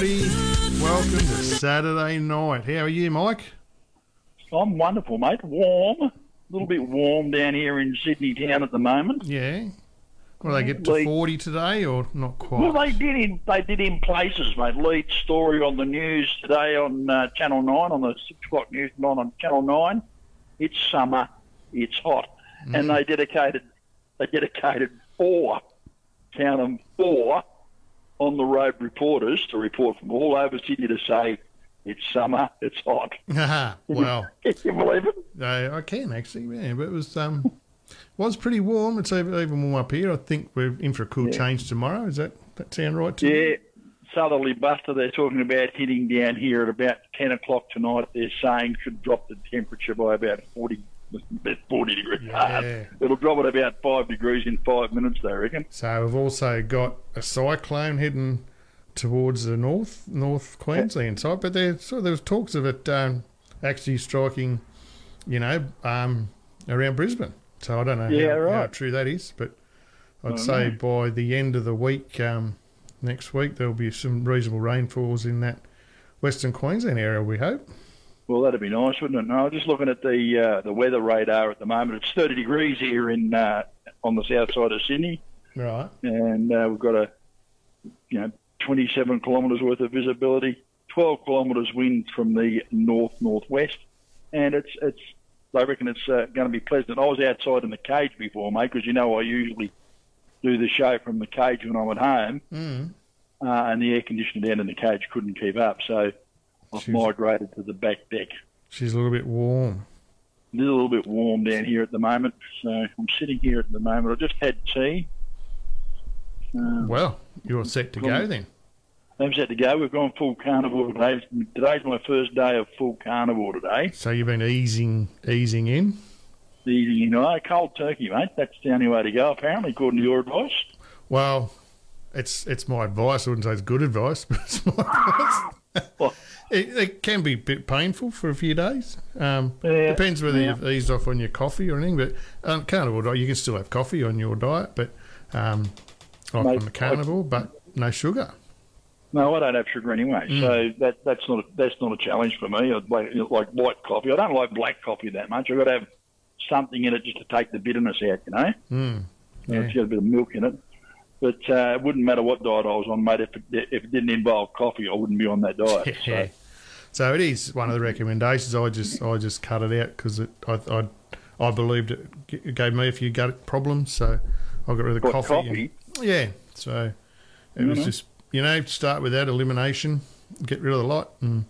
everybody. Welcome to Saturday night. How are you, Mike? I'm wonderful, mate. Warm. A little bit warm down here in Sydney town at the moment. Yeah. Will they get to 40 today or not quite? Well, they did in they did in places, mate. Lead story on the news today on uh, Channel Nine on the six o'clock news nine on Channel Nine. It's summer. It's hot, and they dedicated they dedicated four, count them four, on the road reporters to report from all over Sydney to say it's summer. It's hot. Well, Can you believe it? I, I can actually, yeah, but it was um, was pretty warm. It's even, even warm up here. I think we're in for a cool change tomorrow. Is that that sound right to you? Yeah, southerly buster they're talking about hitting down here at about 10 o'clock tonight. They're saying could drop the temperature by about 40, about 40 degrees. Yeah. It'll drop at about 5 degrees in five minutes, they reckon. So we've also got a cyclone heading towards the north, North Queensland side, but there, so there was talks of it um, actually striking, you know, um, around Brisbane. So I don't know Yeah, how, how true that is, but I'd say by the end of the week, um, next week, there'll be some reasonable rainfalls in that Western Queensland area. We hope. Well, that'd be nice, wouldn't it? No, I'm just looking at the uh, the weather radar at the moment. It's 30 degrees here in uh, on the south side of Sydney, Right. and uh, we've got a you know 27 kilometres worth of visibility, 12 kilometres wind from the north northwest, and it's it's. I reckon it's uh, going to be pleasant. I was outside in the cage before, mate, because you know I usually do the show from the cage when I'm at home, Mm. uh, and the air conditioner down in the cage couldn't keep up, so I've Jeez. migrated to the back deck. She's a little bit warm. It is a little bit warm down here at the moment, so I'm sitting here at the moment. I just had tea. Uh, Well, you're set to go then. I'm set to go. We've gone full carnivore today. Today's my first day of full carnivore today. So you've been easing, easing in. Eating, you know, cold turkey, mate. That's the only way to go, apparently, according to your advice. Well, it's it's my advice. I wouldn't say it's good advice, but it's my advice. Well, It, it can be a bit painful for a few days. Um, Yeah, depends whether yeah. you've eased off on your coffee or anything. But um, carnivore diet, you can still have coffee on your diet, but um, like Mate, on the carnivore, but no sugar. no, I don't have sugar anyway, Mm. so that that's not a, that's not a challenge for me. I like, like white coffee. I don't like black coffee that much. I've got to have something in it just to take the bitterness out, you know. Mm. Yeah. Yeah. It's got a bit of milk in it. But uh, it wouldn't matter what diet I was on, mate. If it, if it didn't involve coffee, I wouldn't be on that diet. Yeah. So it is one of the recommendations. I just I just cut it out because it I, I I believed it gave me a few gut problems, so I got rid of the What, coffee. and- yeah. So it was Mhm. just you know start with that elimination, get rid of the lot, and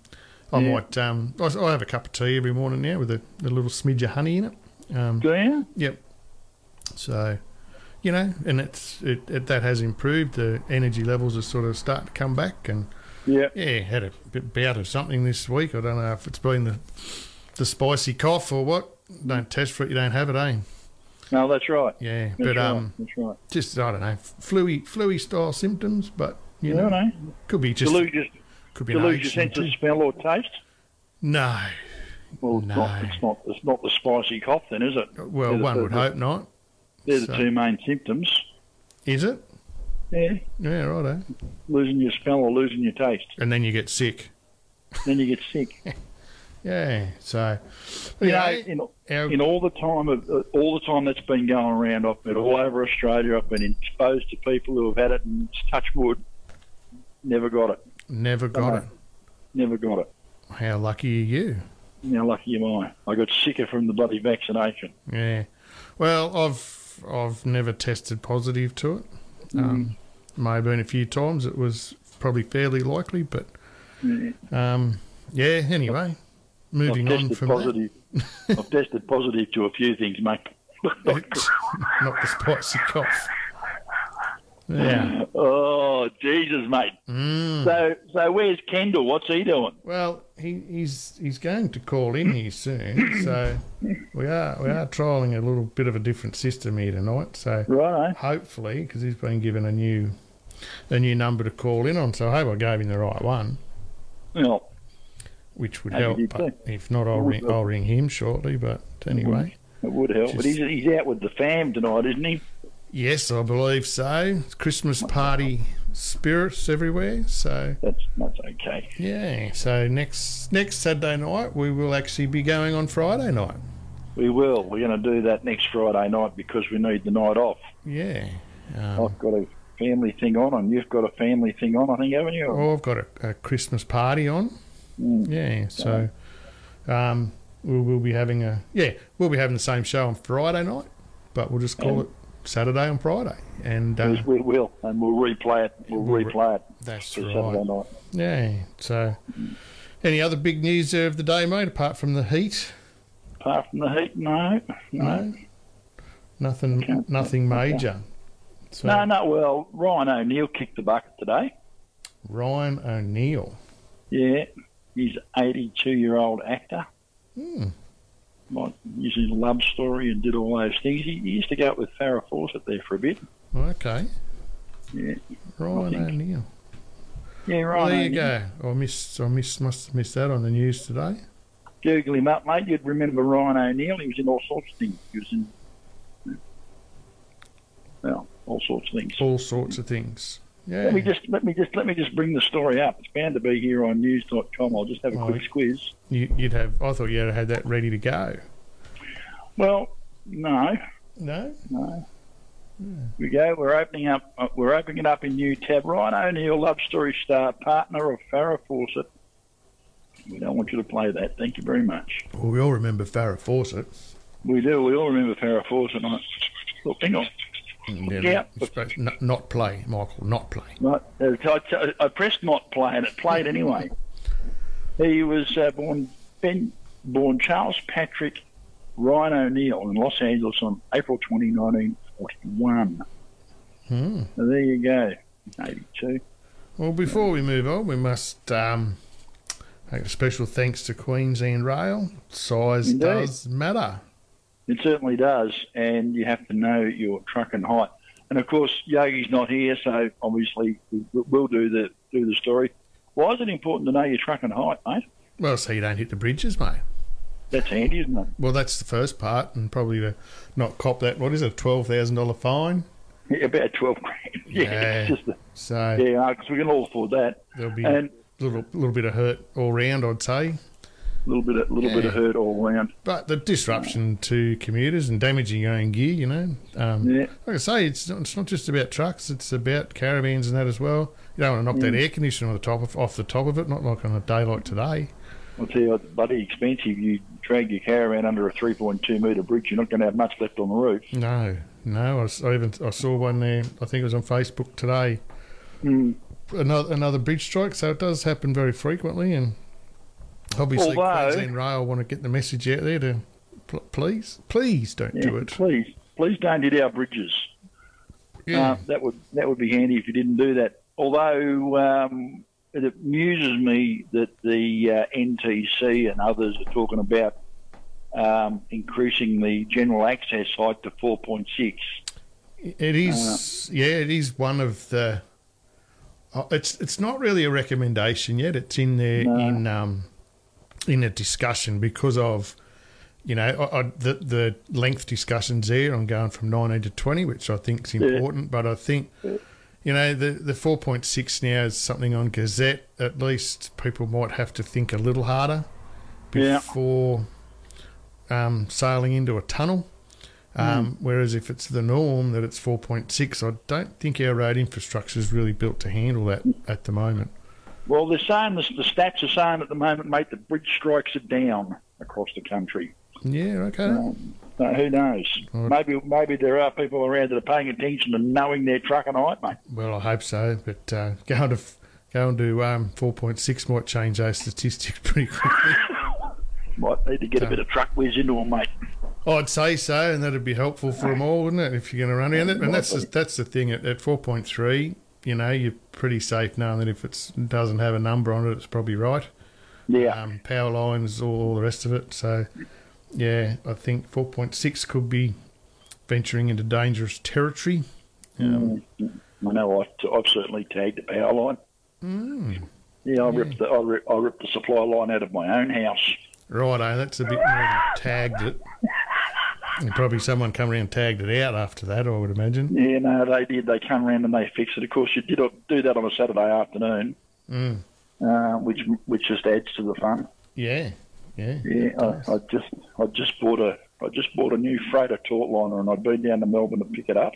I Yeah. might um I, I have a cup of tea every morning now with a, a little smidge of honey in it. Um, Do you? Yep. So, you know, and it's it, it that has improved. The energy levels are sort of starting to come back, and Yeah. yeah, had a bit bout of something this week. I don't know if it's been the the spicy cough or what. Don't test for it, you don't have it, eh? No, that's right. Yeah, That's but right. um, that's right. just I don't know, fluey fluey style symptoms, but you You know, know, could be just lose could be lose your sense of smell or taste. No, Well, it's, No. not, it's not. It's not the spicy cough, then, is it? well, They're the- one would the- hope not. They're the two main symptoms. Is it? Yeah, Yeah, righto. losing your smell or losing your taste. And then you get sick. Then you get sick. Yeah, so You know, in, our- in all the time of uh, all the time that's been going around, I've been all over Australia. I've been exposed to people who have had it, and touch wood, never got it. never got No. it. Never got it. How lucky are you? How lucky am I? I got sicker from the bloody vaccination. Yeah. Well, I've I've never tested positive to it. Mm. Um, may have been a few times. It was probably fairly likely, but Yeah. um, yeah. Anyway, moving I've on from positive. I've tested positive to a few things, mate. Not the spicy cough. Yeah. oh Jesus, mate. Mm. So, so where's Kendall? What's he doing? Well, he, he's he's going to call in here soon, so we are we are trialing a little bit of a different system here tonight. So Right, hopefully, because he's been given a new a new number to call in on, so I hope I gave him the right one, well, which would help. But if not, I'll ring help. I'll ring him shortly. But anyway, it would help. but he's he's out with the fam tonight, isn't he? Yes, I believe so. It's Christmas party spirits everywhere. So That's that's okay. yeah. So next next Saturday night we will actually be going on Friday night. We will. We're going to do that next Friday night because we need the night off. Yeah. Um, I've got a family thing on, and you've got a family thing on, I think, haven't you? oh, I've got a, a Christmas party on. Mm. Yeah. So um, we'll, we'll be having a yeah we'll be having the same show on Friday night, but we'll just call And- it Saturday and Friday. And uh, Yes, we will, and we'll replay it. We'll, We'll re- replay it that's right. Saturday night. Yeah. So, any other big news there of the day, mate? Apart from the heat, Apart from the heat, no, no, no, nothing, nothing major. So, no, no. Well, Ryan O'Neal kicked the bucket today. Ryan O'Neal. Yeah, he's 82-year-old actor. Hmm. Like, using a love story and did all those things. He, he used to go out with Farrah Fawcett there for a bit. Okay. Yeah, Ryan. O'Neal. yeah, Well, Ryan. there you go. I missed. I missed. Must have missed that on the news today. Google him up, mate. You'd remember Ryan O'Neal. He was in all sorts of things. He was in, well, all sorts of things. All sorts of things. Yeah. Let me just let me just let me just bring the story up. It's bound to be here on news.com. I'll just have a Oh, quick squiz. You, you'd have. I thought you had had that ready to go. Well, no, No. no. We go. We're opening up. Uh, we're opening it up in new tab. Ryan O'Neal, love story star, partner of Farrah Fawcett. We don't want you to play that. Thank you very much. Well, we all remember Farrah Fawcett. We do. We all remember Farrah Fawcett. Look, hang on. Yeah. Yeah. you're supposed to Not, not play, Michael. Not play. Uh, I, I pressed not play and it played anyway. he was uh, born Ben, born Charles Patrick Ryan O'Neal in Los Angeles on April 20, 1941. Hmm. So there you go. 82. Well, before we move on, we must um, make a special thanks to Queensland Rail. Size Indeed. does matter. It certainly does, and you have to know your truck and height. And of course, Yogi's not here, so obviously we- we'll do the do the story. Why is it important to know your truck and height, mate? Well, so you don't hit the bridges, mate. That's handy, isn't it? Well, that's the first part, and probably to not cop that. What is it? Twelve thousand dollar fine. Yeah, about twelve grand. Yeah, Yeah. it's just a, So yeah, because we can all afford that. there'll be And a little little bit of hurt all round, I'd say. A little bit, of, little bit of hurt all round. But the disruption to commuters and damaging your own gear, you know. Um, Yeah, Like I say, it's not, it's not just about trucks; it's about caravans and that as well. You don't want to knock that Mm. air conditioner on the top of, off the top of it, not like on a day like today. I'll tell you, it's bloody expensive. You drag your caravan under a three point two metre bridge, you're not going to have much left on the roof. No, no. I, s- I even I saw one there. I think it was on Facebook today. Mm. Another another bridge strike. So it does happen very frequently, and obviously Although- Queensland Rail want to get the message out there to pl- please, please don't Yeah, do it. please, please don't hit our bridges. Yeah, Uh, that would that would be handy if you didn't do that. Although um, it amuses me that the uh, NTC and others are talking about um, increasing the general access height to 4.6. it is. yeah, it is one of the. uh, It's it's not really a recommendation yet. It's in there No. in um, in a discussion because of. You know, I, I, the the length discussions there on going from 19 to 20, which I think is Yeah. important. But I think, you know, the the 4.6 now is something on Gazette. At least people might have to think a little harder Yeah. before um, sailing into a tunnel. Um, Whereas if it's the norm that it's 4.6, I don't think our road infrastructure is really built to handle that at the moment. Well, they're saying this, the stats are saying at the moment, mate, the bridge strikes are down across the country. Yeah, okay. Um, so who knows? Right. Maybe maybe there are people around that are paying attention and knowing their truck and height, mate. Well, I hope so. But uh, going to going to um, 4.6 might change those statistics pretty quickly. Might need to get a bit of truck whiz into them, mate. I'd say so, and that'd be helpful for them all, wouldn't it? If you're going to run around it, and that's the, that's the thing at, at 4.3. You know, you're pretty safe knowing that if it doesn't have a number on it, it's probably right. Yeah. um, power lines, all, all the rest of it. So, yeah, I think 4.6 could be venturing into dangerous territory. Um, I know I, I've certainly tagged the power line. mm, Yeah, I ripped the I, rip, I ripped the supply line out of my own house. righto, that's a bit more than tagged it. And probably someone come around and tagged it out after that, I would imagine. Yeah, no, they did. They come around and they fixed it. Of course, you did do that on a Saturday afternoon, Mm. uh, which which just adds to the fun. Yeah, yeah. Yeah, I, I just I just bought a I just bought a new freighter taut liner, and I'd been down to Melbourne to pick it up,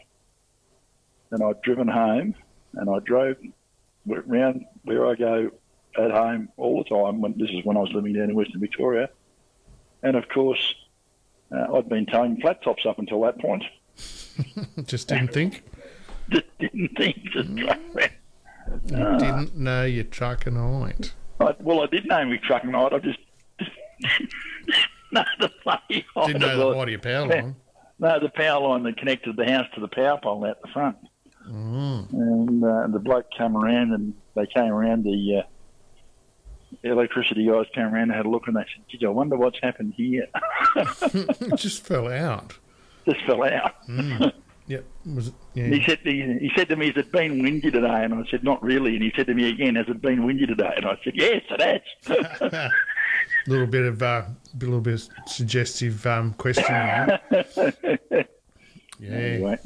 and I'd driven home, and I drove round where I go at home all the time. When this is when I was living down in Western Victoria, and of course, uh, I'd been towing flat tops up until that point. Just didn't think. Just didn't think. Just around. You didn't know your truck and height. I, well, I did know me truck night. I just no the funny Didn't know the height of your power line. No, the power line that connected the house to the power pole out the front. Mm. And uh, the bloke came around and they came around, the uh, electricity guys came around and had a look and they said, Gee, I wonder what's happened here. It just fell out. Just fell out. Mm. Yep. Was it? Yeah. He said, he, he said to me, Has it been windy today? And I said, Not really. And he said to me again, Has it been windy today? And I said, Yes, it has. A little bit of uh, a little bit of suggestive um, question. yeah, Anyway,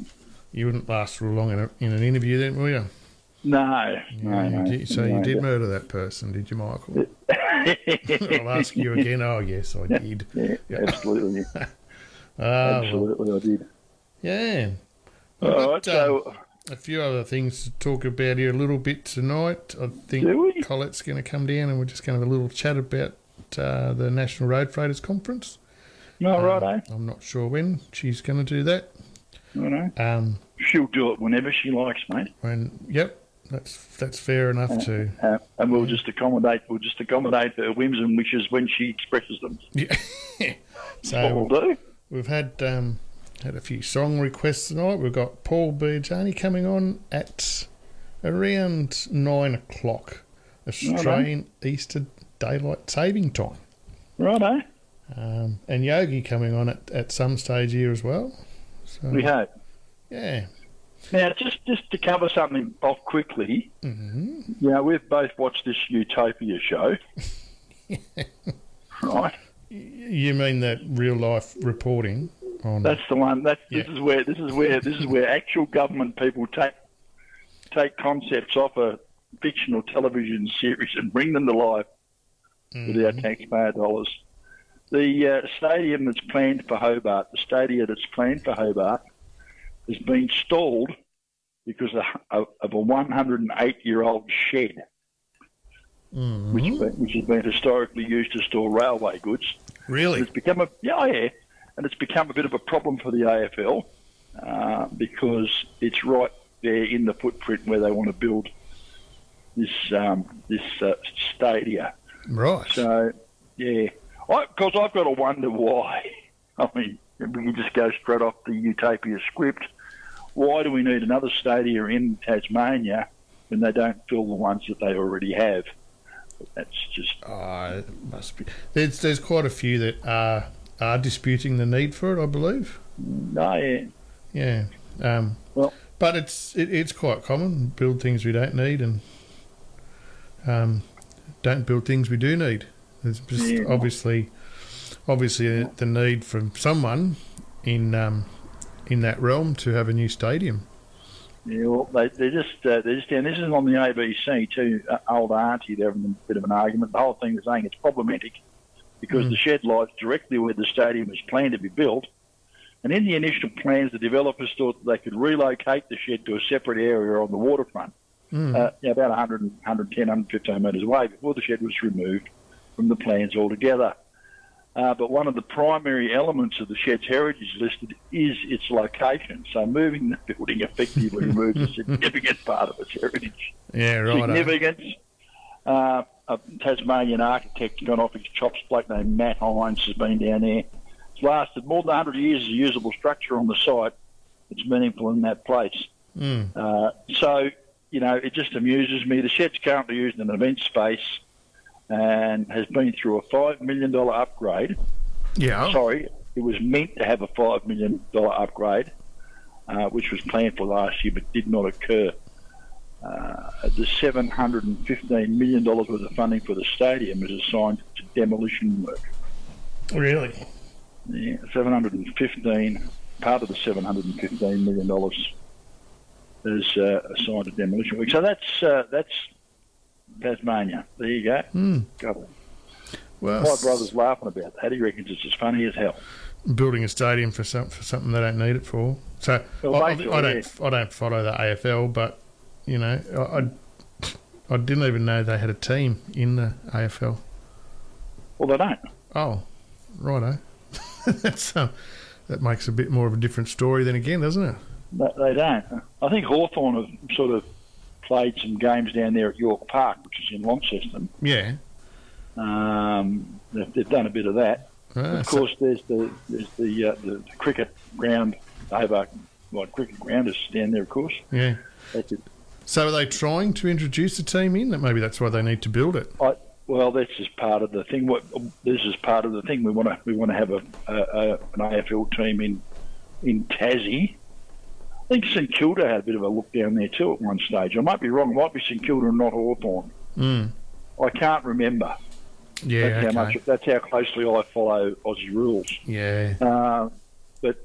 you wouldn't last for long in, a, in an interview, then, will you? No, no, Yeah, no. you did- so you no. did murder that person, did you, Michael? I'll ask you again. Oh, yes, I did. Yeah, Yeah. absolutely. Ah, well, absolutely, I did. yeah. We've All got, right, so um, a few other things to talk about here a little bit tonight. I think Do? Collette's going to come down and we're just going to have a little chat about uh, the National Road Freighters Conference. no, right, Um, eh? I'm not sure when she's going to do that. You know, Um, she'll do it whenever she likes, mate. and yep, that's that's fair enough too. Uh, and we'll just accommodate. We'll just accommodate her whims and wishes when she expresses them. Yeah. What we'll so do. we've had um, had a few song requests tonight. We've got Paul Berjani coming on at around nine o'clock Australian Eastern Daylight Saving Time. Right, eh? Um, and Yogi coming on at, at some stage here as well. So, We hope. yeah. Now, just just to cover something off quickly, hmm you know, we've both watched this Utopia show, right? You mean that real life reporting on? That's the one. That's this is where this is where this is where actual government people take take concepts off a fictional television series and bring them to life with our Mhm. taxpayer dollars. The uh, stadium that's planned for Hobart, the stadium that's planned for Hobart, has been stalled because of, of a 108 year old shed, Mhm. which, has been- which has been historically used to store railway goods. Really? It's become a yeah, yeah, and it's become a bit of a problem for the AFL uh, because it's right there in the footprint where they want to build this um, this uh, stadia. Right. So yeah, because I've got to wonder why. I mean, we can just go straight off the Utopia script. Why do we need another stadia in Tasmania when they don't fill the ones that they already have? That's just Uh, it must be. There's there's quite a few that are are disputing the need for it. I believe. no, yeah. Yeah. Um, Well- but it's it, it's quite common. Build things we don't need and um, don't build things we do need. There's just Yeah. obviously obviously the need from someone in um, in that realm to have a new stadium. Yeah, well, they, they're just uh, they're just down. This is on the ABC too. Uh, old auntie, they're having a bit of an argument. The whole thing is saying it's problematic because Mm. the shed lies directly where the stadium is planned to be built. And in the initial plans, the developers thought that they could relocate the shed to a separate area on the waterfront, Mm. uh, know, about 100, 110, 115 metres away before the shed was removed from the plans altogether. Uh, but one of the primary elements of the shed's heritage listed is its location. So moving the building effectively removes a significant part of its heritage. yeah, right. Significance. Uh, a Tasmanian architect's gone off his chops. Bloke named Matt Hines has been down there. It's lasted more than 100 years as a usable structure on the site. It's meaningful in that place. Mm. Uh, so, you know, it just amuses me. The shed's currently used in an event space and has been through a $5 million upgrade. Yeah. Sorry, it was meant to have a $5 million upgrade, uh, which was planned for last year but did not occur. Uh, the $715 million worth of funding for the stadium is assigned to demolition work. Really. Yeah, 715, part of the 715 million dollars is uh, assigned to demolition work. So that's uh, that's Tasmania. There you go. Got it. Well, My brother's laughing about that. He reckons it's as funny as hell. building a stadium for some for something they don't need it for. So Well, I, I, don't I don't follow the AFL, but you know I, I I didn't even know they had a team in the AFL. Well, they don't. Oh, righto. That's um, that makes a bit more of a different story then again, doesn't it? They, they don't. I think Hawthorn have sort of played some games down there at York Park, which is in Launceston. Yeah. Um, they've, they've done a bit of that. Ah, of so- course, there's the there's the, uh, the the cricket ground, Hobart like cricket ground is down there. Of course, yeah. that's it. So are they trying to introduce a team in? That maybe that's why they need to build it. I, well, that's just part of the thing. What this is part of the thing. We want to we want to have a, a, a an AFL team in in Tassie. I think St Kilda had a bit of a look down there too at one stage. I might be wrong. It might be St Kilda and not Hawthorn. Mm. I can't remember. Yeah. that's how much. That's how closely I follow Aussie rules. Yeah. Uh, but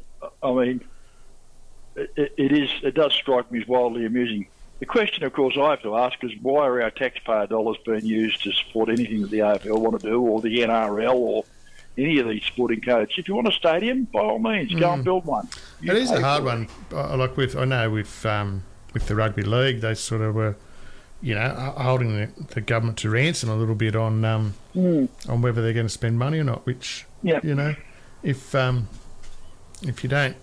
I mean, it, it is. It does strike me as wildly amusing. The question, of course, I have to ask is why are our taxpayer dollars being used to support anything that the AFL want to do, or the NRL, or any of these sporting codes? If you want a stadium, by all means, go and build one. You It is a hard for it. one. Uh, Like with, I know with um, with the rugby league, they sort of were, you know, holding the, the government to ransom a little bit on um, on whether they're going to spend money or not. Which, Yeah. you know, if um, if you don't,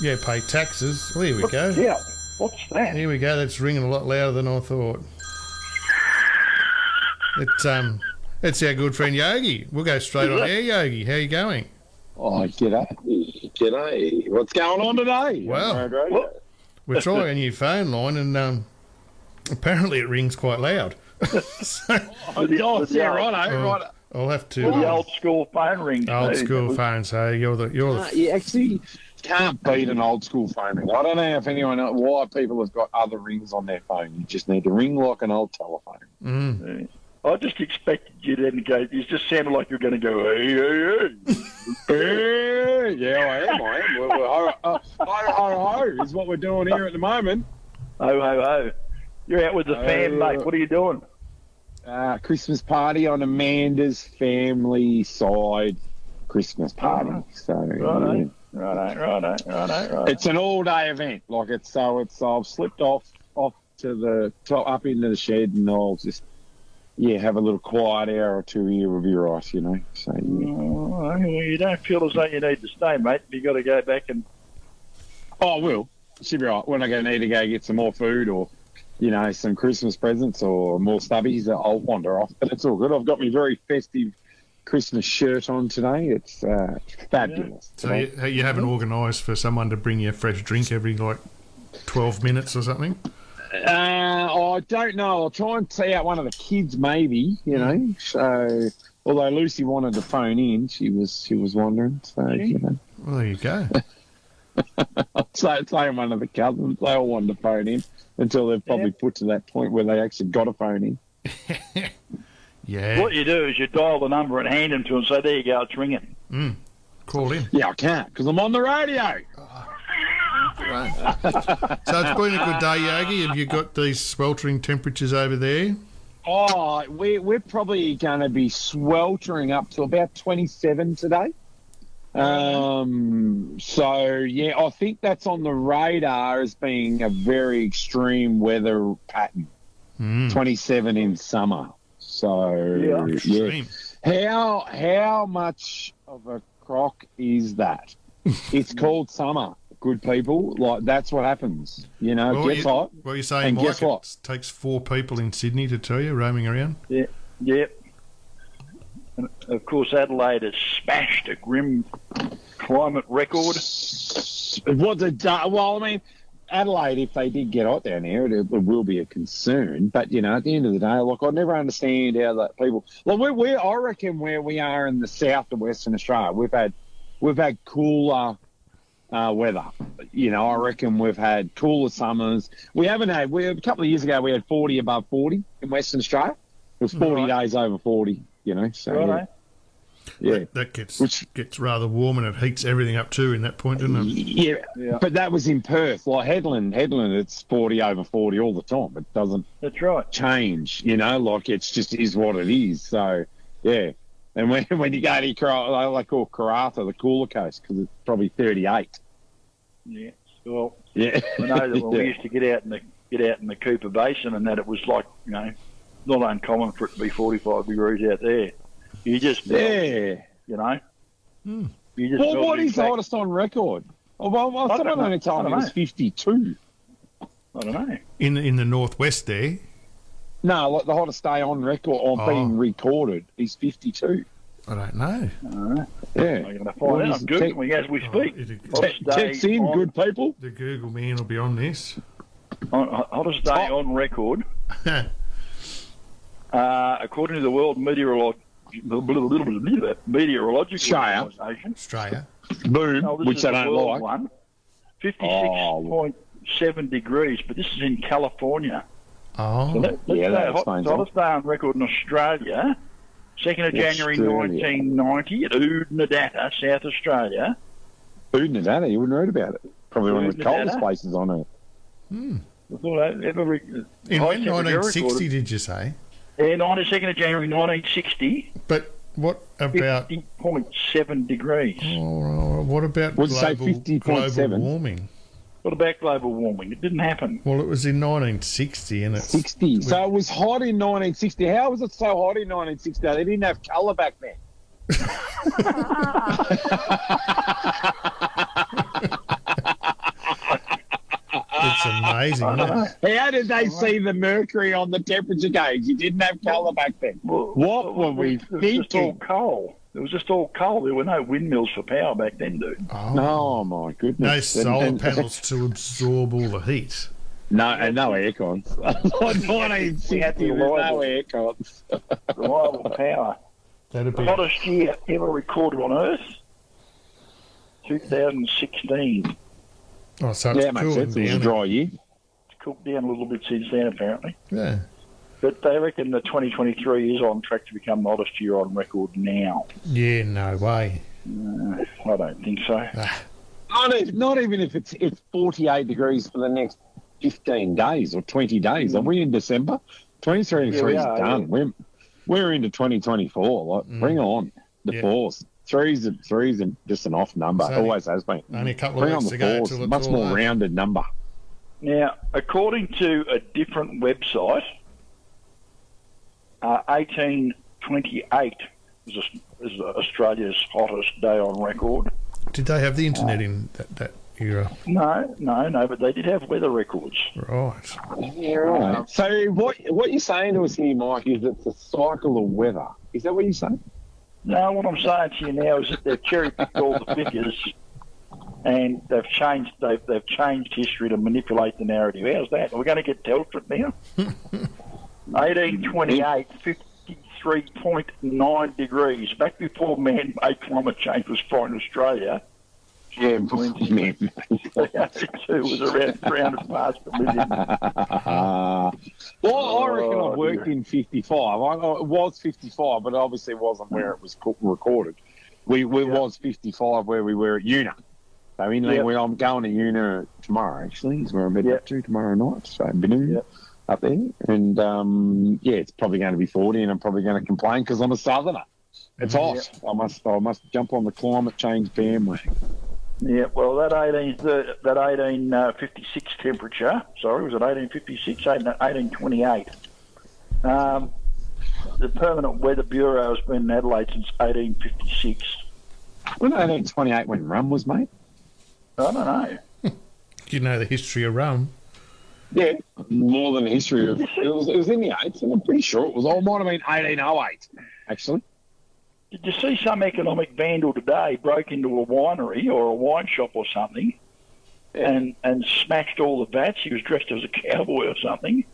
yeah, pay taxes. Well, here we go. Yeah. What's that? Here we go. That's ringing a lot louder than I thought. It's um, it's our good friend Yogi. We'll go straight on air, Yogi. How are you going? Oh, g'day. G'day. What's going on today? Well, on Road Radio? well- We're trying a new phone line, and um, apparently it rings quite loud. so oh, the- yeah, right, Oh. right. I'll have to. Well, the um, old school phone rings. old too. school phone. So you're the you're Uh, the you actually can't beat an old school phone ring. I don't know if anyone knows why people have got other rings on their phone. You just need to ring like an old telephone. mm, I just expected you then to go. You just sounded like you're going to go. Hey, hey, hey. yeah, yeah, I am. I am. We're, we're, ho, ho, ho, ho, is what we're doing here at the moment. Ho ho ho! You're out with the fam, Uh, mate. What are you doing? Uh, Christmas party on Amanda's family side. Christmas party. So Righto. yeah. Righto, righto, righto, righto. It's an all-day event. Like it's so it's I've slipped off off to the top up into the shed and I'll just yeah have a little quiet hour or two here with your ice, You know. So yeah. Oh, well, you don't feel as though you need to stay, mate. You got to go back and Oh, I will. Should be right. When I go need to go get some more food or you know some Christmas presents or more stubbies, I'll wander off. But it's all good. I've got my very festive Christmas shirt on today. It's uh, fabulous. so you, you haven't organised for someone to bring you a fresh drink every like twelve minutes or something. Uh, I don't know. I'll try and see out one of the kids, maybe. You know. So, although Lucy wanted to phone in, she was she was wondering. So, you know, Well, there you go. so say one of the cousins, they all wanted to phone in until they've probably put to that point where they actually got a phone in. Yeah, what you do is you dial the number and hand them to them. So there you go, it's ringing. call in. Yeah, I can't because I'm on the radio. So it's been a good day, Yogi. Have you got these sweltering temperatures over there? Oh, we, we're probably going to be sweltering up to about 27 today. Um, so, yeah, I think that's on the radar as being a very extreme weather pattern. Mm. 27 in summer. So, Yeah. yeah. How, how much of a crock is that? it's called summer, good people. Like, that's what happens. You know, Well, it gets you- hot. Well, you're saying, And Mike, guess what? it takes four people in Sydney to tell you roaming around. Yeah, Yep. And of course, Adelaide has smashed a grim climate record. What a da- well? I mean, Adelaide, if they did get out down here, it, it will be a concern. But you know, at the end of the day, like I never understand how that people. Well, we we I reckon where we are in the south of Western Australia, we've had we've had cooler uh, weather. You know, I reckon we've had cooler summers. We haven't had. We a couple of years ago we had forty above forty in Western Australia. It was forty Right. days over forty. You know, so yeah. Righto. Yeah. That gets Which- gets rather warm and it heats everything up too in that point, doesn't it? Yeah, Yeah. but that was in Perth. Like Hedland, Hedland, it's 40 over 40 all the time. It doesn't That's right. change, you know, like it's just is what it is. So, yeah. And when, when you go to Kar- they call Karratha the cooler coast because it's probably 38. Yeah. Well, Yeah. I know that when we used to get out in the get out in the Cooper Basin and that it was like you know not uncommon for it to be 45 degrees out there. You just melt, Yeah. you know. Hmm. You just Well, melt what the fact- hottest on record? Oh, well, well I don't someone only told I me it don't was 52. I don't know. In in the northwest there. No, like the hottest day on record on Oh. being recorded is 52. I don't know. Uh, Yeah. I'm going to find out. is I'm the tech- googling as we speak. Oh, Te- Text in, on- good people. The Google man will be on this. on- hottest day Top. on record, uh, according to the World Meteorolo- Meteorological Shire. Organization. Australia. Boom, Oh, this which is they the don't world like. one. Oh. 56.7 degrees, but this is in California. So Oh, let, let's Yeah, say that explains so it. let's on record in Australia. 2nd of January 1990 at Oodnadatta, South Australia. Oodnadatta, you wouldn't read about it. Probably one of the coldest places on earth. I thought I ever re- in high when 1960 did you say? Yeah, 92nd of January 1960, But what about 50.7 degrees. oh, what about Would say global, 50.7. global warming? What about global warming? It didn't happen. Well, it was in 1960, and it's 60. So it was hot in 1960. How was it so hot in 1960? They didn't have colour back then. it's amazing. Isn't it? How did they see the mercury on the temperature gauge? You didn't have colour back then. Well, What were we it was just all coal. It was just all coal. There were no windmills for power back then, dude. Oh, Oh my goodness. no solar And- and- panels to absorb all the heat. No, and no air cons. no reliable. air cons. Reliable power. That'd The be hottest year ever recorded on Earth, 2016. oh, so it's Yeah, it makes cooling. It a down. dry year. It's cooled down a little bit since then, apparently. Yeah, But they reckon the 2023 is on track to become the hottest year on record now. yeah, no way. Uh, I don't think so. Not even, not even if it's it's 48 degrees for the next 15 days or 20 days. Are we in December? 2023 Yeah, we is are, done. yeah. We're we're into 2024. Like, Mm. bring on the Yeah. fours. Threes, are- threes, are just an off number. Only- Always has been. Only a couple of Bring on weeks the to go fours. Much more over. rounded number. Now, according to a different website, uh, 1828 is, is Australia's hottest day on record. Did they have the internet in that, that era? No, no, no, but they did have weather records. Right. Yeah, right. So what what you're saying to us here, Mike, is it's a cycle of weather. Is that what you're saying? No, what I'm saying to you now is that they've cherry picked all the figures, and they've changed they've, they've changed history to manipulate the narrative. How's that? Are we going to get Telford now? 1828, 53.9 degrees. Back before man-made climate change was fine Australia, Yeah, man. it was around 300 parts per million. Uh, well, I reckon Oh, I've worked in 55. I, I, it was 55, but it obviously wasn't where it was recorded. We, we Yeah. was 55 where we were at Una. So in Yeah. where I'm going to Una tomorrow, actually, is where I'm heading Yeah. to tomorrow night. So Benoon Yeah. Up there. And um, yeah, it's probably going to be 40 and I'm probably going to complain because I'm a southerner. It's hot. I must I must jump on the climate change bandwagon. Yeah, well, that 18, the, that 1856 temperature, sorry, was it 1856? 1828. Um, the Permanent Weather Bureau has been in Adelaide since 1856. When 1828 when rum was made? I don't know. You know the history of rum? Yeah, more than a history of. It was, it was in the eights, and I'm pretty sure it was. Oh, it might have been 1808, actually. Did you see some economic vandal today broke into a winery or a wine shop or something and, and smashed all the vats? He was dressed as a cowboy or something.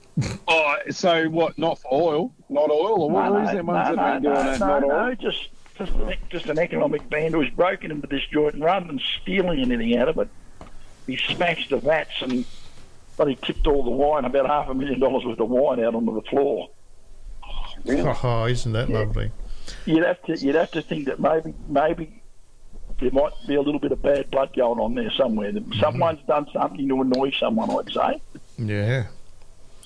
Oh, so what? Not for oil, not oil, or what no, is no. Ones no, that been no, doing no, that, no, not no, oil. just just an, just an economic vandal who's broken into this joint and rather than stealing anything out of it, he smashed the vats and but he tipped all the wine, about half a million dollars worth of wine out onto the floor. Really? Oh, oh, isn't that Yeah. lovely? you'd have to you'd have to think that maybe maybe there might be a little bit of bad blood going on there somewhere. That mm-hmm. Someone's done something to annoy someone, I'd say. Yeah.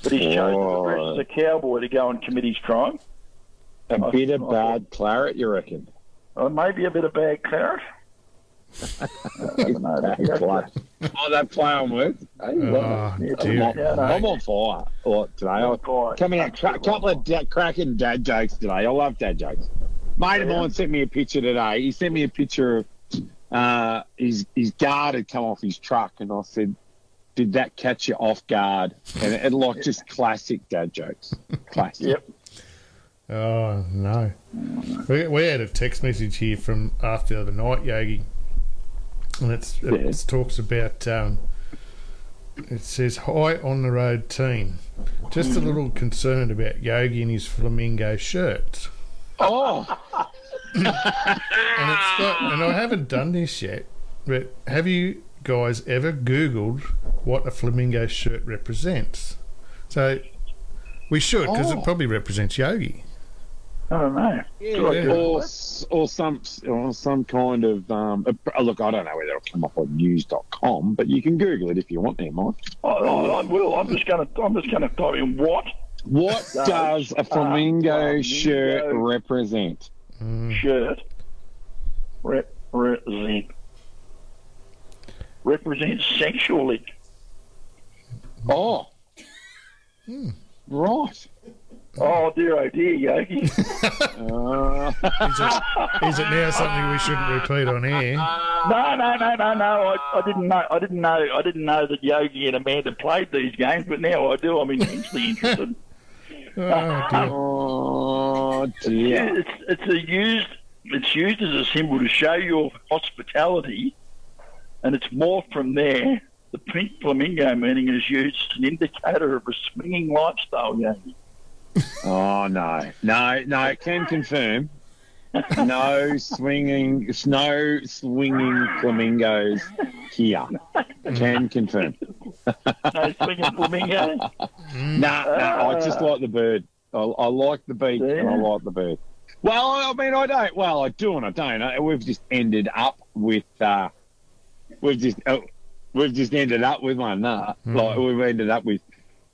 But he's chosen to dress Oh. as a cowboy to go and commit his crime. A I- bit of I- bad claret, you reckon? Or maybe a bit of bad claret. I don't know. Bad You'd have to- claret. Oh, that play on words. Hey, Oh, I'm, dear. on, Yeah. I'm on fire a today. I- Quite. Coming out, a couple of da- cracking dad jokes today. I love dad jokes. Mate of Yeah. mine sent me a picture today. He sent me a picture of uh, his his guard had come off his truck, and I said, "Did that catch you off guard?" And it, it like just classic dad jokes. Classic. Yep. Oh no. We, we had a text message here from after the other night, Yogi, and it's, it Yes. talks about. Um, it says, "Hi on the road team. Just a little concerned about Yogi and his flamingo shirts." Oh, And it's got, and I haven't done this yet, but have you guys ever Googled what a flamingo shirt represents? So we should, because Oh. it probably represents Yogi. I don't know. Do I Yeah. or or some or some kind of um. uh, Look, I don't know whether it'll come up on news.com, but you can Google it if you want, there, Mike. I, I, I will. I'm just going to. I'm just going to type in what What Does does a a flamingo flamingo shirt represent? Mm. shirt represent represents sexually. Oh, Hmm. right. Oh dear, oh dear, Yogi. Uh, Is it, is it now something we shouldn't repeat on air? No, no, no, no, no. I, I didn't know. I didn't know. I didn't know that Yogi and Amanda played these games, but now I do. I'm intensely interested. Oh, dear. oh dear. It's it's a used. It's used as a symbol to show your hospitality, and it's morphed from there. The pink flamingo meaning is used as an indicator of a swinging lifestyle, Yogi. Oh no, no, no. Can confirm. No swinging, no swinging flamingos here. Can confirm. No swinging flamingo. Nah, nah. I just like the bird. I, I like the beat and I like the bird. Well, I mean, I don't. Well, I do and I don't. Uh, We've just ended up with. Uh, we've just. Uh, we've just ended up with one. Nah, like we've ended up with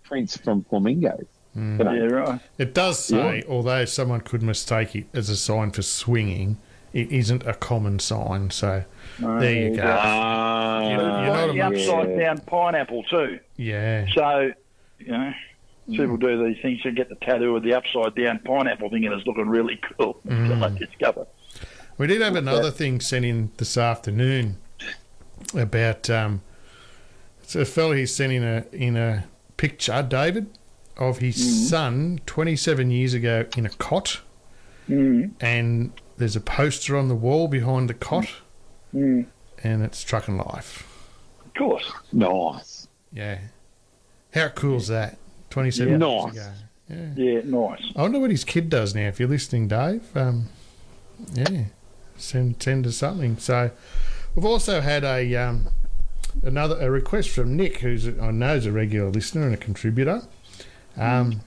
Prince from Flamingos. Mm. Yeah, right. It does say, although someone could mistake it as a sign for swinging, it isn't a common sign. So oh, there you go. Ah, You're not it's a the much- upside down pineapple too. Yeah. So, you know, people do these things to get the tattoo of the upside down pineapple thing, and it's looking really cool. So I mm. discover. We did have another thing sent in this afternoon about um, it's a fellow he's sent in a in a picture, David, of his son 27 years ago in a cot, Mm. and there's a poster on the wall behind the cot, Mm. and it's Truckin' Life. Of course. nice. Yeah, how cool's that? 27 Yeah. years Nice. ago. Yeah. Yeah, nice. I wonder what his kid does now. If you're listening, Dave, um, yeah, send send us something. So we've also had a um, another a request from Nick, who's I know is a regular listener and a contributor. Um,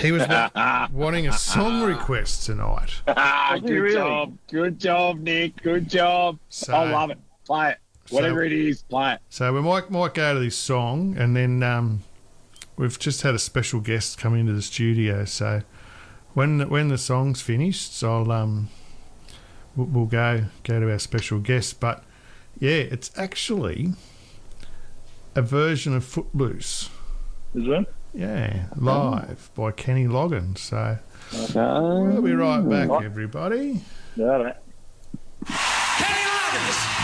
he was wa- wanting a song request tonight. Ah, Was he good really? job. Good job, Nick. Good job. So, I love it. Play it. Whatever So- it is, play it. So we might might go to this song, and then um, we've just had a special guest come into the studio. So when the, when the song's finished, I'll um, we'll, we'll go go to our special guest. But yeah, it's actually a version of Footloose. Is it? Yeah, live by Kenny Loggins. So Ah, we'll be right back, everybody. No, Kenny Loggins.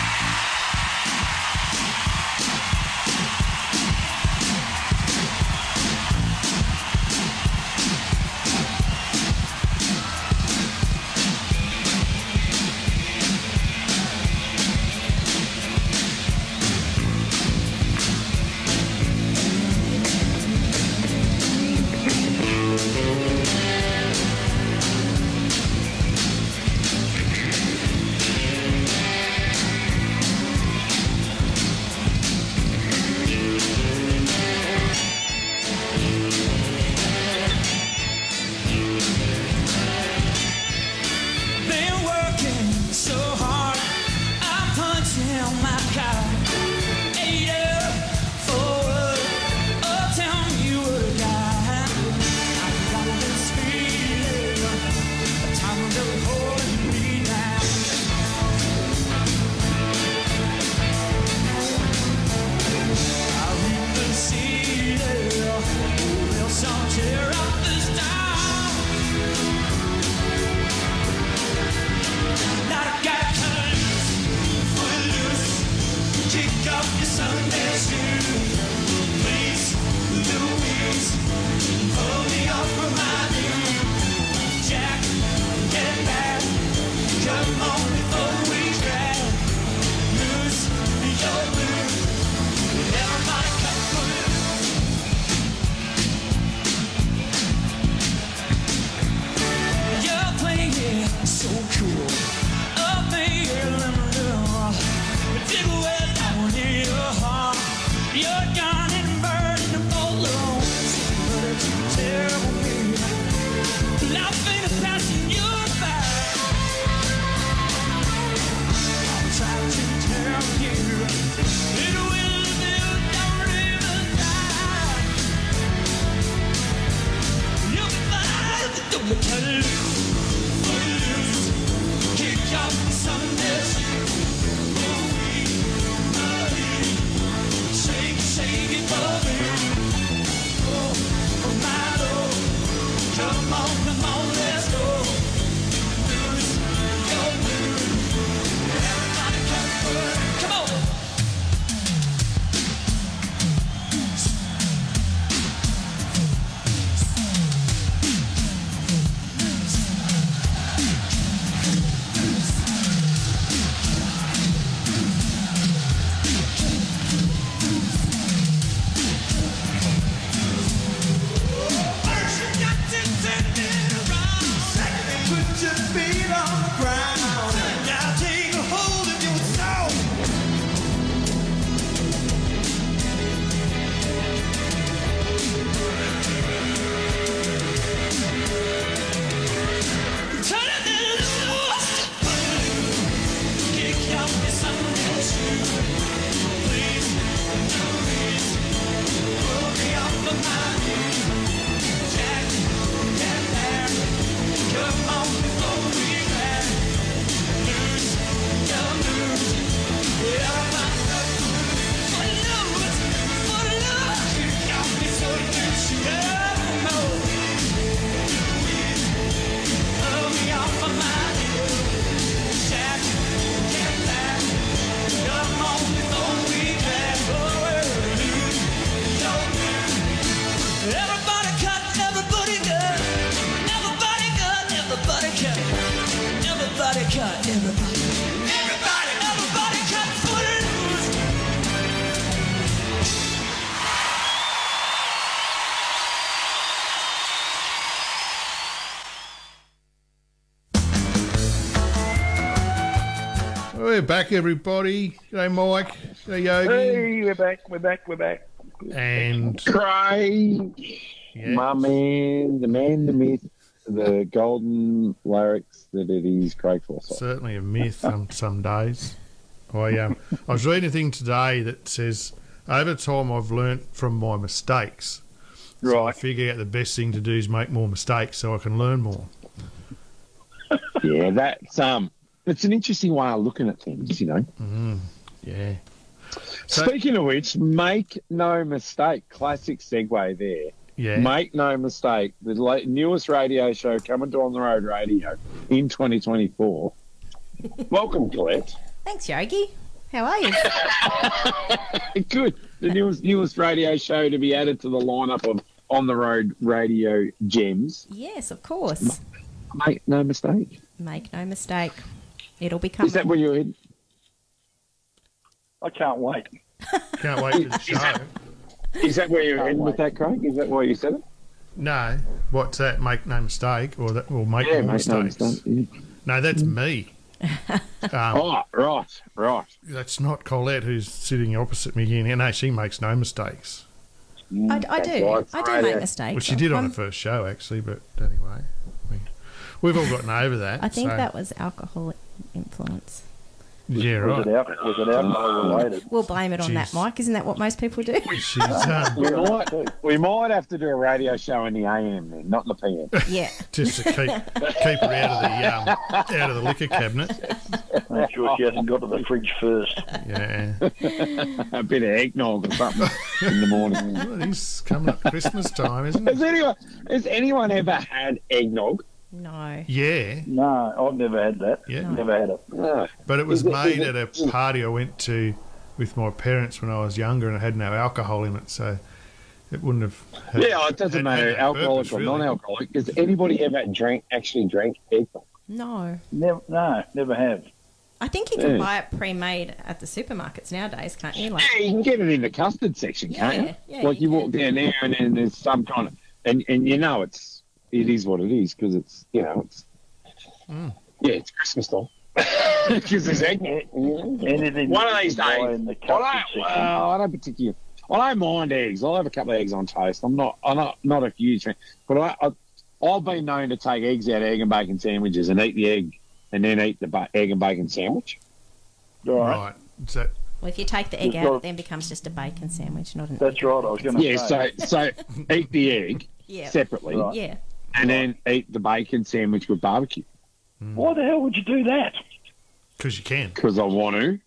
Back, everybody. G'day, Mike. G'day, Yogi. Hey, we're back, we're back, we're back. And Craig, yeah, my man, the man, the myth, the golden lyrics that it is Craig Forsyth. certainly a myth on some days. I um, I was reading a thing today that says over time I've learnt from my mistakes. So I Right. figure out the best thing to do is make more mistakes so I can learn more. yeah, that's um, it's an interesting way of looking at things, you know. Mm-hmm. Yeah. So- Speaking of which, make no mistake, classic segue there. Yeah. Make no mistake, the la- newest radio show coming to On the Road Radio in 2024. Welcome, Collette. Thanks, Yogi. How are you? Good. The newest newest radio show to be added to the lineup of On the Road Radio gems. yes, of course. Make no mistake. Make no mistake. It'll be coming. Is that where you're heading? I can't wait. Can't wait for the show. Is that where you're heading with that, Craig? Is that why you said it? No. What's that? Make no mistake, or that will make Yeah, more make no mistakes. mistake. yeah. No, that's me. Um, Oh, right, right. That's not Collette who's sitting opposite me here. No, she makes no mistakes. I, I do. right, I do right, make yeah. mistakes. Well, she did on I'm- the first show, actually, but anyway. We, we've all gotten over that. I think so- that was alcoholic influence. Yeah, Was right. it, al- was it alcohol related? We'll blame it on that, Jeez. Mike. Isn't that what most people do? We might, we might have to do a radio show in the AM then, not in the PM. yeah. just to keep keep her out of the um, out of the liquor cabinet. Make sure she hasn't got to the fridge first. Yeah, a bit of eggnog or something in the morning. well, he's coming up Christmas time, isn't it? Has anyone, has anyone ever had eggnog? No. Yeah, No, I've never had that. yeah. Never had it. No. But it was made at a party I went to with my parents when I was younger, and it had no alcohol in it, so it wouldn't have. Had, Yeah, it doesn't had- matter, had alcoholic purpose, or really. non-alcoholic. Does anybody ever drink actually drink eggplant? No. Never, no, never have. I think you can Yeah. buy it pre-made at the supermarkets nowadays, can't you? Like, Yeah, you can get it in the custard section, can't Yeah, you? yeah, like you you walk down there and then there's some kind of, and and you know it's it is what it is because it's you know it's Mm. yeah it's Christmas time because there's egg. Anything One of these days, in the I don't, section. well, I don't particularly. I don't mind eggs. I'll have a couple of eggs on toast. I'm not. I'm not not a huge fan, but I, I I've been known to take eggs out of egg and bacon sandwiches and eat the egg and then eat the ba- egg and bacon sandwich. All right. Right. So well, if you take the egg out, it then becomes just a bacon sandwich, not an. That's right. I was going to Yeah. say. So so eat the egg Yeah. separately Right. Yeah. And then eat the bacon sandwich with barbecue Why the hell would you do that? because you can. because I want to.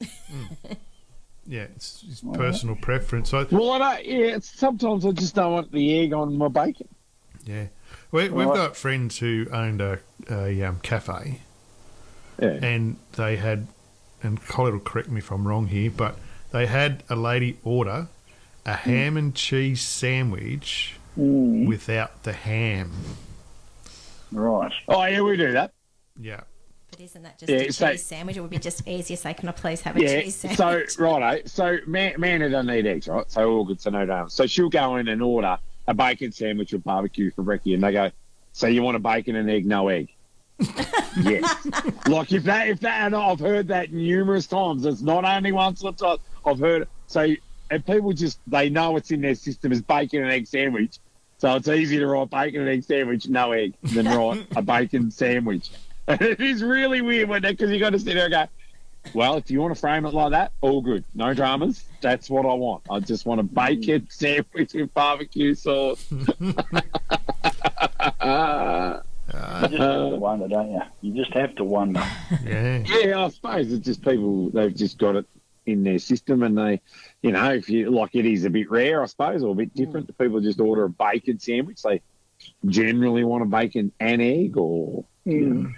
Yeah, it's, it's personal preference. So Well, I don't. Yeah. It's, sometimes I just don't want the egg on my bacon. yeah, we, we've Right. got friends who owned a, a um, cafe, Yeah. and they had, and Colin will correct me if I'm wrong here, but they had a lady order a ham and cheese sandwich Mm, without the ham. Right. Oh yeah, we do that. Yeah. But isn't that just Yeah, a cheese so- sandwich? It would be just easier say, can I please have a Yeah. cheese sandwich?" So sandwich? righto. So man, man, doesn't need eggs, right? So all good. So no doubt. So she'll go in and order a bacon sandwich with barbecue for brekkie, and they go, "So you want a bacon and egg, no egg?" yes. Like if that, if that, and I've heard that numerous times. It's not only once or twice. I've heard it. So and people just they know it's in their system as bacon and egg sandwich. So it's easy to write bacon and egg sandwich, no egg, than write a bacon sandwich. And it is really weird when because you got to sit there and go, well, if you want to frame it like that, all good. No dramas. That's what I want. I just want a bacon sandwich with barbecue sauce. You just have to wonder, don't you? You just have to wonder. Yeah. yeah, I suppose it's just people, they've just got it in their system and they, you know, if you like it is a bit rare, I suppose, or a bit different. The people just order a bacon sandwich. They generally want a bacon and egg or. Mm.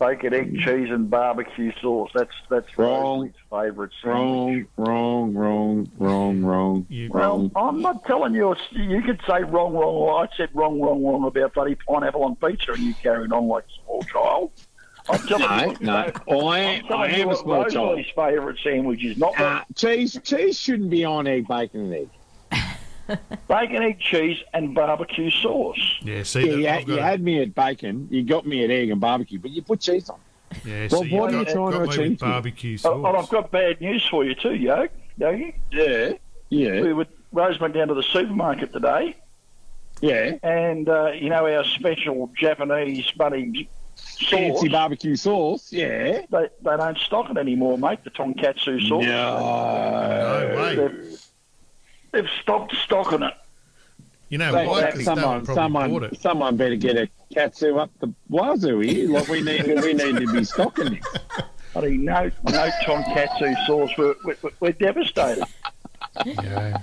Bacon, egg, cheese, and barbecue sauce. That's that's Wrong. Favourite sandwich. Wrong, wrong, wrong, wrong, wrong, You- Well. I'm not telling you. You could say wrong, wrong. wrong. I said wrong, wrong, wrong about bloody pineapple on pizza, and you carried on like a small child. I'm telling No, you. no. I I'm I am a what small child. Rosalie's favourite sandwich is not Uh, cheese, cheese shouldn't be on egg, bacon, and egg. bacon, egg, cheese, and barbecue sauce. Yeah. See, Yeah, you, had, you had me at bacon, you got me at egg and barbecue, but you put cheese on. yeah. Well, So you what are got, you trying to got me achieve here? barbecue Oh, and I've got bad news for you too, Yoke. Yogi. Yeah, yeah, We were Rose went down to the supermarket today, yeah. and uh, you know our special Japanese buddy sauce. Fancy barbecue sauce. Yeah. They, they don't stock it anymore, mate. The tonkatsu sauce. No way. They've, they've stopped stocking it. You know They- why? they- someone, Dale probably bought someone, it. someone better get a katsu up the wazoo here. Like we need, we need to be stocking it. I mean, no, no tonkatsu sauce. We're, we're, we're devastated. Yeah.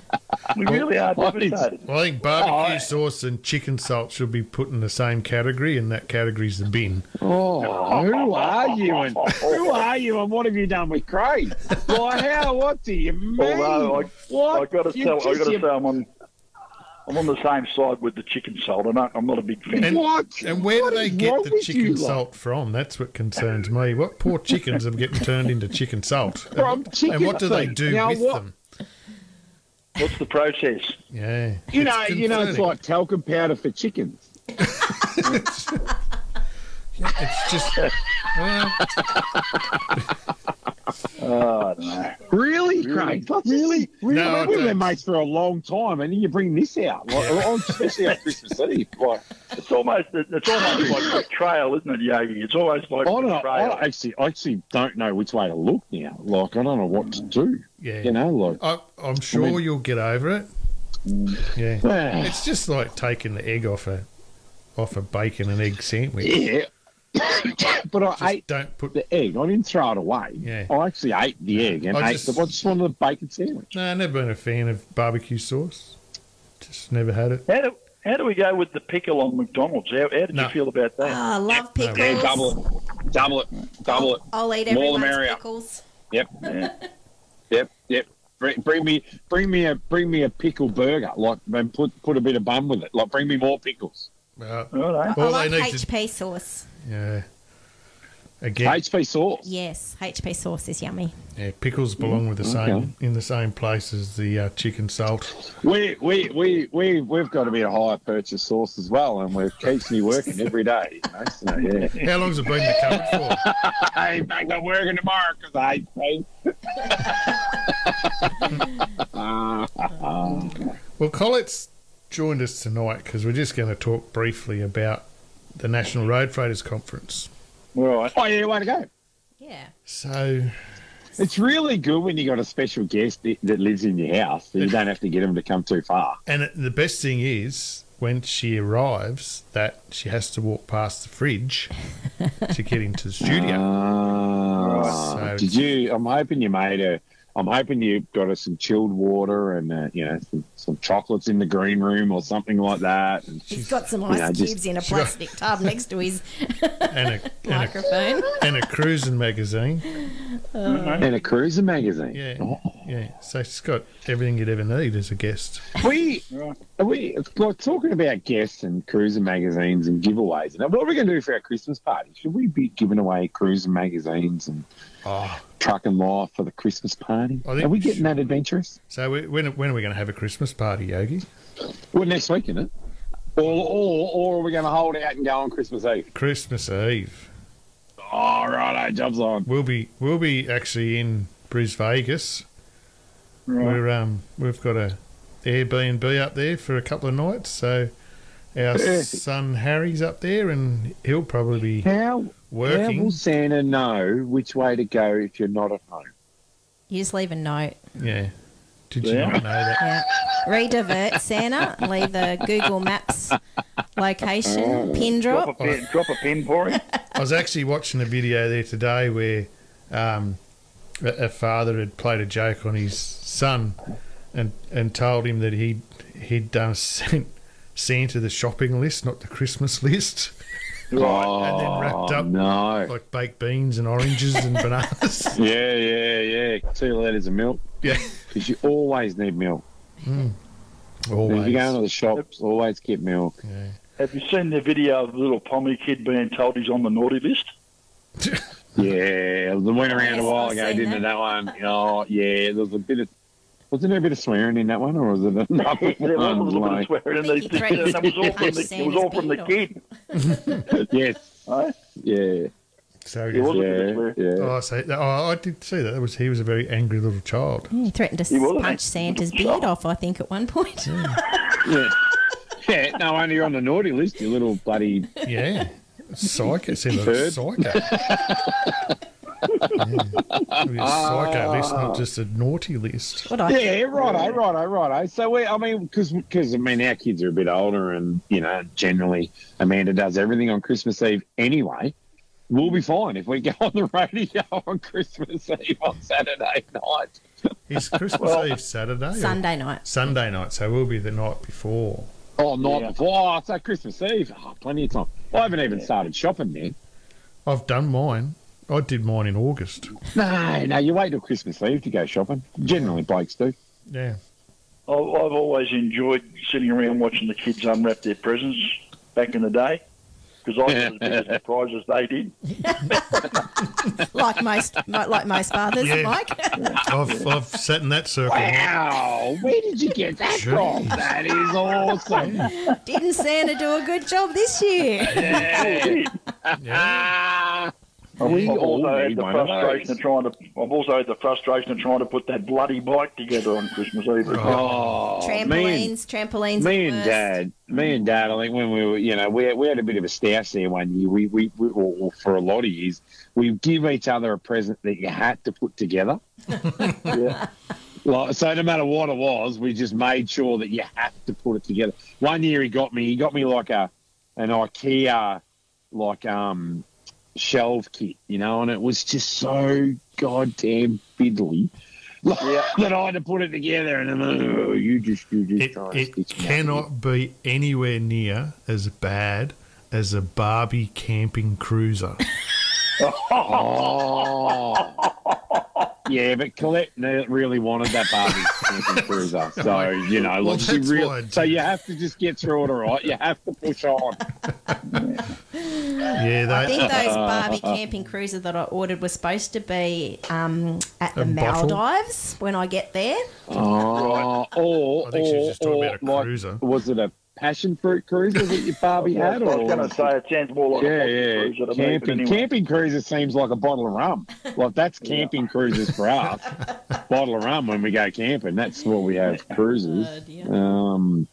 We really are What is- devastated. Well, I think barbecue Oh, sauce and chicken salt should be put in the same category, and that category's the bin. Oh, who are you and who are you and what have you done with Craig? Why, how? What do you mean? Although I, what? I got to You tell, I just- got to you- say, I'm on, I'm on the same side with the chicken salt. I'm not, I'm not a big fan. And, What? and where What do they is get wrong the with chicken you lot? salt from? That's what concerns me. What poor chickens are getting turned into chicken salt? From chicken and what do they feet. do Now, with what- them? What's the process? Yeah. You It's know, you know, it's like talcum powder for chickens. It's just. well, Oh, I. Really, Craig? That's really, really. No, I we've don't. been mates for a long time, and then you bring this out, like, Yeah. Oh, especially on Christmas Eve. Like, It's almost, it's almost like betrayal, isn't it, Yogi? It's almost like I don't know. betrayal. I actually, I actually don't know which way to look now. Like, I don't know what to do. yeah. You know, like, I, I'm sure I mean- you'll get over it. Mm. Yeah. Ah. It's just like taking the egg off a off a bacon and egg sandwich. yeah. but I Just ate don't put. the egg. I didn't throw it away. Yeah. I actually ate the egg and I ate just- the. I just wanted a bacon sandwich. No, I've never been a fan of barbecue sauce. Just never had it. How do, how do we go with the pickle on McDonald's? How, how did No. you feel about that? Ah, love pickles. Yeah, double it, double it, double it. I'll eat More the everyone's merrier. pickles. Yep, Yeah. yep. Yep. Bring, bring me, bring me a, bring me a pickle burger. Like, and put put a bit of bun with it. Like, bring me more pickles. Well, Righto. All I they like need to- HP sauce. yeah. Again, HP sauce. Yes, HP sauce is yummy. yeah, pickles belong with the mm, Okay. same in the same place as the uh, chicken salt. We we we we we've got a bit of higher purchase sauce as well, and it keeps me working every day. You know? so, yeah. How long's it been in the cupboard for? I ain't not working tomorrow because I. I ah, ah. Well, Collette's joined us tonight because we're just going to talk briefly about the National Road Freighters Conference. Right. oh yeah, way to go! Yeah. So, It's really good when you got a special guest that that lives in your house. So you don't have to get them to come too far. and the best thing is when she arrives that she has to walk past the fridge to get into the studio. Ah, So- did you? I'm hoping you made a. I'm hoping you've got us some chilled water and uh, you know some, some chocolates in the green room or something like that. And He's got some ice Yeah, just- cubes in a She's got- plastic tub next to his and, a, and, a, microphone. and a cruising magazine. and a cruising magazine. Yeah, Oh. yeah. So she's got everything you'd ever need as a guest. We are we like talking about guests and cruising magazines and giveaways. And what are we going to do for our Christmas party? Should we be giving away cruising magazines and Oh, Truckin' Life for the Christmas party? Are we getting that adventurous? so we, when when are we going to have a Christmas party, Yogi? Well, next week, isn't it? Or, or, or are we going to hold out and go on Christmas Eve? Christmas Eve. Oh, right, jobs on. We'll be we'll be actually in Bris Vegas. Right. We're um we've got a Airbnb up there for a couple of nights, so our Perfect. son Harry's up there, and he'll probably be How, how will Santa know which way to go if you're not at home? You just leave a note. Yeah. Did you Yeah. not know that? Yeah. Redivert Santa. Leave the Google Maps location. Pin Drop drop. a pin, drop a pin for him. I was actually watching a video there today where um, a, a father had played a joke on his son and and told him that he he'd done sent Santa the shopping list, not the Christmas list, Oh, and then oh, wrapped up no. like baked beans and oranges and bananas. Yeah, yeah, yeah. Two litres of milk. yeah, Because you always need milk. Hmm. If always. you go into the shops, always get milk. Yeah. Have you seen the video of the little Pommy kid being told he's on the naughty list? Yeah, it went around Yes, a while ago, didn't it? that. That one. Oh, yeah. There was a bit of. Wasn't there a bit of swearing in that one, or was it another there was a one? little bit of swearing, and, I they, think and that was all from the, punch it was all from the kid. yes. Right? Yeah. So It was a bit of Yeah. Yeah. Oh, I see. Oh, I did see that. That was he was a very angry little child. Yeah, he threatened to He was, punch? Santa's beard child. off, I think, at one point. Yeah. Yeah. No only you're on the naughty list, you little bloody. Yeah, psycho. Seemed like a Bird. Psycho. yeah. Be a psycho list, not just a naughty list. What I Yeah, righto, righto, righto. Eh, so we, I mean, because because I mean, our kids are a bit older, and you know, generally Amanda does everything on Christmas Eve anyway. We'll be fine if we go on the radio on Christmas Eve on Saturday night. Is Christmas Eve Saturday? or- Sunday night. Sunday night, so we'll be the night before. Oh, night Yeah. before. Oh, so Christmas Eve. Oh, plenty of time. I haven't even started shopping yet. I've done mine. I did mine in August. No, no, you wait till Christmas Eve to go shopping. Generally, blokes do. Yeah. I've, I've always enjoyed sitting around watching the kids unwrap their presents back in the day because I got as big a surprise as they did. Like most like like most fathers, Yeah. Mike. I've, I've sat in that circle. Wow, where did you get that from? That is awesome. Didn't Santa do a good job this year? Yeah. Ah, I've, we I've all also had the one of frustration of trying to. I've also had the frustration of trying to put that bloody bike together on Christmas Eve. Oh, me and, trampolines, trampolines. me and. Dad, me and Dad. I think when we were, you know, we we had a bit of a stoush there one year. We we, we or, or for a lot of years, we give each other a present that you had to put together. Yeah. Like, so no matter what it was, we just made sure that you had to put it together. One year he got me, he got me like a an IKEA like um shelf kit, you know, and it was just so goddamn fiddly. Yeah. that I had to put it together, and then oh, you just you just It, it stitch up. cannot be anywhere near as bad as a Barbie camping cruiser. Oh, yeah, but Collette really wanted that Barbie camping cruiser, so you know, Well, like she really. So you have to just get through it, all right. You have to push on. Yeah, I think those Barbie camping cruises that I ordered were supposed to be um, at the A bottle? Maldives when I get there. Oh, or I think she was just talking about a like, cruiser. was it a passion fruit cruiser that your Barbie Yeah, had? I was going to say it sounds more like yeah, a yeah. cruiser to me, but Camping, anyway. camping cruiser seems like a bottle of rum. Like that's camping cruises for us. bottle of rum when we go camping. That's what we have cruises. Dear. Um,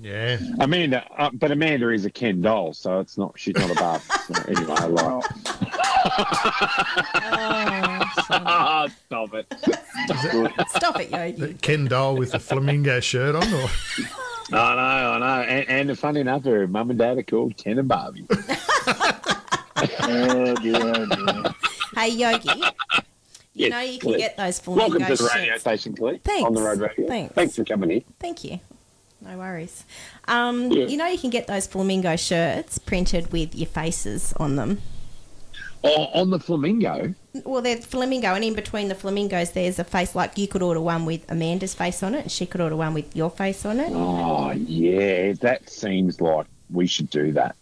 yeah. Amanda, uh, but Amanda is a Ken doll, so it's not. She's not a Barbie. So anyway, I like. Oh, Stop it. stop it, Yogi. Ken Doll with the flamingo shirt on, or I know, I know. And, and funny enough, her mum and dad are called Ken and Barbie. Oh, dear, oh, dear. Hey, Yogi. You Yes, know you can please. get those flamingo Welcome to the radio shirts. station, Cleve. Thanks. On the road radio. Thanks. Thanks for coming in. Thank you. No worries. Um, Yeah. You know you can get those flamingo shirts printed with your faces on them. Oh, on the flamingo. Well, they're flamingo, and in between the flamingos, there's a face. Like you could order one with Amanda's face on it, and she could order one with your face on it. Oh, yeah. That seems like we should do that.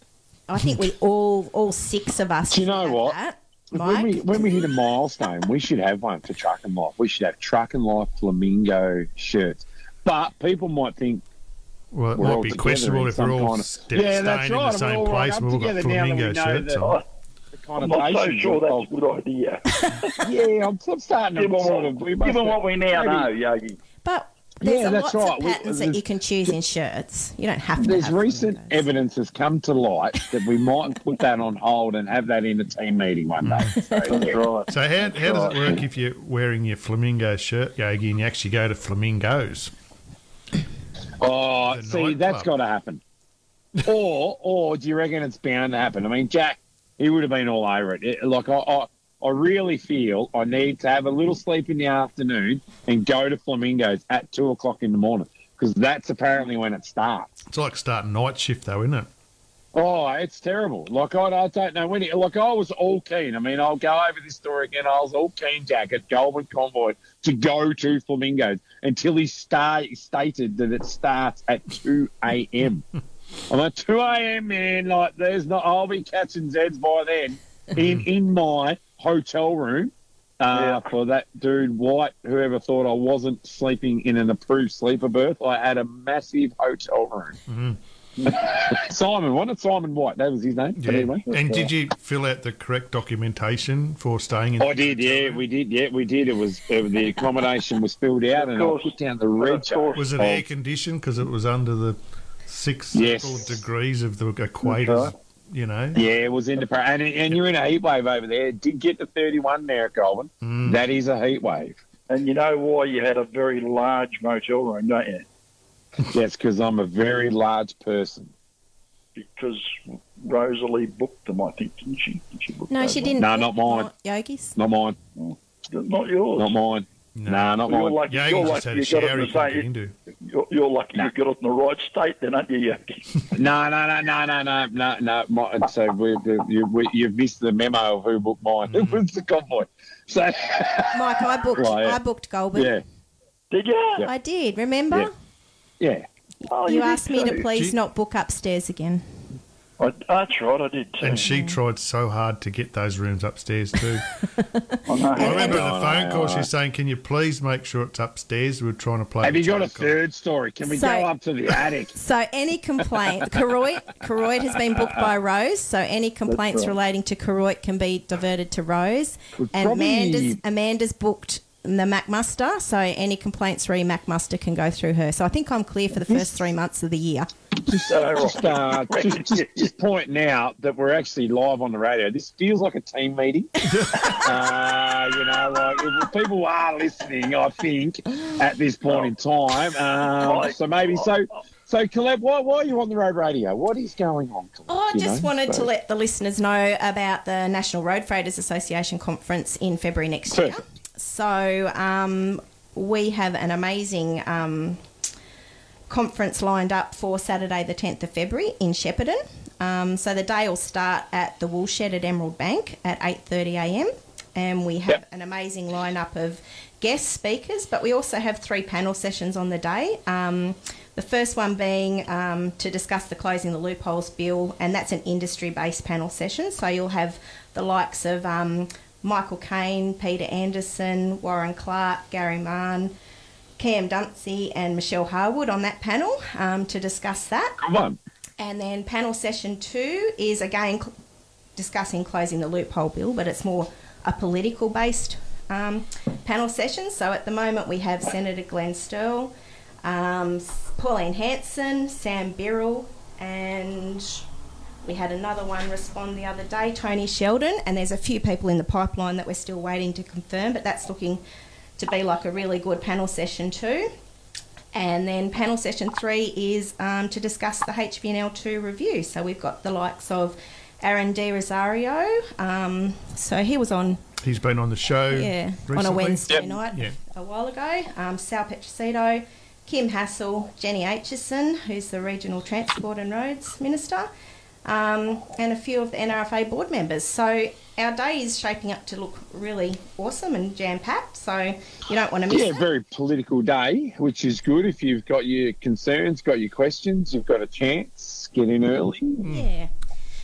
I think we all, all six of us. Do you know have what? That. When we when we hit a milestone, we should have one for Truckin' Life. We should have Truckin' Life flamingo shirts. But people might think well, it We're might all be questionable if we're all kind of- st- Yeah, that's staying in the same place right and we've all got together we flamingo shirts that- on. The I'm not so connotations sure of- that's a good idea. Yeah, I'm, I'm starting to Given sort of. what, We given have- what we now maybe- know, Yogi. But there's Yeah, a that's lots right. of We- patterns that you can choose in shirts. You don't have to. There's have recent flamingos. evidence has come to light that we might put that on hold and have that in a team meeting one day. So, That's right. So how, how does it work if you're wearing your flamingo shirt, Yogi, and you actually go to flamingos? oh, see, that's got to happen. or, or do you reckon it's bound to happen? I mean, Jack, he would have been all over it. it like, I, I, I really feel I need to have a little sleep in the afternoon and go to Flamingos at two o'clock in the morning because that's apparently when it starts. It's like starting night shift, though, isn't it? Oh, it's terrible. Like I, I don't know when. It, like I was all keen. I mean, I'll go over this story again. I was all keen, Jack, at Goulburn Convoy to go to Flamingos until he sta- stated that it starts at two a.m. I'm at two a.m. Man, like there's not. I'll be catching Zeds by then in in my hotel room. Uh, Yeah. For that dude White, whoever thought I wasn't sleeping in an approved sleeper berth, I had a massive hotel room. Simon, wasn't it Simon White? That was his name. Yeah. anyway. And did you fill out the correct documentation for staying in? I did, yeah, we did, yeah, we did. It was uh, the accommodation was filled out, and I course. put down the red Was it air conditioned because it was under the six Yes. degrees of the equator? right. You know. Yeah, it was in the and, and you're in a heat wave over there. It did get to 31 there at Goulburn. Mm. That is a heat wave. And you know why you had a very large motel room, don't you? That's because I'm a very large person. Because Rosalie booked them, I think, didn't she? Did she book No, she ones? didn't. No, not mine. Yogis. Not mine. Not yours. Not mine. No. Nah, not You're mine. lucky, Yogi you're lucky had a you got it in the couldn't get same. into. You're, you're lucky Nah. you got it in the right state, then, aren't you, Yogi? No, no, no, no, no, no, no, no. My, so we, we, you, we, you've missed the memo of who booked mine. It was the convoy. So, Mike, I booked. Right, yeah. I booked Goulburn. yeah, Did you? Yeah. I did. Remember? Yeah. yeah. Oh, You did asked me to please Gee. not book upstairs again. I, ah, that's right, I did too. And she tried so hard to get those rooms upstairs too. I know. I remember No, the phone no, call. no. She's saying, "Can you please make sure it's upstairs?" We are trying to play. Have you got a joke on- third story? Can we So- go up to the attic? So any complaint, Karoit, Karoit has been booked by Rose. So any complaints right. relating to Karoit can be diverted to Rose. We've And probably- Amanda's, Amanda's booked the MacMuster. So any complaints re MacMuster can go through her. So I think I'm clear for the first three months of the year. Just, Oh, just, uh, just, just, just pointing out that we're actually live on the radio. This feels like a team meeting. uh, you know, like if people are listening, I think, at this point in time. Um, so maybe so. So, Collette, why, why are you on the road radio? What is going on? Collette, Oh, I you just know? wanted So- to let the listeners know about the National Road Freighters Association conference in February next year. So um, we have an amazing um, conference lined up for Saturday, the 10th of February in Shepparton. Um, so the day will start at the Woolshed at Emerald Bank at 8:30 a.m. and we have Yep. an amazing lineup of guest speakers, but we also have three panel sessions on the day. Um, the first one being um, to discuss the Closing the Loopholes Bill, and that's an industry based panel session. So you'll have the likes of um, Michael Kane, Peter Anderson, Warren Clark, Gary Mann, Cam Dumesny, and Michelle Harwood on that panel um, to discuss that. Come on. And then panel session two is again cl- discussing closing the loophole bill, but it's more a political based um, panel session. So at the moment we have Senator Glenn Sterle, um, Pauline Hanson, Sam Birrell, and we had another one respond the other day, Tony Sheldon, and there's a few people in the pipeline that we're still waiting to confirm, but that's looking to be like a really good panel session too. And then panel session three is um, to discuss the HVNL2 review. So we've got the likes of Aaron de Rozario. Um, so he was on He's been on the show. yeah, on a. Wednesday Yep. night Yeah. a while ago. Um, Sal Petroccitto, Kim Hassall, Jenny Aitchison, who's the Regional Transport and Roads Minister, um, and a few of the NRFA board members. So our day is shaping up to look really awesome and jam packed. So you don't want to miss Yeah, it. Yeah, very political day, which is good. If you've got your concerns, got your questions, you've got a chance. Get in early. Yeah.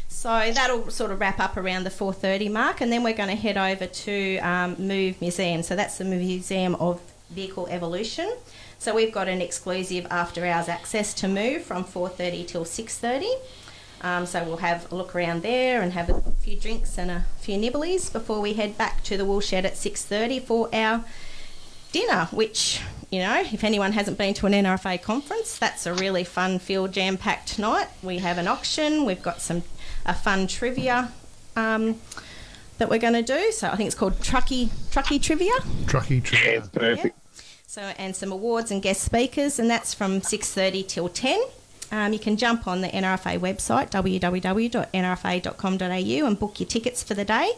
So that'll sort of wrap up around the 4:30 mark, and then we're going to head over to um, Move Museum. So that's the Museum of Vehicle Evolution. So we've got an exclusive after hours access to Move from 4:30 till 6:30. Um, so we'll have a look around there and have a few drinks and a few nibblies before we head back to the woolshed at 6:30 for our dinner, which, you know, if anyone hasn't been to an NRFA conference, that's a really fun, feel jam packed night. We have an auction, we've got some a fun trivia um, that we're going to do. So I think it's called Trucky Trucky Trivia. Trucky Yeah, trip. it's perfect. So and some awards and guest speakers, and that's from 6:30 till 10. Um, you can jump on the NRFA website www.nrfa.com.au and book your tickets for the day.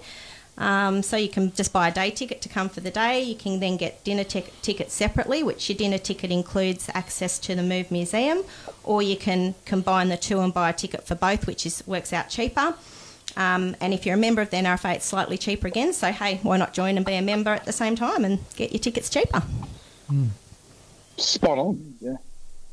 Um, so you can just buy a day ticket to come for the day. You can then get dinner tic- tickets separately, which your dinner ticket includes access to the Move Museum, or you can combine the two and buy a ticket for both, which is works out cheaper. Um, and if you're a member of the NRFA, it's slightly cheaper again. So hey, why not join and be a member at the same time and get your tickets cheaper? Spot on. Yeah.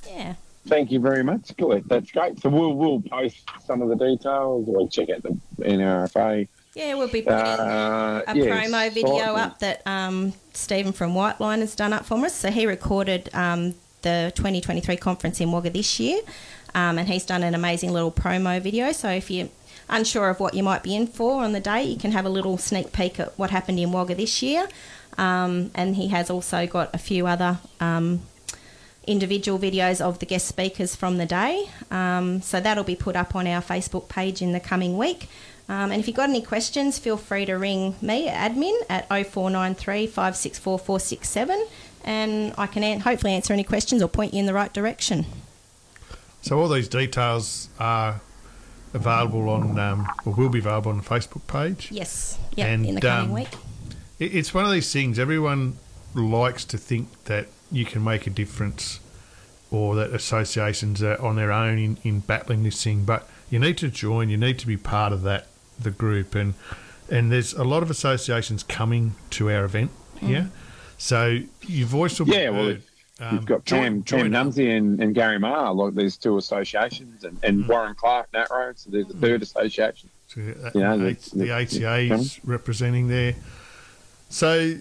Yeah. Thank you very much. Good. That's great. So we'll we'll post some of the details. We'll check out the NRFA. Yeah, we'll be putting Uh, a yes, promo video slightly. up that um, Stephen from Whiteline has done up for us. So he recorded um, the 2023 conference in Wagga this year, um, and he's done an amazing little promo video. So if you're unsure of what you might be in for on the day, you can have a little sneak peek at what happened in Wagga this year. Um, and he has also got a few other um, individual videos of the guest speakers from the day. Um, so that'll be put up on our Facebook page in the coming week. Um, and if you've got any questions, feel free to ring me admin at 0493 564 467 and I can an- hopefully answer any questions or point you in the right direction. So all these details are available on, um, or will be available on the Facebook page. Yes, yeah, And, in the coming um, week. It's one of these things. Everyone likes to think that you can make a difference, or that associations are on their own in, in battling this thing. But you need to join. You need to be part of that the group, and and there's a lot of associations coming to our event mm. here. So your voice will be Yeah, well, heard. Um, You've got join- Cam, Cam join and, and Gary Marr. Like there's two associations, and, and mm. Warren Clark, Nat Road. So there's a third mm. association. So uh, that- Yeah, the, that's- the that's- ATA is representing there. So,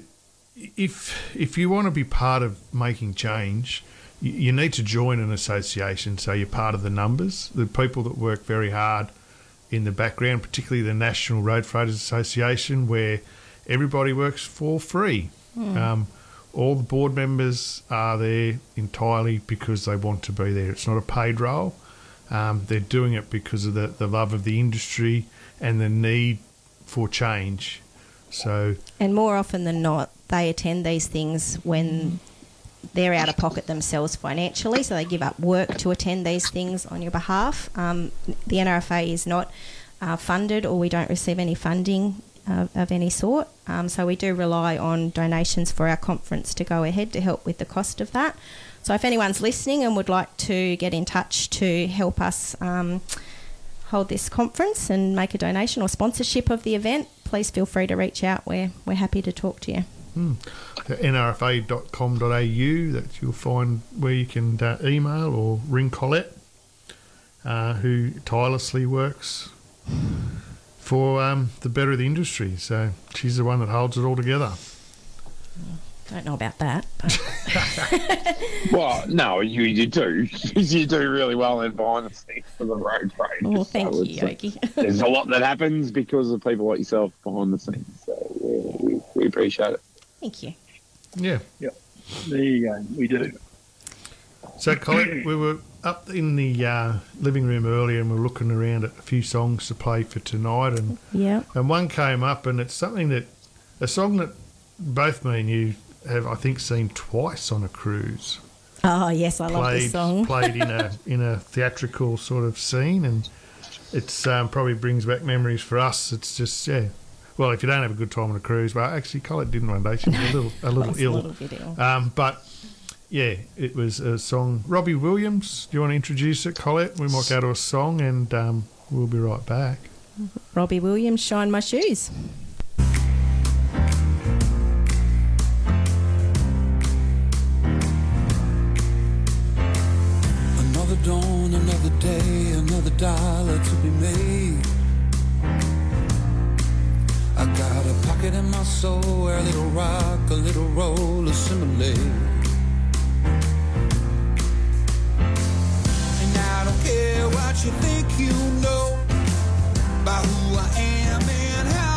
if if you want to be part of making change, you, you need to join an association. So you're part of the numbers, the people that work very hard in the background, particularly the National Road Freighters Association, where everybody works for free. Um, all the board members are there entirely because they want to be there. It's not a paid role. Um, they're doing it because of the, the love of the industry and the need for change. So, And more often than not, they attend these things when they're out of pocket themselves financially, so they give up work to attend these things on your behalf. Um, the NRFA is not uh, funded, or we don't receive any funding uh, of any sort. Um, so we do rely on donations for our conference to go ahead to help with the cost of that. So if anyone's listening and would like to get in touch to help us um, hold this conference and make a donation or sponsorship of the event, please feel free to reach out. We're we're happy to talk to you. nrfa.com.au that you'll find where you can uh, email or ring Collette, uh, who tirelessly works for um, the better of the industry. So she's the one that holds it all together. Don't know about that. But Well, no, you, you do. you do really well in behind the scenes for the road trade. well, thank So you, Yogi. There's a lot that happens because of people like yourself behind the scenes. So yeah, we, we appreciate it. Thank you. Yeah. There you go. We do. So, Collette, we were up in the uh, living room earlier and we were looking around at a few songs to play for tonight, and, Yeah. and one came up, and it's something that a song that both me and you have, I think, seen twice on a cruise. Oh yes, I love played this song. played in a in a theatrical sort of scene, and it's um, probably brings back memories for us. It's just yeah. Well, if you don't have a good time on a cruise, well, actually, Collette didn't one day. She was a little a little Was a ill. little. Um, but yeah, it was a song. Robbie Williams, do you want to introduce it, Collette? We might go to a song, and um, we'll be right back. Robbie Williams, "Shine My Shoes." Another dawn, another day, another dollar to be made. I got a pocket in my soul where a little rock, a little roll assimilate. And I don't care what you think you know about who I am and how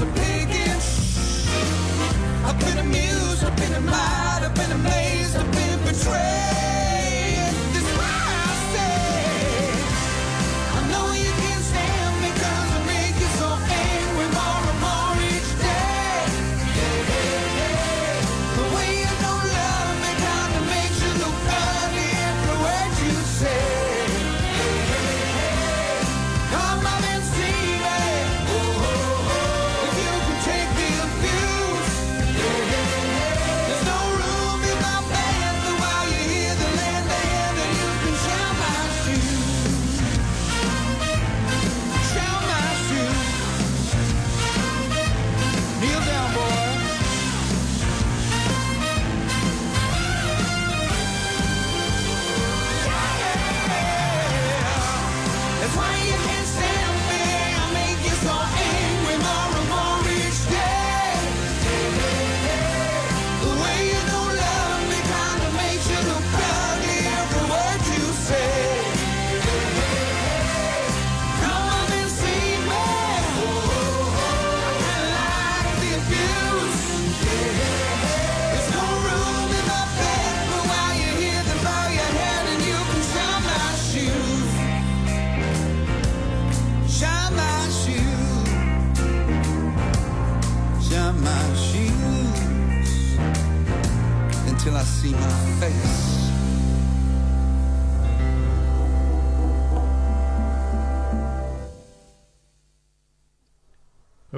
I've been amused, I've been admired,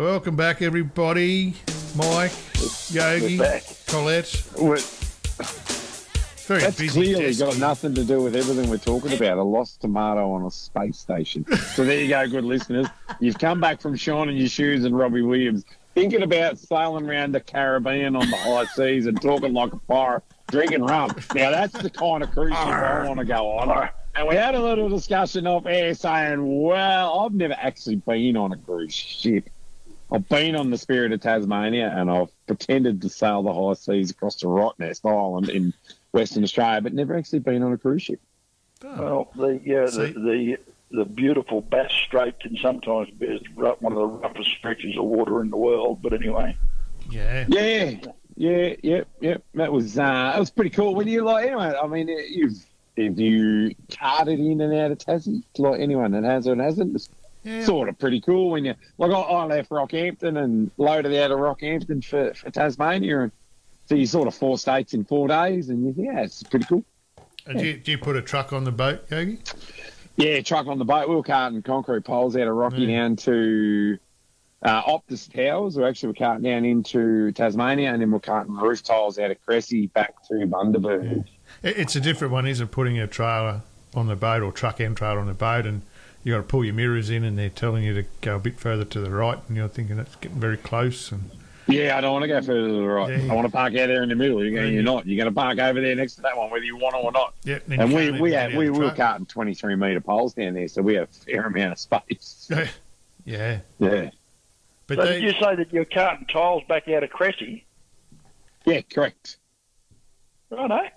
Welcome back, everybody. Mike, Yogi, We're. Collette. We're- Very That's busy. clearly desk got nothing to do with everything we're talking about. A lost tomato on a space station. So there you go, good listeners. You've come back from shining your shoes and Robbie Williams, thinking about sailing around the Caribbean on the high seas and talking like a pirate. drinking rum. Now that's the kind of cruise ship I want to go on. And we had a little discussion off air saying, well, I've never actually been on a cruise ship. I've been on the Spirit of Tasmania and I've pretended to sail the high seas across to Rottnest Island in Western Australia, but never actually been on a cruise ship. Well, the yeah, the, See? the the beautiful Bass Strait can sometimes be one of the roughest stretches of water in the world. But anyway, Yeah. Yeah, yeah, yeah, yeah. That was uh, that was pretty cool. When you like, anyway, I mean, you've if you carted in and out of Tassie, like anyone that has or hasn't, it's Yeah. sort of pretty cool when you like. I, I left Rockhampton and loaded out of Rockhampton for, for Tasmania, and so you sort of four states in four days, and you yeah, it's pretty cool. And do, you, do you put a truck on the boat, Yogi? Yeah, truck on the boat. We were carting concrete poles out of Rocky Yeah. down to uh, Optus Towers. We actually were carting down into Tasmania, and then we're carting roof tiles out of Cressy back to Bundaberg. It- It's a different one, isn't it? Putting a trailer on the boat or truck and trailer on the boat, and you got to pull your mirrors in, and they're telling you to go a bit further to the right, and you're thinking that's getting very close. And Yeah, I don't want to go further to the right. Yeah. I want to park out there in the middle. You're, going, you're not. You're going to park over there next to that one, whether you want to or not. yeah, then And we can't we even had we, out we were truck. carting 23 metre poles down there, so we have a fair amount of space. yeah, Yeah, but so they, did you say that you're carting tiles back out of Cressy? yeah, correct. Right, Righto.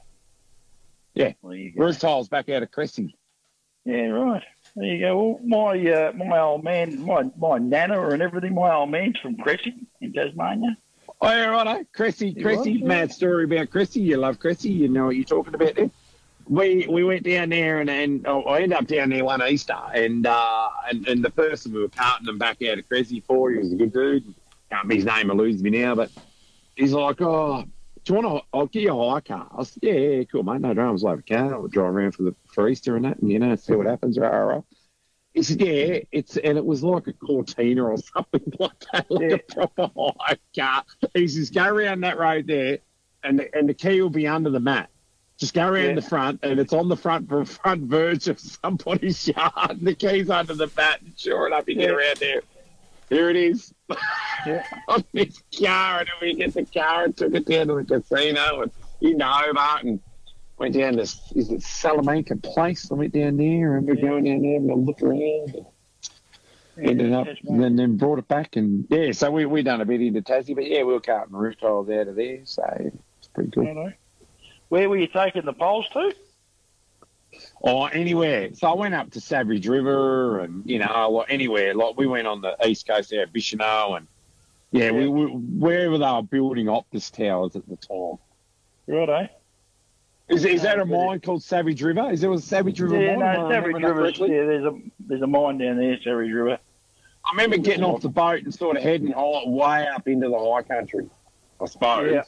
Yeah. There you go. Roof tiles back out of Cressy. Yeah, right. There you go. Well, my uh, my old man, my my nana and everything. My old man's from Cressy in Tasmania. Oh, yeah, righto. Cressy, You Cressy, what? mad story about Cressy. You love Cressy. You know what you're talking about there. We we went down there and, and oh, I ended up down there one Easter and uh and, and the person we were carting them back out of Cressy for, he was a good dude. Can't remember his name eludes me now, but he's like, Oh, do you want to I'll give you a? I said, Yeah, yeah, cool, mate, no dramas, I'll a car, I'll drive around for the for Easter and that and you know, see what happens, rah, rah, rah. He said, Yeah, it's and it was like a Cortina or something like that, like Yeah. a proper hire car. He says, Go around that road there and the, and the key will be under the mat. Just go around Yeah. the front, and it's on the front front verge of somebody's yard. And the key's under the mat, and sure enough, you get Yeah. around there. Here it is. Yeah. on this car, and then we get the car and took it down to the casino and in Hobart and went down to is it Salamanca Place? I went down there and we're going down there having a look around. And ended up and then, then brought it back and yeah, so we we done a bit into Tassie, but yeah, we were carting roof tiles out of there, so it's pretty cool. Where were you taking the poles to? Or anywhere. So I went up to Savage River and, you know, anywhere. Like we went on the east coast there, Bicheno, and yeah, we, we wherever they were building Optus Towers at the time. Righto. Is, is that a mine called Savage River? Is there a Savage River Yeah, mine? No, Savage River. Yeah, there's a there's a mine down there, Savage River. I remember getting off the boat and sort of heading high, way up into the high country, I suppose. Yeah.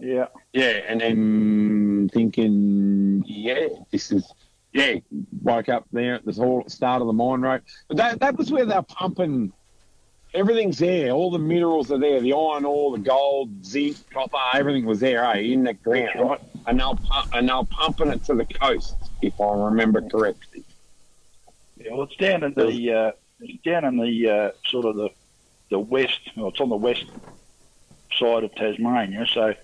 Yeah. Yeah, and then thinking, yeah, this is, yeah, woke up there at the whole start of the mine road. But that, that was where they're pumping, everything's there. All the minerals are there. The iron ore, the gold, zinc, copper, everything was there, eh, in the ground. right. And, they're, pu- and they're pumping it to the coast, if I remember correctly. Yeah, well, it's down in the uh, down in the uh, sort of the the west. Well, it's on the west side of Tasmania, so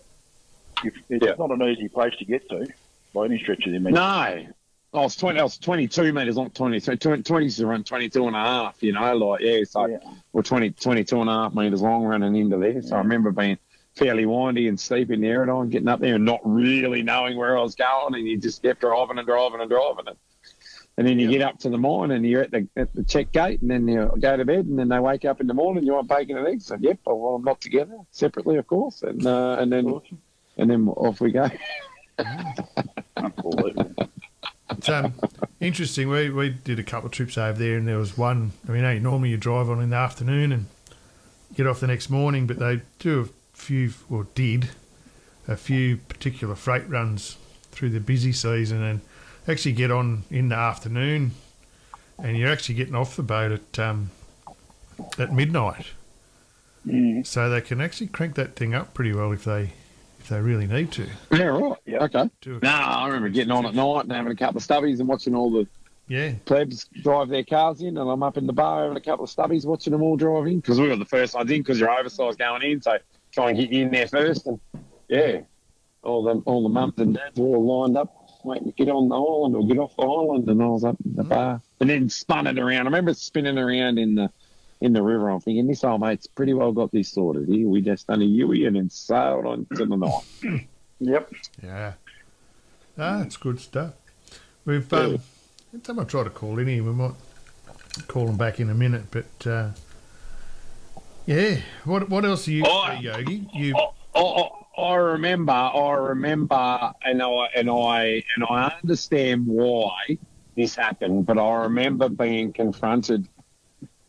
if, it's Yeah. not an easy place to get to by any stretch of the imagination. No. Oh, it's 20, oh, it's 22 metres, not 20. So 20, 20 is around 22 and a half, you know, like, yeah, so Yeah. we're 20, 22 and a half metres long running into there. So I remember being fairly windy and steep in the Aerodon, getting up there and not really knowing where I was going, and you just kept driving and driving and driving. And, and then you get up to the mine and you're at the at the check gate, and then you go to bed, and then they wake up in the morning, you want bacon and eggs. So, yep, well, I'm not together, separately, of course. And uh, and then and then off we go. Unbelievable. It's um, interesting. We, we did a couple of trips over there, and there was one. I mean, hey, normally you drive on in the afternoon and get off the next morning, but they do a few, or did, a few particular freight runs through the busy season and actually get on in the afternoon, and you're actually getting off the boat at um, at midnight. Mm. So they can actually crank that thing up pretty well if they if they really need to. Yeah, right. Yeah. Okay. No, I remember getting on at night and having a couple of stubbies and watching all the Yeah, plebs drive their cars in, and I'm up in the bar having a couple of stubbies watching them all drive in because we got the first ones in because you're oversized going in, so try and get you in there first. And yeah, all the all the mums and dads were all lined up waiting to get on the island or get off the island, and I was up in the hmm. bar, and then spun it around. I remember spinning around in the in the river. I'm thinking this old mate's pretty well got this sorted. Here we just done a Yui and then sailed on to the night. Yep. Yeah. Ah, it's good stuff. We've um, someone tried to call in here. We might call them back in a minute, but uh, yeah. What what else are you, Oh, Yogi? You I, I, I remember, I remember, and I and I and I understand why this happened, but I remember being confronted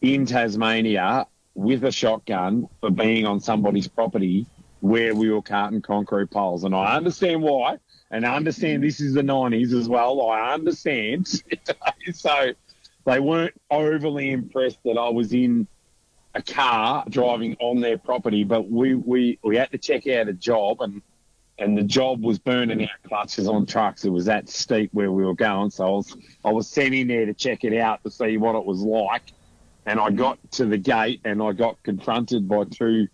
in Tasmania with a shotgun for being on somebody's property where we were carting concrete poles, and I understand why, and I understand this is the nineties as well. I understand, so they weren't overly impressed that I was in a car driving on their property, but we, we, we had to check out a job and and the job was burning out clutches on trucks. It was that steep where we were going. So I was I was sent in there to check it out to see what it was like. And I got to the gate and I got confronted by two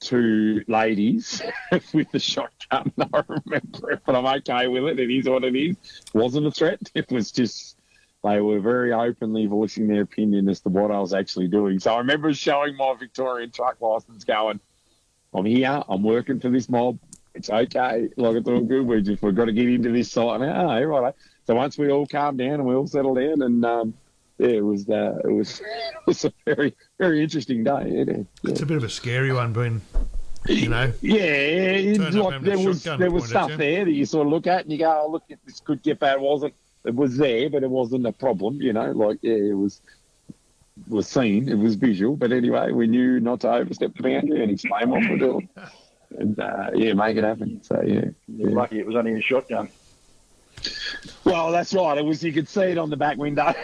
two ladies with the shotgun. I remember it, but I'm okay with it. It is what it is. wasn't a threat. It was just they were very openly voicing their opinion as to what I was actually doing. So I remember showing my Victorian truck license going, I'm here, I'm working for this mob. It's okay. Like it's all good. We just we've got to get into this site now. Hey, right. So once we all calmed down and we all settled down and um, it was uh, it was it was a very very interesting day. Yeah, yeah. it's a bit of a scary one, being you know. Yeah, it's Turned up like there was there was stuff there that you sort of look at and you go, oh look, this could get bad. It wasn't. It was there, but it wasn't a problem. You know, like yeah, it was was seen. It was visual, but anyway, we knew not to overstep the boundary and explain what we're doing, and uh, yeah, make it happen. So yeah, You're yeah. lucky it was only a shotgun. Well, that's right. It was you could see it on the back window,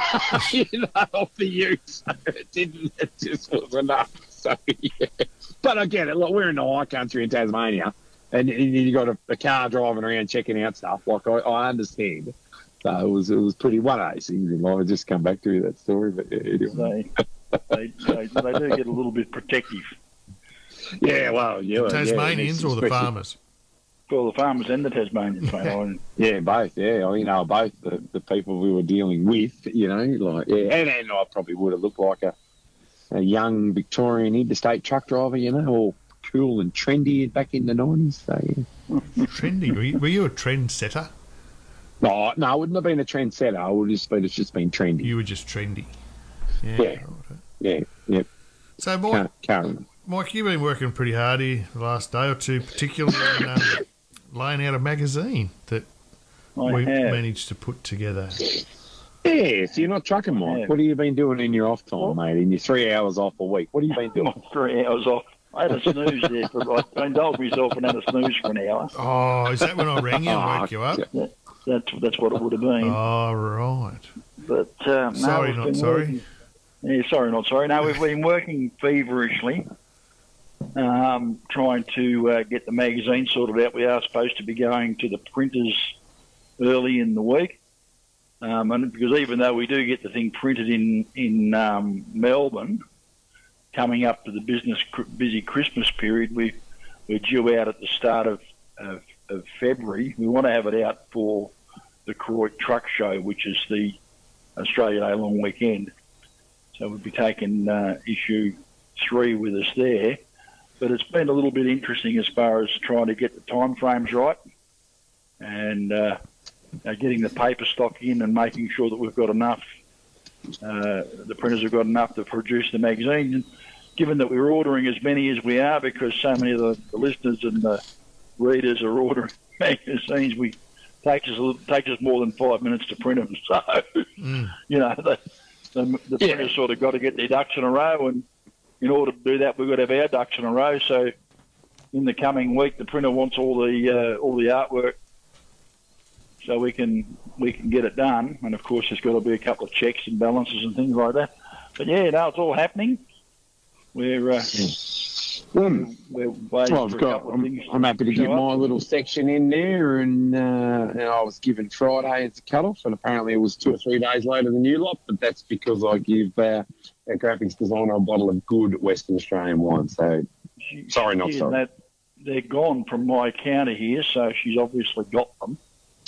you know, of the ute. So it didn't. It just was enough. So yeah. But I get it. Look, we're in the high country in Tasmania, and, and you got a, a car driving around checking out stuff. Like I, I understand. So it was it was pretty one of those things in life. I just come back to that story, but yeah, anyway. They, they, they, they do get a little bit protective yeah, well, yeah, Tasmanians yeah, or the farmers? For the farmers and the Tasmanians, mate. I, Yeah, both. Yeah, I mean, know both the, the people we were dealing with. You know, like yeah, and, and I probably would have looked like a a young Victorian interstate truck driver. You know, all cool and trendy back in the nineties. So yeah. Trendy. Were you, were you a trend setter? No, no, I wouldn't have been a trendsetter. I would have just been it's just been trendy. You were just trendy. Yeah. Yeah. right. Yeah, yeah. So, Mike, Can't, can't. Mike, you've been working pretty hard here the last day or two, particularly on um, laying out a magazine that I we have. managed to put together. Yeah, so you're not trucking, Mike. Yeah. What have you been doing in your off time, mate? In your three hours off a week, what have you been doing? Three hours off. I had a snooze there. For, I indulged myself and had a snooze for an hour. Oh, is that when I rang you and woke you up? That's that's what it would have been. Oh, right. But uh, Sorry, we've not sorry. working- Yeah, sorry, not sorry. No, we've been working feverishly, um, trying to uh, get the magazine sorted out. We are supposed to be going to the printers early in the week, um, and because even though we do get the thing printed in in um, Melbourne, coming up to the business busy Christmas period, we we're due out at the start of, of, of February. We want to have it out for the Croydon Truck Show, which is the Australia Day long weekend. So we'll be taking uh, issue three with us there. But it's been a little bit interesting as far as trying to get the time frames right and uh, uh, getting the paper stock in and making sure that we've got enough. Uh, the printers have got enough to produce the magazine. And given that we're ordering as many as we are, because so many of the, the listeners and the readers are ordering magazines, we takes us a little- takes us more than five minutes to print them. So, you know, the, the, the Yeah. printers sort of got to get their ducks in a row, and in order to do that, we've got to have our ducks in a row. So, in the coming week, the printer wants all the uh, all the artwork, so we can we can get it done. And of course, there's got to be a couple of checks and balances and things like that. But yeah, no, it's all happening. We're uh, Um, we're waiting Well, I've for a got. couple of I'm, things. I'm happy to get up. my little section in there, and, uh, and I was given Friday as a cut-off, and apparently it was two or three days later than you lot. But that's because I give uh, a graphics designer a bottle of good Western Australian wine. So Sorry, not she sorry. That, they're gone from my counter here, so she's obviously got them.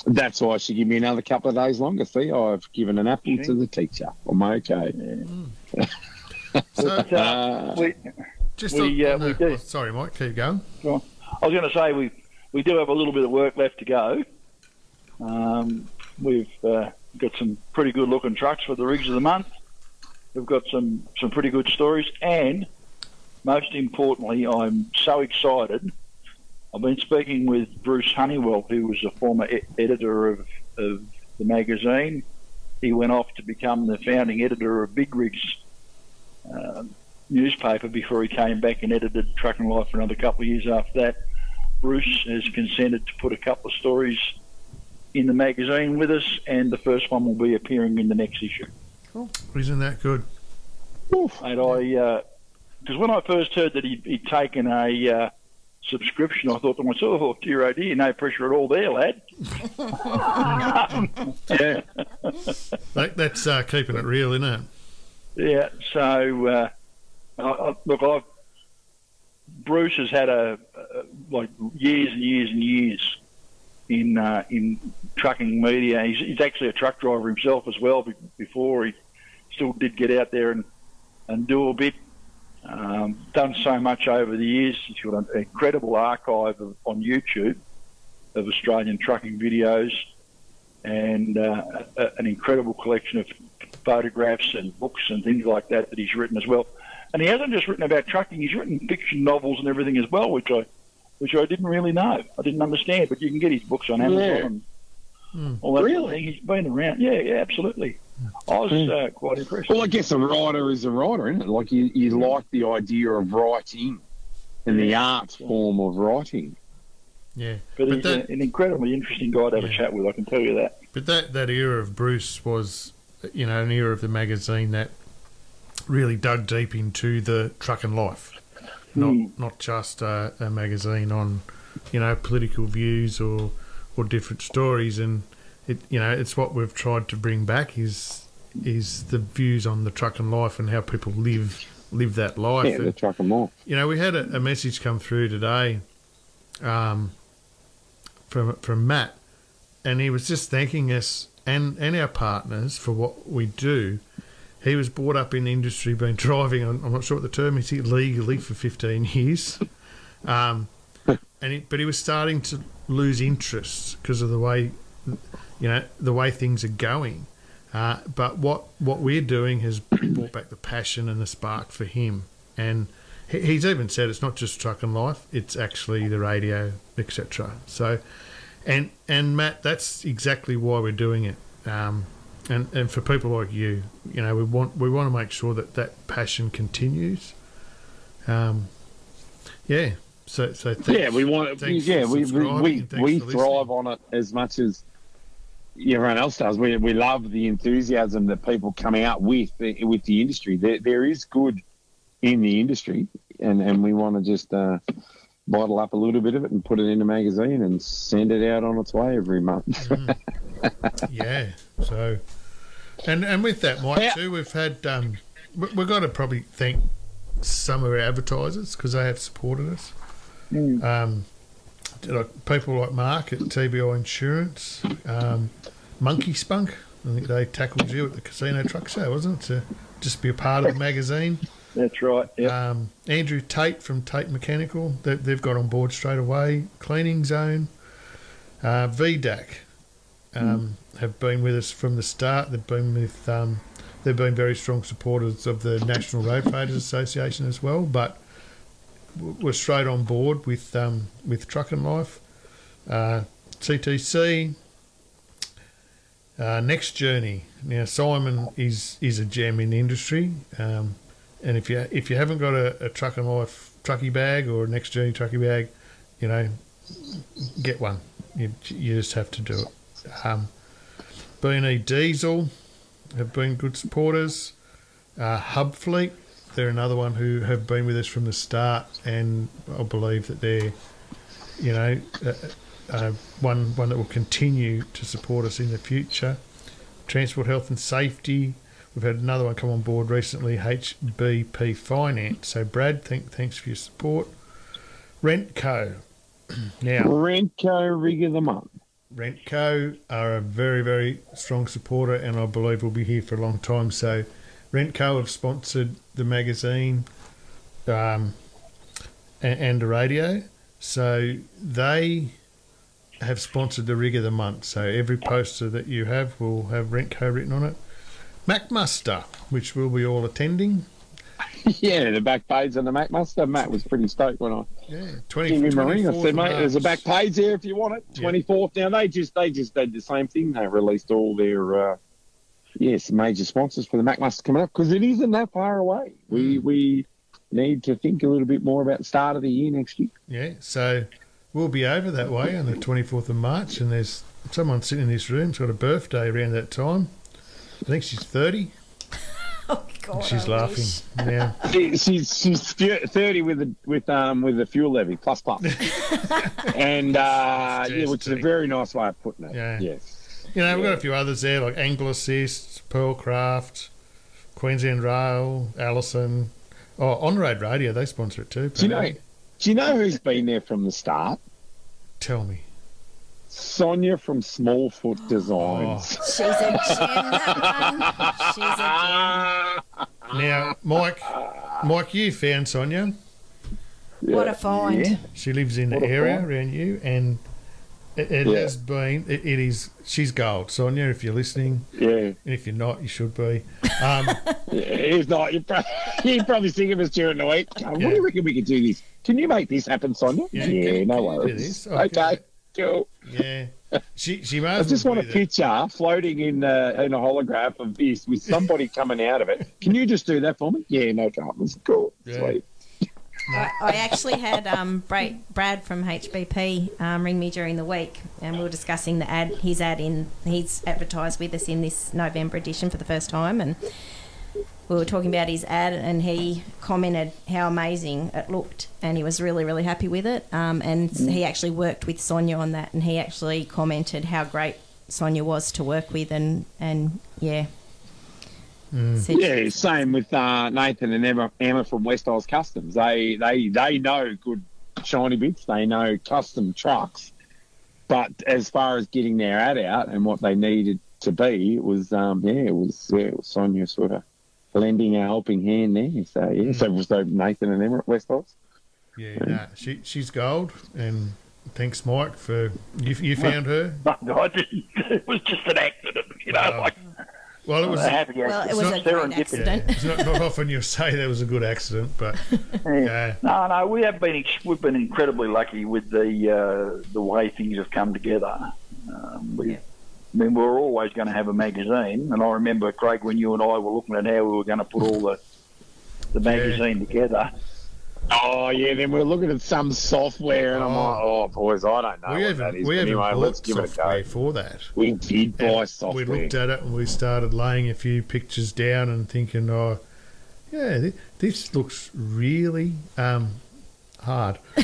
That's why she gave me another couple of days longer. See, I've given an apple to the teacher. I'm okay. So, Uh, Uh, we, just we, on, uh, on we do. oh, sorry, Mike, keep going. I was going to say we we do have a little bit of work left to go. Um, we've uh, got some pretty good looking trucks for the rigs of the month. We've got some some pretty good stories, and most importantly, I'm so excited. I've been speaking with Bruce Honeywell, who was a former e- editor of, of the magazine. He went off to become the founding editor of Big Rigs um, newspaper before he came back and edited Truckin' Life for another couple of years after that. Bruce has consented to put a couple of stories in the magazine with us, and the first one will be appearing in the next issue. Cool. Isn't that good? And I, because when I first heard that he'd, he'd taken a uh, subscription, I thought to myself, "Oh dear, oh dear, no pressure at all there, lad." yeah. That, that's uh, keeping it real, isn't it? Yeah. So, uh, I, look, I've Bruce has had a, a like years and years and years in uh, in trucking media. He's, he's actually a truck driver himself as well. Before he still did get out there and and do a bit. Um, done so much over the years. He's got an incredible archive of, on YouTube of Australian trucking videos and uh, a, an incredible collection of photographs and books and things like that that he's written as well. And he hasn't just written about trucking; he's written fiction novels and everything as well, which I, which I didn't really know. I didn't understand, but you can get his books on Amazon Yeah. and Hmm. all that sort of Really? thing. He's been around. Yeah, yeah, absolutely. I was Hmm. uh, quite impressed. Well, I guess a writer is a writer, isn't it? Like you, you like the idea of writing and the art form of writing. Yeah. but, but he's that- a, an incredibly interesting guy to have a chat with. I can tell you that. But that, that era of Bruce was, you know, an era of the magazine that really dug deep into the truck and life, not Hmm. not just a, a magazine on, you know, political views or or different stories. And it, you know, it's what we've tried to bring back is is the views on the truck and life and how people live live that life. Yeah, the And- truck and more. you know, we had a, a message come through today um, from from Matt, and he was just thanking us and, and our partners for what we do. He was brought up in the industry, been driving. I'm not sure what the term is. Legally for 15 years, um, and he, but he was starting to lose interest because of the way, you know, the way things are going. Uh, but what what we're doing has brought back the passion and the spark for him, and he- he's even said it's not just Truckin' Life; it's actually the radio, etc. So, and and Matt, that's exactly why we're doing it. Um, and and for people like you, you know, we want we want to make sure that that passion continues. Um, yeah. So so thanks, yeah, we want. yeah, we we we, thrive on it as much as everyone else does. We we love the enthusiasm that people come out with the- with the industry. There there is good in the industry, and and we want to just uh, bottle up a little bit of it and put it in a magazine and send it out on its way every month. Yeah. So, and and with that, Mike, Yeah. too, we've had um, we- we've got to probably thank some of our advertisers because they have supported us. Um, like people like Mark at TBI Insurance, um, Monkey Spunk. I think they tackled you at the Casino Truck Show, wasn't it? To just be a part of the magazine. That's right. Yeah. Um, Andrew Tate from Tate Mechanical, they, they've got on board straight away. Cleaning Zone, uh, VDAC um, have been with us from the start. They've been with, um, they've been very strong supporters of the National Road Traders Association as well. But we're straight on board with um, with Truckin' Life, uh, CTC. Uh, next journey. Now Simon is is a gem in the industry. Um, and if you if you haven't got a, a Truckin' Life trucky bag or a next journey trucky bag, you know, get one. You, you just have to do it. Um, B&E Diesel have been good supporters. Uh, Hub Fleet, they're another one who have been with us from the start, and I believe that they're, you know, uh, uh, one one that will continue to support us in the future. Transport Health and Safety, We've had another one come on board recently, HBP Finance. So, Brad, thank, thanks for your support. Rentco. Now, Rentco rig of the month. Rentco are a very, very strong supporter, and I believe will be here for a long time. So, Rentco have sponsored the magazine um, and, and the radio. So, they have sponsored the rig of the month. So, every poster that you have will have Rentco written on it. MacMuster, which we'll be all attending. yeah, the back page on the Mac Muster. Matt was pretty stoked when I Yeah, 20, gave him a ring. I 24th said, mate, there's a back page there if you want it. Yeah. Twenty fourth. Now they just they just did the same thing. They released all their uh, yes major sponsors for the Mac Muster coming up because it isn't that far away. We Hmm. we need to think a little bit more about the start of the year next year. Yeah, so we'll be over that way on the 24th of March, and there's someone sitting in this room who's got a birthday around that time. I think she's 30. Oh, God. she's I laughing wish. now. She, she's she's thirty with the with um with the fuel levy plus plus plus plus, and uh, yeah, which is a very nice way of putting it. Yeah. Yes. You know, we've got a few others there like Anglo Assist, Pearlcraft, Queensland Rail, Allison. Oh, On Road Radio, they sponsor it too. Do you know? Do you know who's been there from the start? Tell me. Sonia from Smallfoot Designs. She's a gem, that one. She's a gem. Now, Mike, Mike, you found Sonia. What a find. Yeah. She lives in the What a area find. around you, and it, it Yeah. has been. It, it is. She's gold, Sonia. If you're listening, Yeah. and if you're not, you should be. Um, If not, you'd probably, you'd probably think of us during the week. Oh, What do you reckon we could do this? Can you make this happen, Sonia? Yeah, Yeah, can- no can you do worries. Okay. Okay, cool. yeah, she she may I just well want a be picture floating in uh, in a holograph of this with somebody coming out of it. Can you just do that for me? Yeah, no dramas. Cool. Yeah. Sweet. I, I actually had um, Bra- Brad from HBP um, ring me during the week, and we were discussing the ad. His ad in he's advertised with us in this November edition for the first time, and we were talking about his ad, and he commented how amazing it looked, and he was really really happy with it. Um, and he actually worked with Sonia on that, and he actually commented how great Sonia was to work with, and and yeah. Said- Yeah, same with uh, Nathan and Emma, Emma from West Oz Customs. They they they know good shiny bits. They know custom trucks. But as far as getting their ad out and what they needed to be, it was um, yeah, it was yeah, it was Sonia sort of lending a helping hand there. So yeah, so so Nathan and Emma at West Oz. Yeah, nah, she she's gold, and thanks, Mike, for you. You found her. No, I didn't. It was just an accident, you know. Oh, like Well, it was. a happy Well, it accident. was a great accident. Yeah, it's not, not often you say there was a good accident, but yeah, No, no, we have been we've been incredibly lucky with the uh, the way things have come together. Um, we, I mean, we were always going to have a magazine, and I remember Craig when you and I were looking at how we were going to put all the the magazine together. Oh yeah, then we're looking at some software, and I'm Oh. like, oh boys, I don't know we what haven't that is. we But haven't anyway, let's give it a go. for that. We did buy And software. We looked at it and we started laying a few pictures down and thinking, oh, yeah, this looks really um, hard. yeah,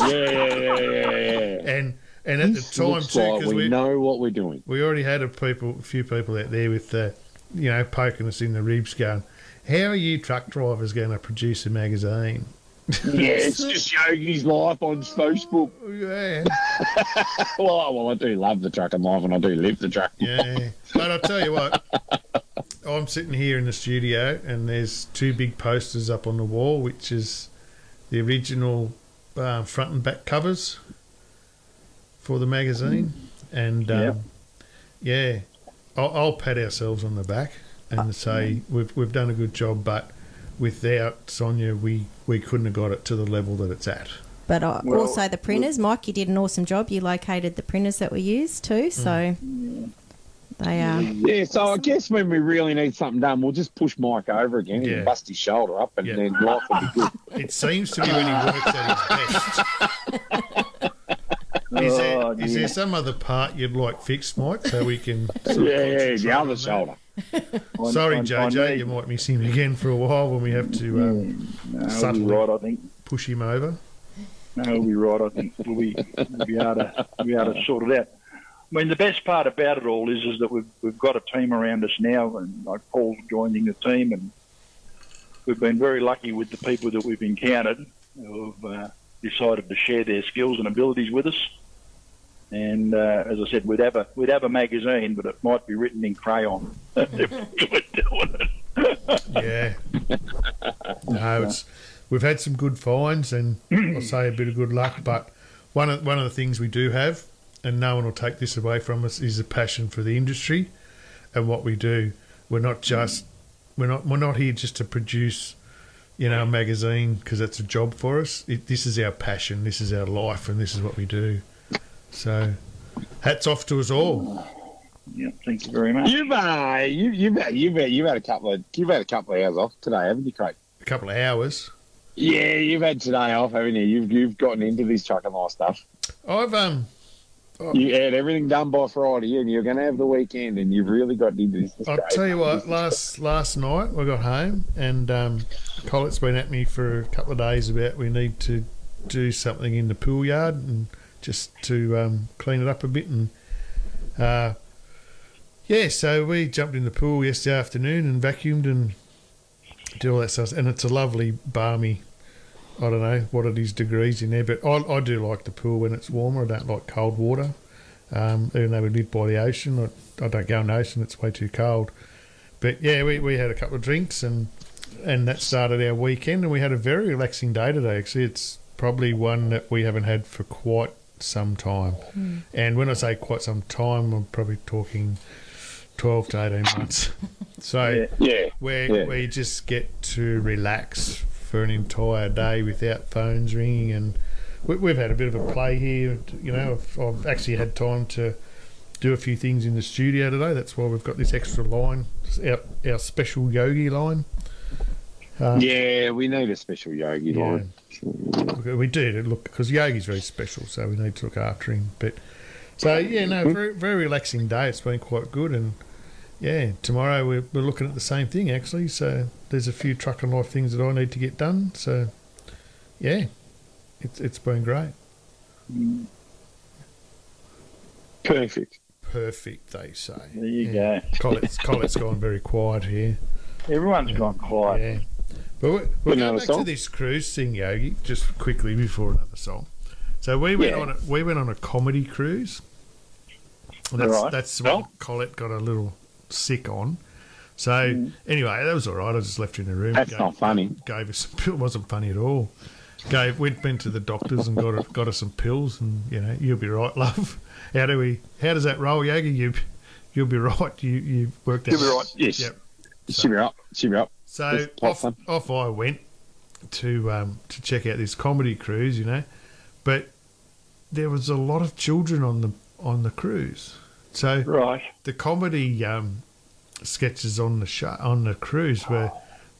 yeah, yeah, yeah, yeah. And and at This the time too, like because we we, know what we're doing. we already had a people, a few people out there with, uh, you know, poking us in the ribs, going, "How are you truck drivers going to produce a magazine?" Yeah, it's just Yogi's life on Facebook. Yeah, well, well, I do love the truck and life, and I do live the truck. yeah. But I'll tell you what, I'm sitting here in the studio, and there's two big posters up on the wall, which is the original uh, front and back covers for the magazine, and um, Yep. yeah, I'll, I'll pat ourselves on the back and say we've we've done a good job, but without Sonia, we we couldn't have got it to the level that it's at. But uh, Well, also the printers, Mike, you did an awesome job. You located the printers that were used too, so they are. Yeah, so I guess when we really need something done, we'll just push Mike over again Yeah. and bust his shoulder up, and Yeah. then life will be good. It seems to be when he works at his best. Is, there, Oh, is there some other part you'd like fixed, Mike, so we can? Sort of yeah, yeah, the other shoulder. On- Sorry, on- on JJ, me. you might miss him again for a while when we have to um, No, subtly right, I think. push him over. No, we'll be right. I think we'll be, we'll be able to we'll be able to sort it out. I mean, the best part about it all is is that we've we've got a team around us now, and like Paul's joining the team, and we've been very lucky with the people that we've encountered who've uh, decided to share their skills and abilities with us. And uh, as I said, we'd have a we'd have a magazine, but it might be written in crayon if we were doing it. Yeah. no, it's we've had some good finds, and I'll say a bit of good luck. But one of one of the things we do have, and no one will take this away from us, is a passion for the industry and what we do. We're not just we're not we're not here just to produce, you know, a magazine because that's a job for us. It, this is our passion. This is our life, and this is what we do. So, hats off to us all. Yeah, thank you very much. You've uh, you, you've had, you've had, you've had a couple of you've had a couple of hours off today, haven't you, Craig? A couple of hours. Yeah, you've had today off, haven't you? You've you've gotten into this Truckin' Life stuff. I've um You had everything done by Friday, and you're going to have the weekend, and you've really got into this. It's I'll great. tell you what. Last last night I got home and um, Collette's been at me for a couple of days about we need to do something in the pool yard and just to um, clean it up a bit and uh, yeah. So we jumped in the pool yesterday afternoon and vacuumed and did all that stuff. And it's a lovely balmy. I don't know what it is degrees in there, but I, I do like the pool when it's warmer. I don't like cold water. Um, even though we live by the ocean, I, I don't go in the ocean; it's way too cold. But yeah, we, we had a couple of drinks and and that started our weekend, and we had a very relaxing day today. Actually, it's probably one that we haven't had for quite some time. Hmm. And when I say quite some time, I'm probably talking twelve to eighteen months. so Yeah, where Yeah. we just get to relax for an entire day without phones ringing, and we, we've had a bit of a play here. You know, I've, I've actually had time to do a few things in the studio today. That's why we've got this extra line, our, our special yogi line. Um, yeah, we need a special yogi Yeah. line. We do to look because Yogi's very special, so we need to look after him. But so yeah, no, very very relaxing day. It's been quite good, and yeah, tomorrow we're, we're looking at the same thing actually. So there's a few Truckin' Life things that I need to get done. So yeah, it's it's been great. Perfect. Perfect, they say. There you yeah. go. Collette's, Collette's gone very quiet here. Everyone's gone quiet. Yeah. But we're, we're going back to this cruise thing, Yogi, just quickly before another song. So we went Yeah. on a, we went on a comedy cruise. And that's Right. that's Well- what Collette got a little sick on. So hmm. anyway, that was all right. I just left her in the room. That's gave, not funny. Gave her some pills. wasn't funny at all. Gave went been to the doctors and got her, got her some pills, and you know you'll be right, love. How do we? How does that roll, Yogi? You you'll be right. You you worked out. You'll be right. Yes. Yep. Shimmy up. Shimmy up. So Just pop off, off I went to um, to check out this comedy cruise, you know, but there was a lot of children on the on the cruise. So Right. the comedy um, sketches on the show, on the cruise were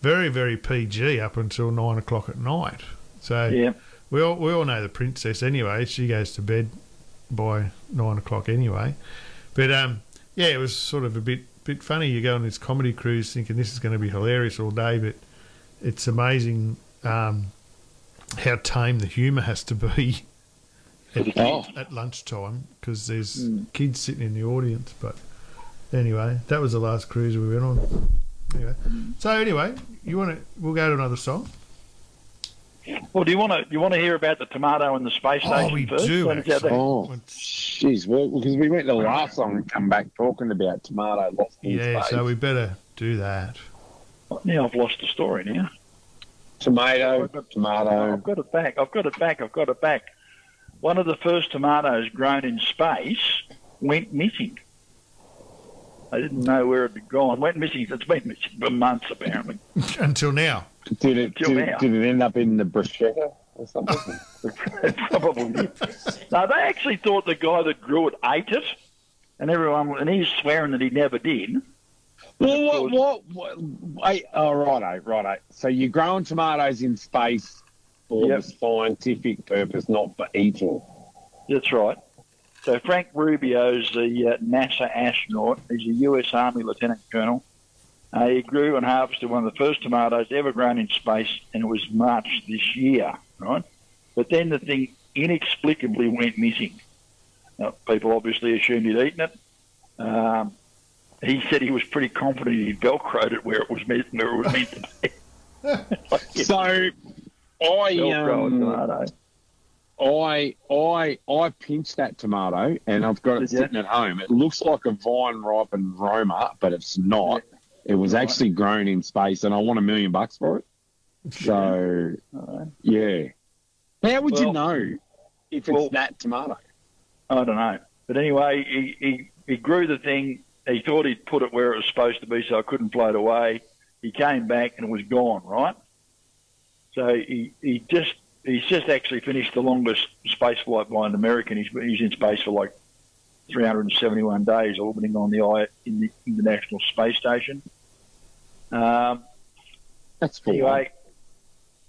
very very PG up until nine o'clock at night. So Yeah. we all we all know the princess anyway. She goes to bed by nine o'clock anyway. But um, yeah, it was sort of a bit bit funny. You go on this comedy cruise thinking this is going to be hilarious all day, but it's amazing um, how tame the humour has to be at, Oh. at lunchtime because there's kids sitting in the audience. But anyway, that was the last cruise we went on. Anyway, so anyway, you want to? We'll go to another song. Well, do you want to you want to hear about the tomato and the space Oh, station we first? do, Find out actually. Oh, jeez. Well, because we went to the last song and come back talking about tomato lost in Yeah, space. so we better do that. Now I've lost the story. Now tomato, I've tomato. I've got it back. I've got it back. I've got it back. One of the first tomatoes grown in space went missing. I didn't know where it had gone. Went missing. It's been missing for months, apparently. Until now. Did it, did, it, did it end up in the bruschetta or something? Probably. no, they actually thought the guy that grew it ate it, and everyone, and he's swearing that he never did. well, what, what, what, wait, oh, righto, righto. So you're growing tomatoes in space for Yep. the scientific purpose, not for eating. That's right. So Frank Rubio's the uh, NASA astronaut. He's a U.S. Army lieutenant colonel. Uh, he grew and harvested one of the first tomatoes ever grown in space, and it was March this year, right? But then the thing inexplicably went missing. Now, people obviously assumed he'd eaten it. Um, he said he was pretty confident he'd velcroed it where it was meant, where it was meant to be. Like, So I, Velcro um, tomato. I I I pinched that tomato and I've got it Did you? sitting at home. It looks like a vine ripened Roma, but it's not. It was actually grown in space, and I want a million bucks for it. So yeah, how would you know if it's well- that tomato? I don't know. But anyway, he, he, he grew the thing. He thought he'd put it where it was supposed to be so I couldn't float away. He came back and it was gone, right? So he, he just he's just actually finished the longest space flight by an American. He's, he's in space for like 371 days orbiting on the I in the International Space Station. Um, That's for Anyway,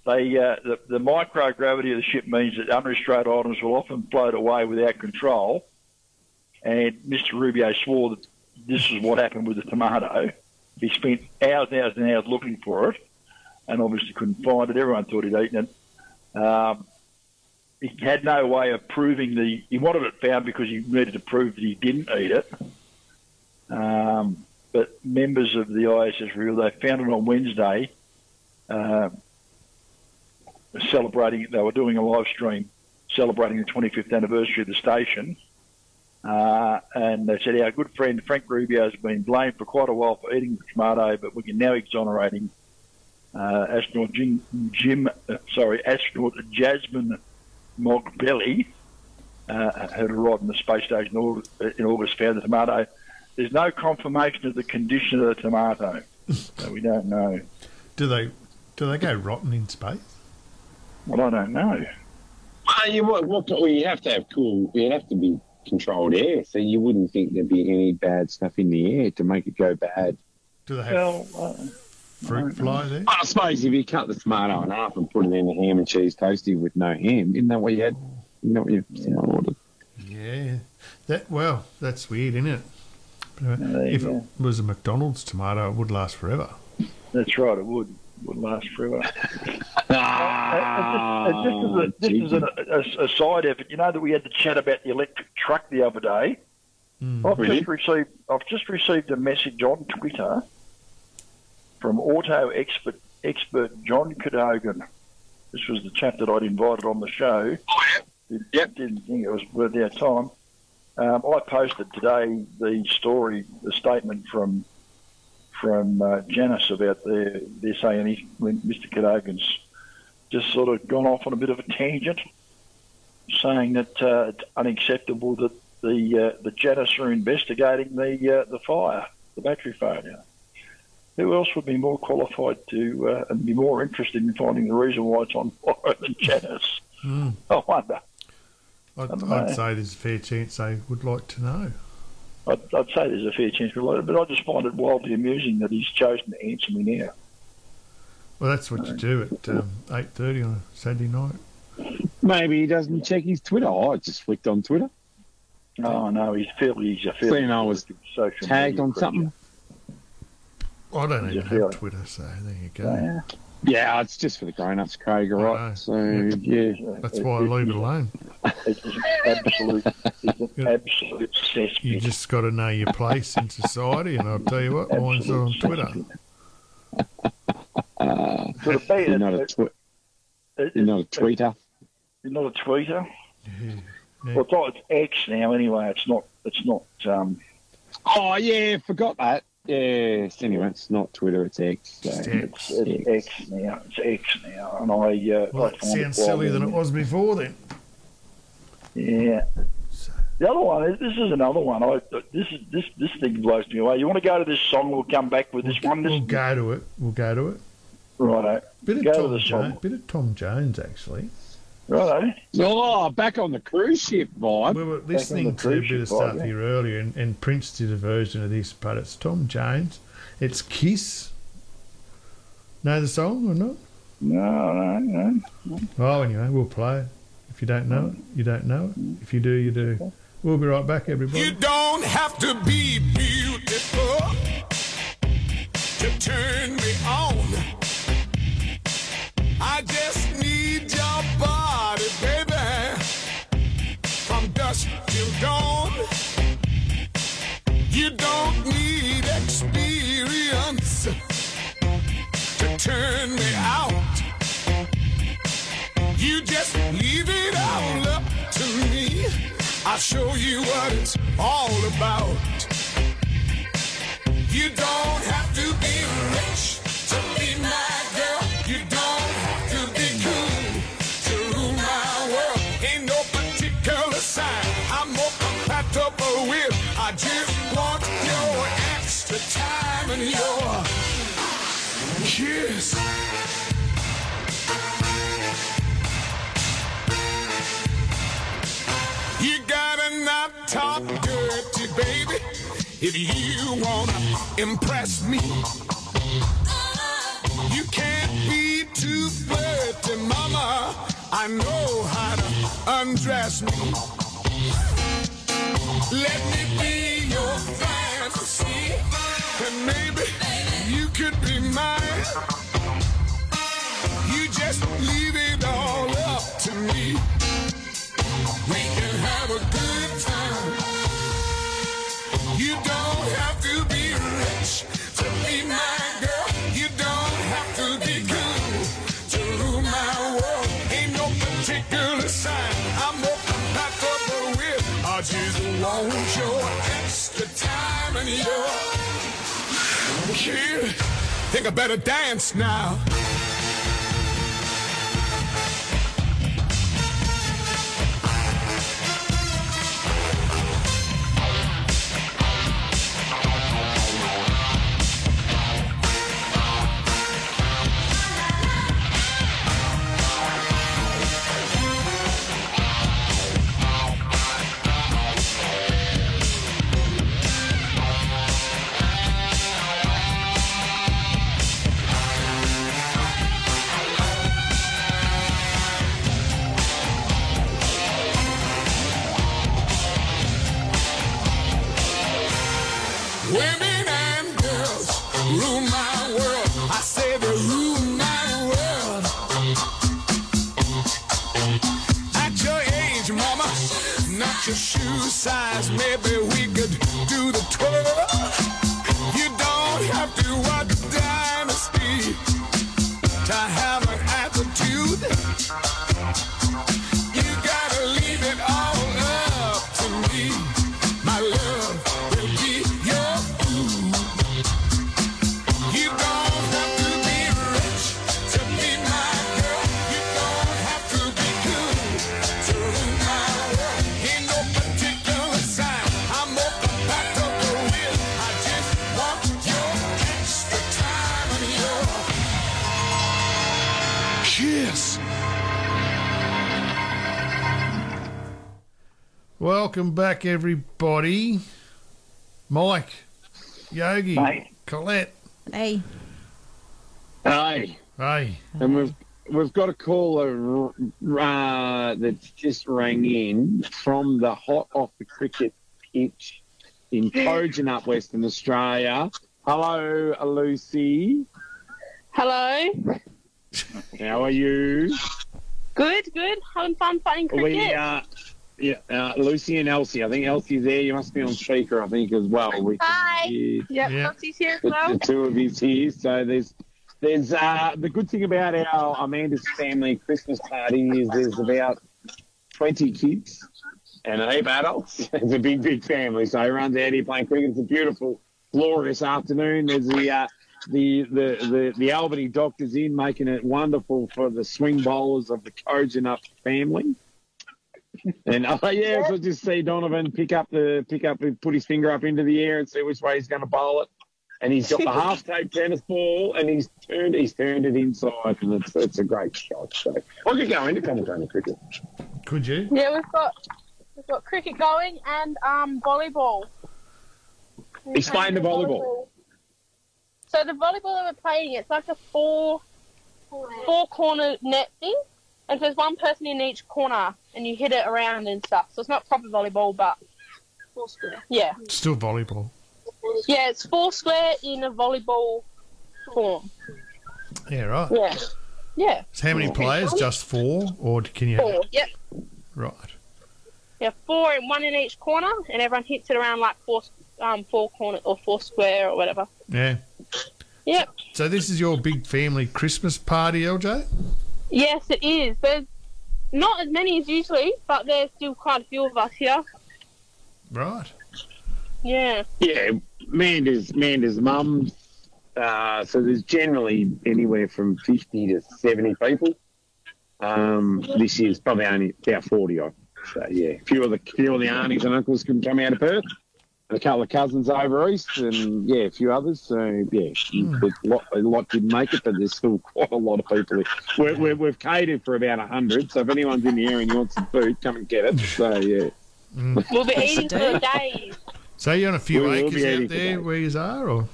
they, uh, the, the microgravity of the ship means that unrestrained items will often float away without control. And Mr. Rubio swore that this is what happened with the tomato. He spent hours and hours and hours looking for it and obviously couldn't find it. Everyone thought he'd eaten it. Um, he had no way of proving the. He wanted it found because he needed to prove that he didn't eat it. Um, but members of the ISS real they found it on Wednesday uh, celebrating. They were doing a live stream celebrating the 25th anniversary of the station, uh, and they said our good friend Frank Rubio has been blamed for quite a while for eating the tomato, but we can now exonerate him. Uh, astronaut Jim, Jim uh, sorry, astronaut Jasmin Moghbeli, uh, had arrived in the space station in August, found the tomato. There's no confirmation of the condition of the tomato, so we don't know. Do they do they go rotten in space? Well, I don't know. Uh, you, what, what, well, you have to have cool. You'd have to be controlled air, so you wouldn't think there'd be any bad stuff in the air to make it go bad. Do they have Well, uh, fruit fly there? I suppose if you cut the tomato in half and put it in a ham and cheese toasty with no ham, isn't that what you had? Isn't that what you someone ordered? Yeah. That well, that's weird, isn't it? But, uh, there you if go. it was a McDonald's tomato, it would last forever. that's right. It would would last forever. Ah, Uh, just as, a, just as a, a, a side effort, you know that we had to chat about the electric truck the other day. Mm. I've Really? just received I've just received a message on Twitter from auto expert expert John Cadogan. This was the chap that I'd invited on the show. Oh, yeah. Did, Yep. Didn't think it was worth our time. Um, I posted today the story, the statement from from uh, Janus about their they're saying he, Mr. Cadogan's just sort of gone off on a bit of a tangent, saying that uh, it's unacceptable that the uh, the Janus are investigating the uh, the fire, the battery failure. Who else would be more qualified to uh, and be more interested in finding the reason why it's on fire than Janus? Mm. I wonder. I'd. I'd say there's a fair chance they would like to know. I'd, I'd say there's a fair chance we'll but I just find it wildly amusing that he's chosen to answer me now. Well, that's what you do at um, eight thirty on a Saturday night. Maybe he doesn't check his Twitter. Oh, I just flicked on Twitter. Oh no, he's fairly he's a fairly Seen I was social tagged on creature. something. I don't Is even it really? have Twitter, so there you go. Yeah. Yeah, it's just for the grown-ups, Craig. All I know. right. So yeah, That's why I leave it alone. It's an absolute, it's absolute cesspit. You just got to know your place in society, and I'll tell you what, mine's on Absolute Twitter. cesspit. Sort of be- you're not a it- tw- it- you're not a tweeter. You're not a tweeter. Yeah. Well, it's, like- it's X now anyway. It's not. It's not. Um, Oh yeah, forgot that. Yes. Anyway, it's not Twitter. It's X. So. It's it's, it's X now. It's X now, and I. Uh, Well, I that sounds sillier than it was before then. Yeah. The other one, is- this is another one. I this is this this thing blows me away. You want to go to this song? We'll come back with this one. This We'll go to it. We'll go to it. Right. Bit of Go to Tom the Jones. song. Bit of Tom Jones actually. Righto. Oh, back on the cruise ship vibe. We were listening to a cruise bit of stuff yeah. here earlier, and, and Prince did a version of this, but it's Tom Jones. It's Kiss. Know the song or not? No, no, no. Oh, anyway, we'll play it. If you don't know it, you don't know it. If you do, you do. We'll be right back, everybody. You don't have to be beautiful to turn me on. I just You don't need experience to turn me out. You just leave it out, show you what it's all about. You don't have to be rich to be my girl. You don't have to be cool to rule my world. Ain't no particular sign I'm more compatible with. I just your kiss. You gotta not talk dirty, baby, if you wanna impress me. You can't be too flirty, mama. I know how to undress me. Let me be your fantasy, and maybe you could be mine. You just leave it all up to me. We can have a good want your extra time and your kid. Think I better dance now. Your shoe size. Maybe we could do the twirl. You don't have to watch Dynasty to have Welcome back, everybody. Mike, Yogi, Mate. Collette. Hey. Hey, Hey, and we've we've got a caller uh, that's just rang in from the hot off the cricket pitch in up Western Australia. Hello, Lucy. Hello. How are you? Good, good. Having fun playing cricket. We uh, yeah, uh, Lucy and Elsie. I think Elsie's there. You must be on speaker, I think, as well. We Hi. hear Yep, Yeah. Elsie's here as well. the two of you here. So there's there's uh, the good thing about our Amanda's family Christmas party is there's about twenty kids and a heap of adults. It's a big, big family. So everyone's out here playing cricket. It's a beautiful, glorious afternoon. There's the uh, the, the, the, the Albany doctors in making it wonderful for the swing bowlers of the Kojonup family. And uh, yeah, so just see Donovan pick up the pick up, put his finger up into the air and see which way he's going to bowl it. And he's got the half tape tennis ball, and he's turned he's turned it inside, and it's it's a great shot. So I could go into commentating cricket. could you? Yeah, we've got we've got cricket going and um volleyball. We're Explain playing the volleyball. So the volleyball that we're playing, it's like a four four corner net thing, and so there's one person in each corner, and you hit it around and stuff. So it's not proper volleyball, but yeah, Still volleyball. yeah, it's four square in a volleyball form. Yeah, right. Yeah, yeah, So how many players? Just four, or can you? four. Yep. Right. Yeah, four and one in each corner, and everyone hits it around like four, um, four corner or four square or whatever. Yeah. Yep. So this is your big family Christmas party, LJ? Yes, it is. There's not as many as usually, but there's still quite a few of us here. Right. Yeah. Yeah, Manda's Manda's mum. Uh, so there's generally anywhere from 50 to 70 people. Um, this year's probably only about 40 odd. So yeah, a few of the few of the aunties and uncles can come out of Perth, and a couple of cousins over east, and yeah, a few others. So yeah, a lot, a lot didn't make it, but there's still quite a lot of people. Here. We're, we're, we've catered for about hundred. So if anyone's in the area and you want some food, come and get it. So yeah. We'll be eating for do. the days. So you're on a few We'll- we'll acres out there today. where you are, or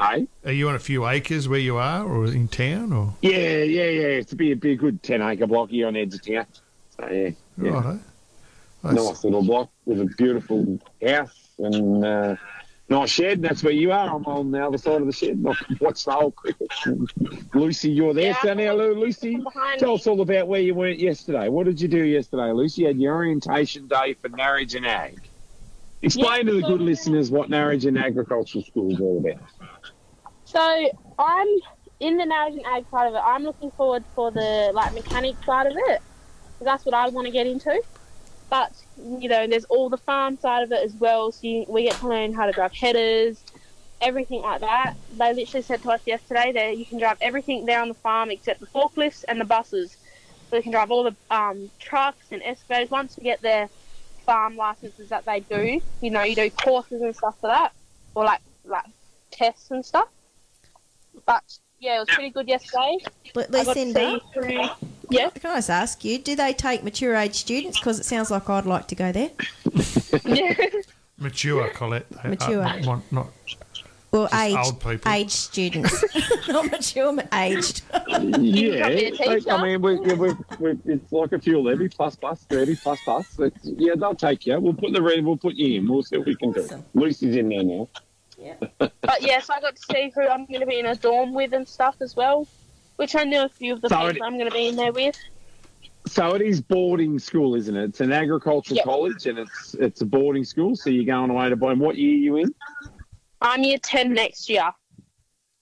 Eh? are you on a few acres where you are, or in town, or Yeah, yeah, yeah. It's to be a, be a good 10 acre block here on the edge of town. So, yeah, yeah. right? eh? Nice little block with a beautiful house and uh, nice shed. That's where you are. I'm on the other side of the shed. I watch the whole cricket. Lucy, you're there. Yeah, so now, Lu- Lucy, tell me. us all about where you went yesterday. What did you do yesterday, Lucy? You had your orientation day for Narrage and Ag. Explain Yeah, to the good so- listeners what Narrogin Agricultural School is all about. So I'm in the knowledge and ag part of it. I'm looking forward for the like mechanic side of it. 'cause That's what I want to get into. But you know, there's all the farm side of it as well. So you, we get to learn how to drive headers, everything like that. They literally said to us yesterday that you can drive everything there on the farm except the forklifts and the buses. So you can drive all the um, trucks and excavators. Once you get their farm licenses that they do, you know, you do courses and stuff for that, or like like tests and stuff. But yeah, it was pretty good yesterday. Lu- I got to Lucinda, see through. Yeah, can I just ask you, do they take mature age students? Because it sounds like I'd like to go there. yeah. Mature, Collette. Uh, Mature. uh, not, not Well, aged, old people. aged students, not mature, but aged. Yeah, they- I mean, we, we, we, we, it's like a fuel levy plus plus thirty plus plus. It's, yeah, they'll take you. We'll put the red. We'll put you in. We'll see what we can Awesome. do. Lucy's in there now. Yeah. but yes, I got to see who I'm going to be in a dorm with and stuff as well, which I knew a few of the So people I'm going to be in there with. So it is boarding school, isn't it? It's an agricultural Yep. college, and it's it's a boarding school. So you're going away to buy. What year are you in? I'm year 10 next year.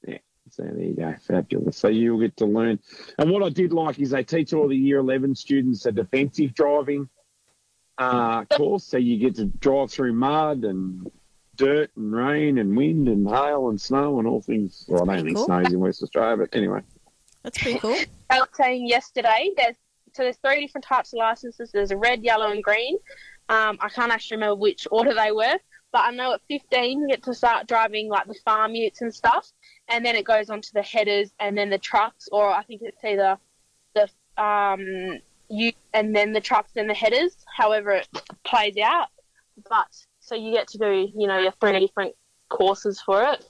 Yeah, so there you go, fabulous. So you'll get to learn. And what I did like is they teach all the year 11 students a defensive driving uh, course. So you get to drive through mud and dirt and rain and wind and hail and snow and all things. Well, I don't think Cool. snows in West Australia, but anyway. That's pretty cool. I was saying yesterday, there's so there's three different types of licenses. There's a red, yellow, and green. Um, I can't actually remember which order they were, but I know at 15 you get to start driving like the farm utes and stuff, and then it goes on to the headers and then the trucks, or I think it's either the um ute and then the trucks and the headers. However it plays out, but so you get to do you know your three different courses for it.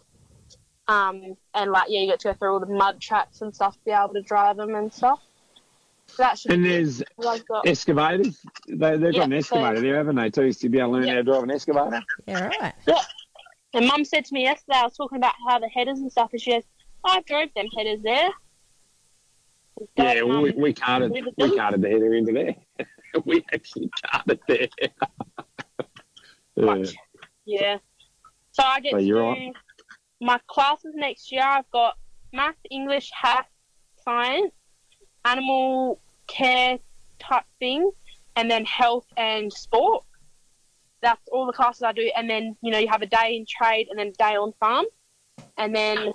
Um, and like yeah, you get to go through all the mud traps and stuff, to be able to drive them and stuff. So that should And be there's good. Got- excavators. They, they've got an Yeah, excavator so- there, haven't they, too? So you'll be able to learn Yeah. how to drive an excavator. Yeah, right. And Mum said to me yesterday, I was talking about how the headers and stuff, and she goes, oh, "I drove them headers there." Yeah, But, well, we, um, we carted we them? carted the header into there. we actually carted there. yeah. Much. Yeah. So I get So to you're do on. My classes next year. I've got math, English, health, science, animal care type thing, and then health and sport. That's all the classes I do. And then, you know, you have a day in trade and then a day on farm. And then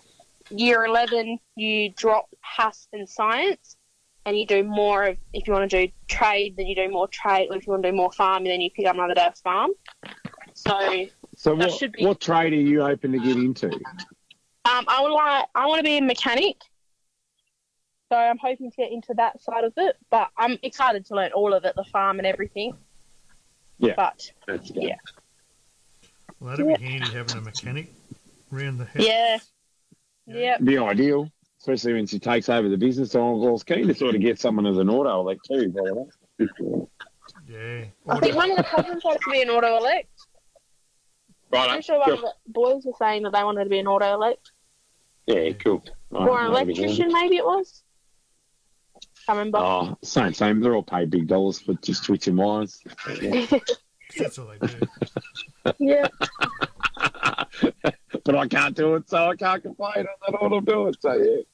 year 11, you drop HAS and science. And you do more of, if you want to do trade, then you do more trade. Or if you want to do more farm, then you pick up another day of farm. So So That what, be- what trade are you open to get into? Um, I would like. I want to be a mechanic. So I'm hoping to get into that side of it, but I'm excited to learn all of it, the farm and everything. Yeah. But That's. Yeah. Well, that'd be handy having a mechanic around the house. yeah, yeah, Be ideal, especially when she takes over the business. So I was keen to sort of get someone as an auto elect too, by the way. Yeah. I think one of the cousins wanted to be an auto elect. I'm eh? sure one of the boys were saying that they wanted to be an auto elect Yeah, cool. or an That'd be handy. electrician, maybe it was. I remember. Oh, same, same. They're all paid big dollars for just switching wires. Yeah. That's all they do. yeah, but I can't do it, so I can't complain. I don't know what I'm doing. So yeah, I think-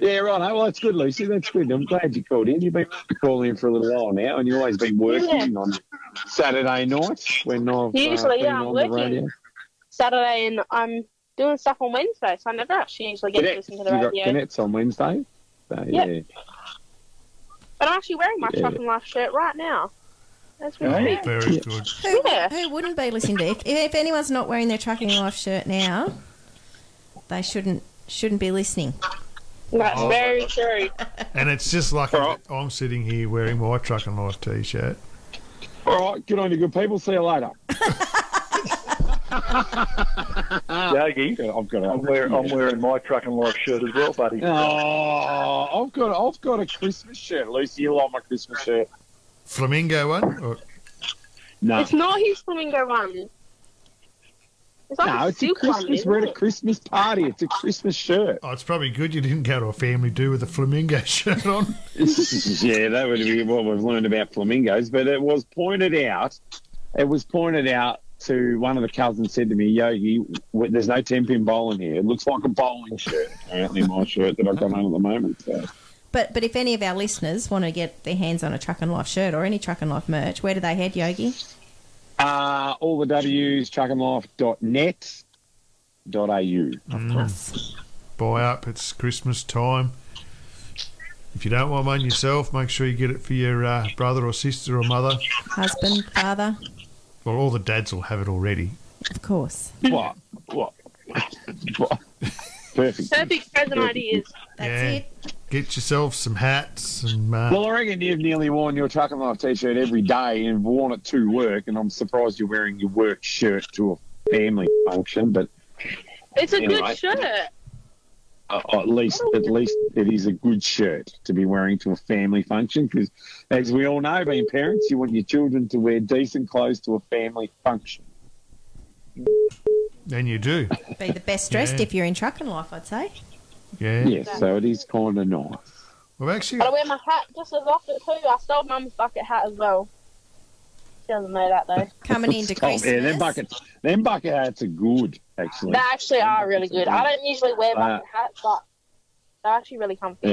yeah, right. Well, that's good, Lucy. That's good. I'm glad you called in. You've been calling in for a little while now, and you've always been working on Saturday nights when I've Usually, uh, been yeah, I'm on the working. radio. Saturday and I'm doing stuff on Wednesday, so I never actually usually get to listen to the got radio. cadets on Wednesday. So, Yep. yeah. But I'm actually wearing my Yeah. Truckin' Life shirt right now. That's we Yeah. speak. Very good. Who, Yeah. who wouldn't be listening to? If, if anyone's not wearing their Truckin' Life shirt now, they shouldn't shouldn't be listening. That's Oh. very true. And it's just like All right. that I'm sitting here wearing my Truckin' Life t-shirt. All right, good on you, good people. See you later. Yogi, I've got I'm wearing, I'm wearing my Truckin' Life shirt as well, buddy. Oh, I've got I've got a Christmas shirt. Lucy, you like my Christmas shirt? Flamingo one? Or, No, It's not his flamingo one. It's like no, a it's a Christmas. isn't We're at a? Christmas party. It's a Christmas shirt. oh, it's probably good you didn't go to a family do with a flamingo shirt on. yeah, that would be what we've learned about flamingos. But it was pointed out. It was pointed out to one of the cousins said to me, Yogi, there's no ten pin bowling here. It looks like a bowling shirt. Apparently, my shirt that I've got on at the moment. So. But but if any of our listeners want to get their hands on a Truckin' Life shirt or any Truckin' Life merch, where do they head, Yogi? Uh, all the W's, truckandlife.net. Dot au. Of. Buy up, it's Christmas time. If you don't want one yourself, make sure you get it for your uh, brother or sister or mother. Husband, father, Well, all the dads will have it already. of course. What? What? what? Perfect. Perfect present ideas. That's Yeah. it. Get yourself some hats and uh, Well, I reckon you've nearly worn your Truckin' Life t-shirt every day and worn it to work, and I'm surprised you're wearing your work shirt to a family function. But It's a Anyway. good shirt. uh, at least, at least it is a good shirt to be wearing to a family function. Because, as we all know, being parents, you want your children to wear decent clothes to a family function. then you do. Be the best dressed Yeah. if you're in Truckin' Life, I'd say. Yeah. Yes, so it is kind of nice. We've actually But I wear my hat just as often too. I stole Mum's bucket hat as well. She doesn't know that though. Coming into Oh, Christmas. yeah, them buckets, them bucket hats are good, actually. They actually are really good. I don't usually wear Uh, bucket hats, but they're actually really comfy.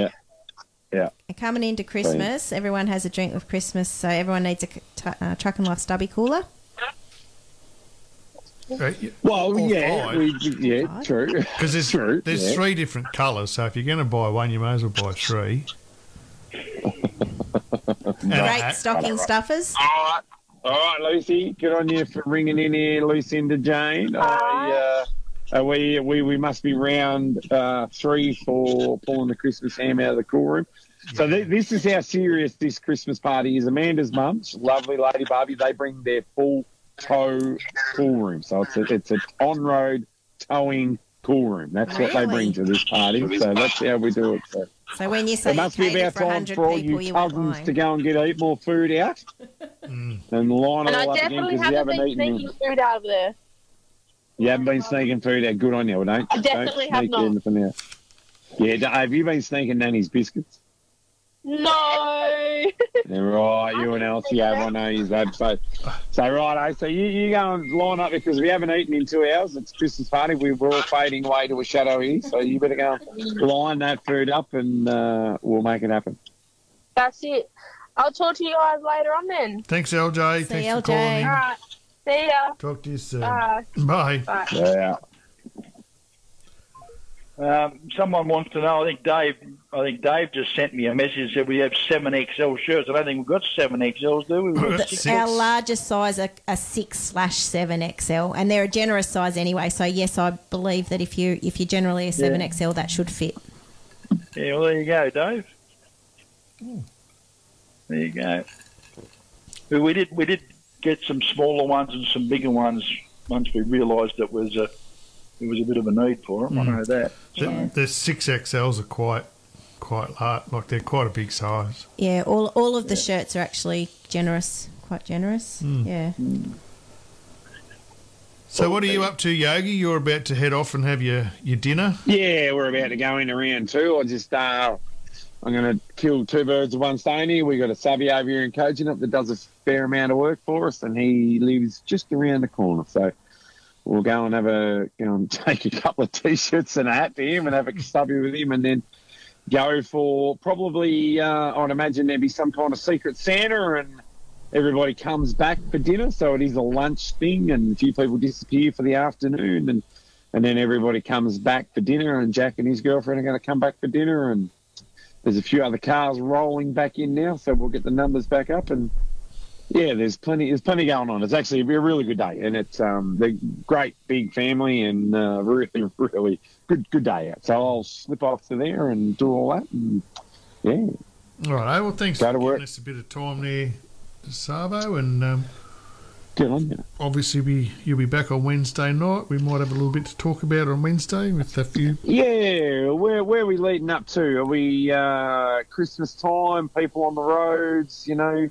Yeah. And coming into Christmas, everyone has a drink with Christmas, so everyone needs a c- t- uh, Truckin' Life stubby cooler. Well, Or yeah, we, yeah, Five? true. because there's True, there's yeah. three different colours. So if you're going to buy one, you may as well buy three. Great hat. stocking stuffers. All right, all right, Lucy. Good on you for ringing in here, Lucinda Jane. I, uh, uh, we, we we must be round uh, three for pulling the Christmas ham out of the cool room. So th- this is how serious this Christmas party is. Amanda's mum, she's a lovely lady, Barbie. They bring their full tow cool room, so it's a, it's an on road towing cool room. That's what they bring to this party. So that's how we do it. So. So when you say It must be about for time for all people, you you cousins lie. to go and get eat more food out Mm. and line And it I up again definitely because you haven't haven't been eaten. sneaking food out of there. You haven't been sneaking food out. Good on you. Don't. I definitely don't have sneak not. anything out. Yeah, have you been sneaking Nanny's biscuits? No. Yeah, right, you and Elsie have. I know you have. So, so right, so you, you go and line up because we haven't eaten in two hours. It's Christmas party. We, we're all fading away to a shadow here. So you better go and line that food up and uh, we'll make it happen. That's it. I'll talk to you guys later on then. Thanks, LJ. See Thanks you, for calling LJ. All right. See ya. Talk to you soon. Bye. Bye. Bye. Yeah. Um, someone wants to know. I think Dave. I think Dave just sent me a message that we have seven XL shirts. I don't think we've got seven XLs, do we? We've got Six. six. Our largest size are a six slash seven XL, and they're a generous size anyway. So yes, I believe that if you if you're generally a seven XL, that should fit. Yeah, well, there you go, Dave. There you go. But we did we did get some smaller ones and some bigger ones once we realised it was a it was a bit of a need for them. I know that. The, Yeah. the six XLs are quite quite large. Like they're quite a big size. Yeah, all all of the shirts are actually generous, quite generous. Yeah. So what are you up to, Yogi? You're about to head off and have your, your dinner. Yeah, we're about to go into round two. I just, uh, I'm going to kill two birds with one stone here. We got a subby over here in Kojonup that does a fair amount of work for us, and he lives just around the corner. So we'll go and have a, go and take a couple of t-shirts and a hat to him, and have a subby with him, and then go for probably, uh, I'd imagine there'd be some kind of secret Santa and everybody comes back for dinner. So it is a lunch thing, and a few people disappear for the afternoon, and and then everybody comes back for dinner. And Jack and his girlfriend are going to come back for dinner, and there's a few other cars rolling back in now, so we'll get the numbers back up and. Yeah, there's plenty. There's plenty going on. It's actually a really good day, and it's um, the great big family, and uh, really, really good, good day out. So I'll slip off to there and do all that, and yeah, All right. Well, thanks Go for giving work. us a bit of time there, Savo, and um, good on you. obviously we you'll be back on Wednesday night. We might have a little bit to talk about on Wednesday with a few. Yeah, where where are we leading up to? Are we uh, Christmas time? People on the roads? You know,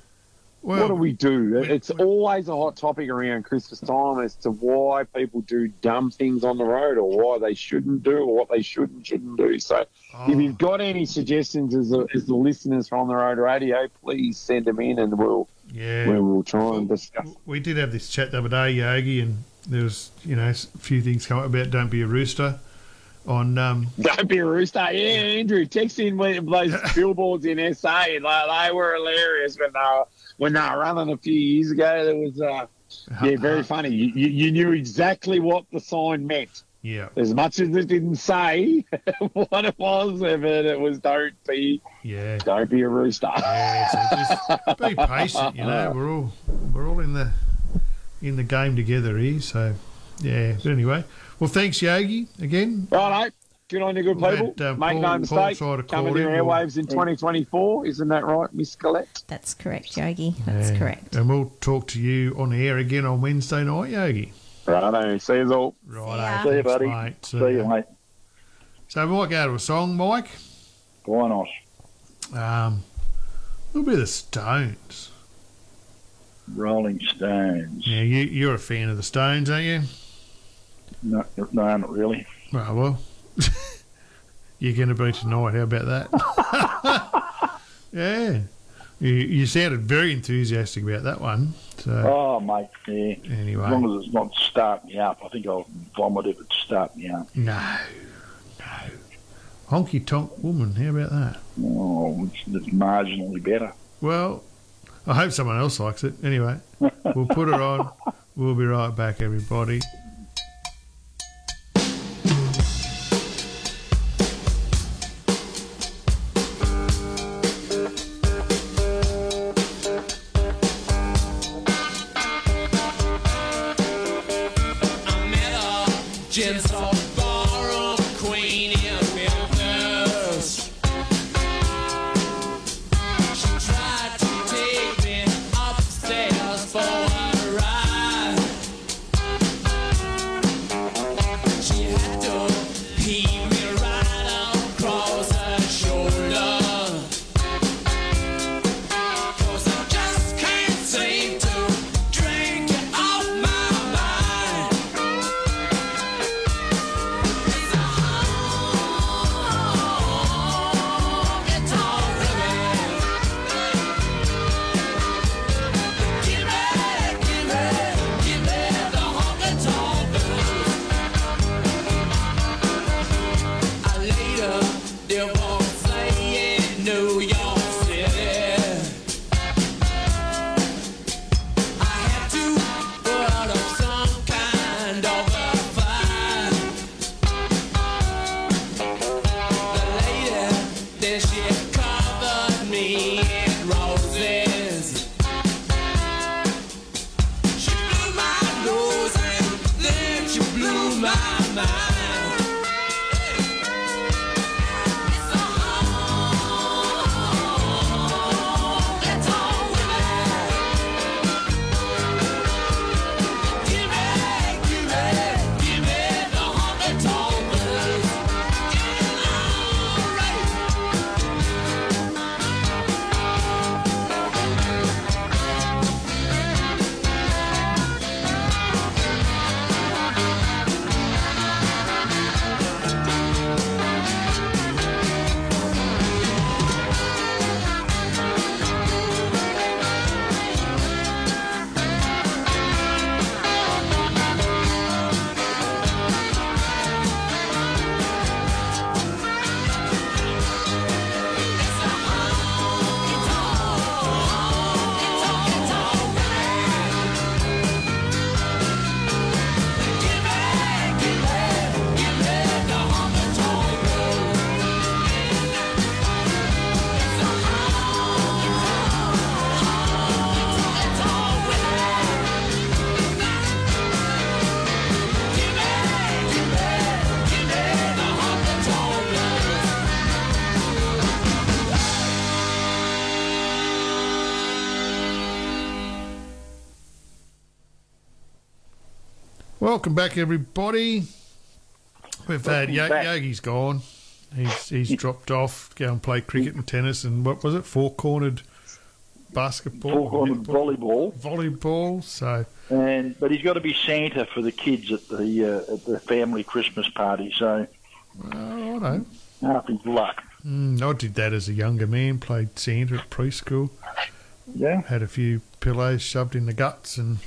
Well, what do we do? It's always a hot topic around Christmas time as to why people do dumb things on the road, or why they shouldn't do, or what they should and shouldn't do. So, Oh, if you've got any suggestions as the, as the listeners from the road radio, please send them in, and we'll yeah. we will try and discuss. We did have this chat the other day, Yogi, and there was, you know, a few things come up about don't be a rooster on um, Don't be a rooster. Yeah, Andrew, text in those billboards in SA. Like, they were hilarious when they were, when they were running a few years ago. There was, uh, yeah, very funny. You, you, you knew exactly what the sign meant. yeah, As much as it didn't say what it was, but it was don't be, yeah, don't be a rooster. yeah. So just be patient, you know. We're all we're all in the in the game together here. So yeah. But anyway, well, thanks, Yogi, again. Righto. Good on you, good people. had, uh, Make Paul- no mistake. Coming to in. airwaves in 2024. Isn't that right, Miss Collette? That's correct, Yogi. That's Yeah. correct. And we'll talk to you on air again on Wednesday night, Yogi. Righto. See you all. Right. ya. See you, buddy. Mate. See you, mate. So we might go to a song, Mike. Why not? Um, a little bit of the Stones. Rolling Stones. Yeah, you, you're a fan of the Stones, aren't you? No, no, not really. Oh, well, you're going to be tonight. How about that? yeah. You, you sounded very enthusiastic about that one. So, Oh, mate, yeah. As long as it's not starting me up, I think I'll vomit if it's starting me up. no, no. Honky tonk woman. How about that? Oh, it's, it's marginally better. Well, I hope someone else likes it. Anyway, we'll put her on. We'll be right back, everybody. Welcome back, everybody. We've had back. Yogi's gone. He's he's dropped off. Go and play cricket and tennis and what was it? Four cornered basketball, on netball, volleyball, volleyball. So and but he's got to be Santa for the kids at the uh, at the family Christmas party. So I know. half his luck. Mm, I did that as a younger man. Played Santa at preschool. Yeah, Had a few pillows shoved in the guts and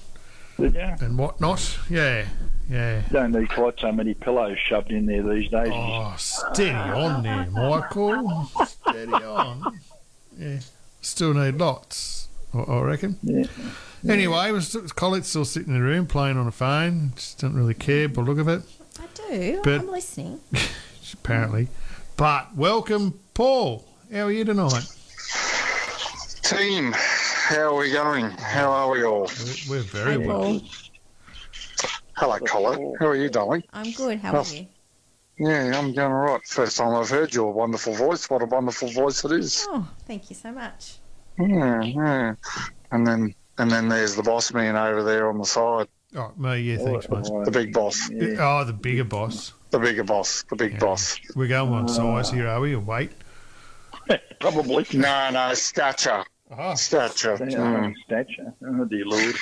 Did you? and whatnot. Yeah, yeah. Don't need quite so many pillows shoved in there these days. Oh, steady on there, Michael. Steady on. Yeah, still need lots. I, I reckon. Yeah. Anyway, was Collette's still sitting in the room playing on a phone. Just don't really care by the look of it, I do. But- I'm listening. apparently. But welcome, Paul. How are you tonight? Team, how are we going? How are we all? We're, we're very Hi, well. Paul. Hello, Colin. How are you, darling? I'm good. How are you? Yeah, I'm going all right. First time I've heard your wonderful voice. What a wonderful voice it is. Oh, thank you so much. Yeah, yeah. And then, and then there's the boss man over there on the side, Oh, me, yeah, thanks, mate. the big boss, Yeah. Oh, the bigger boss. the bigger boss, the big Yeah. boss. We're going one size here, are we? Or weight? Probably. No, no, stature, Oh, stature. Mm. stature. Oh dear lord.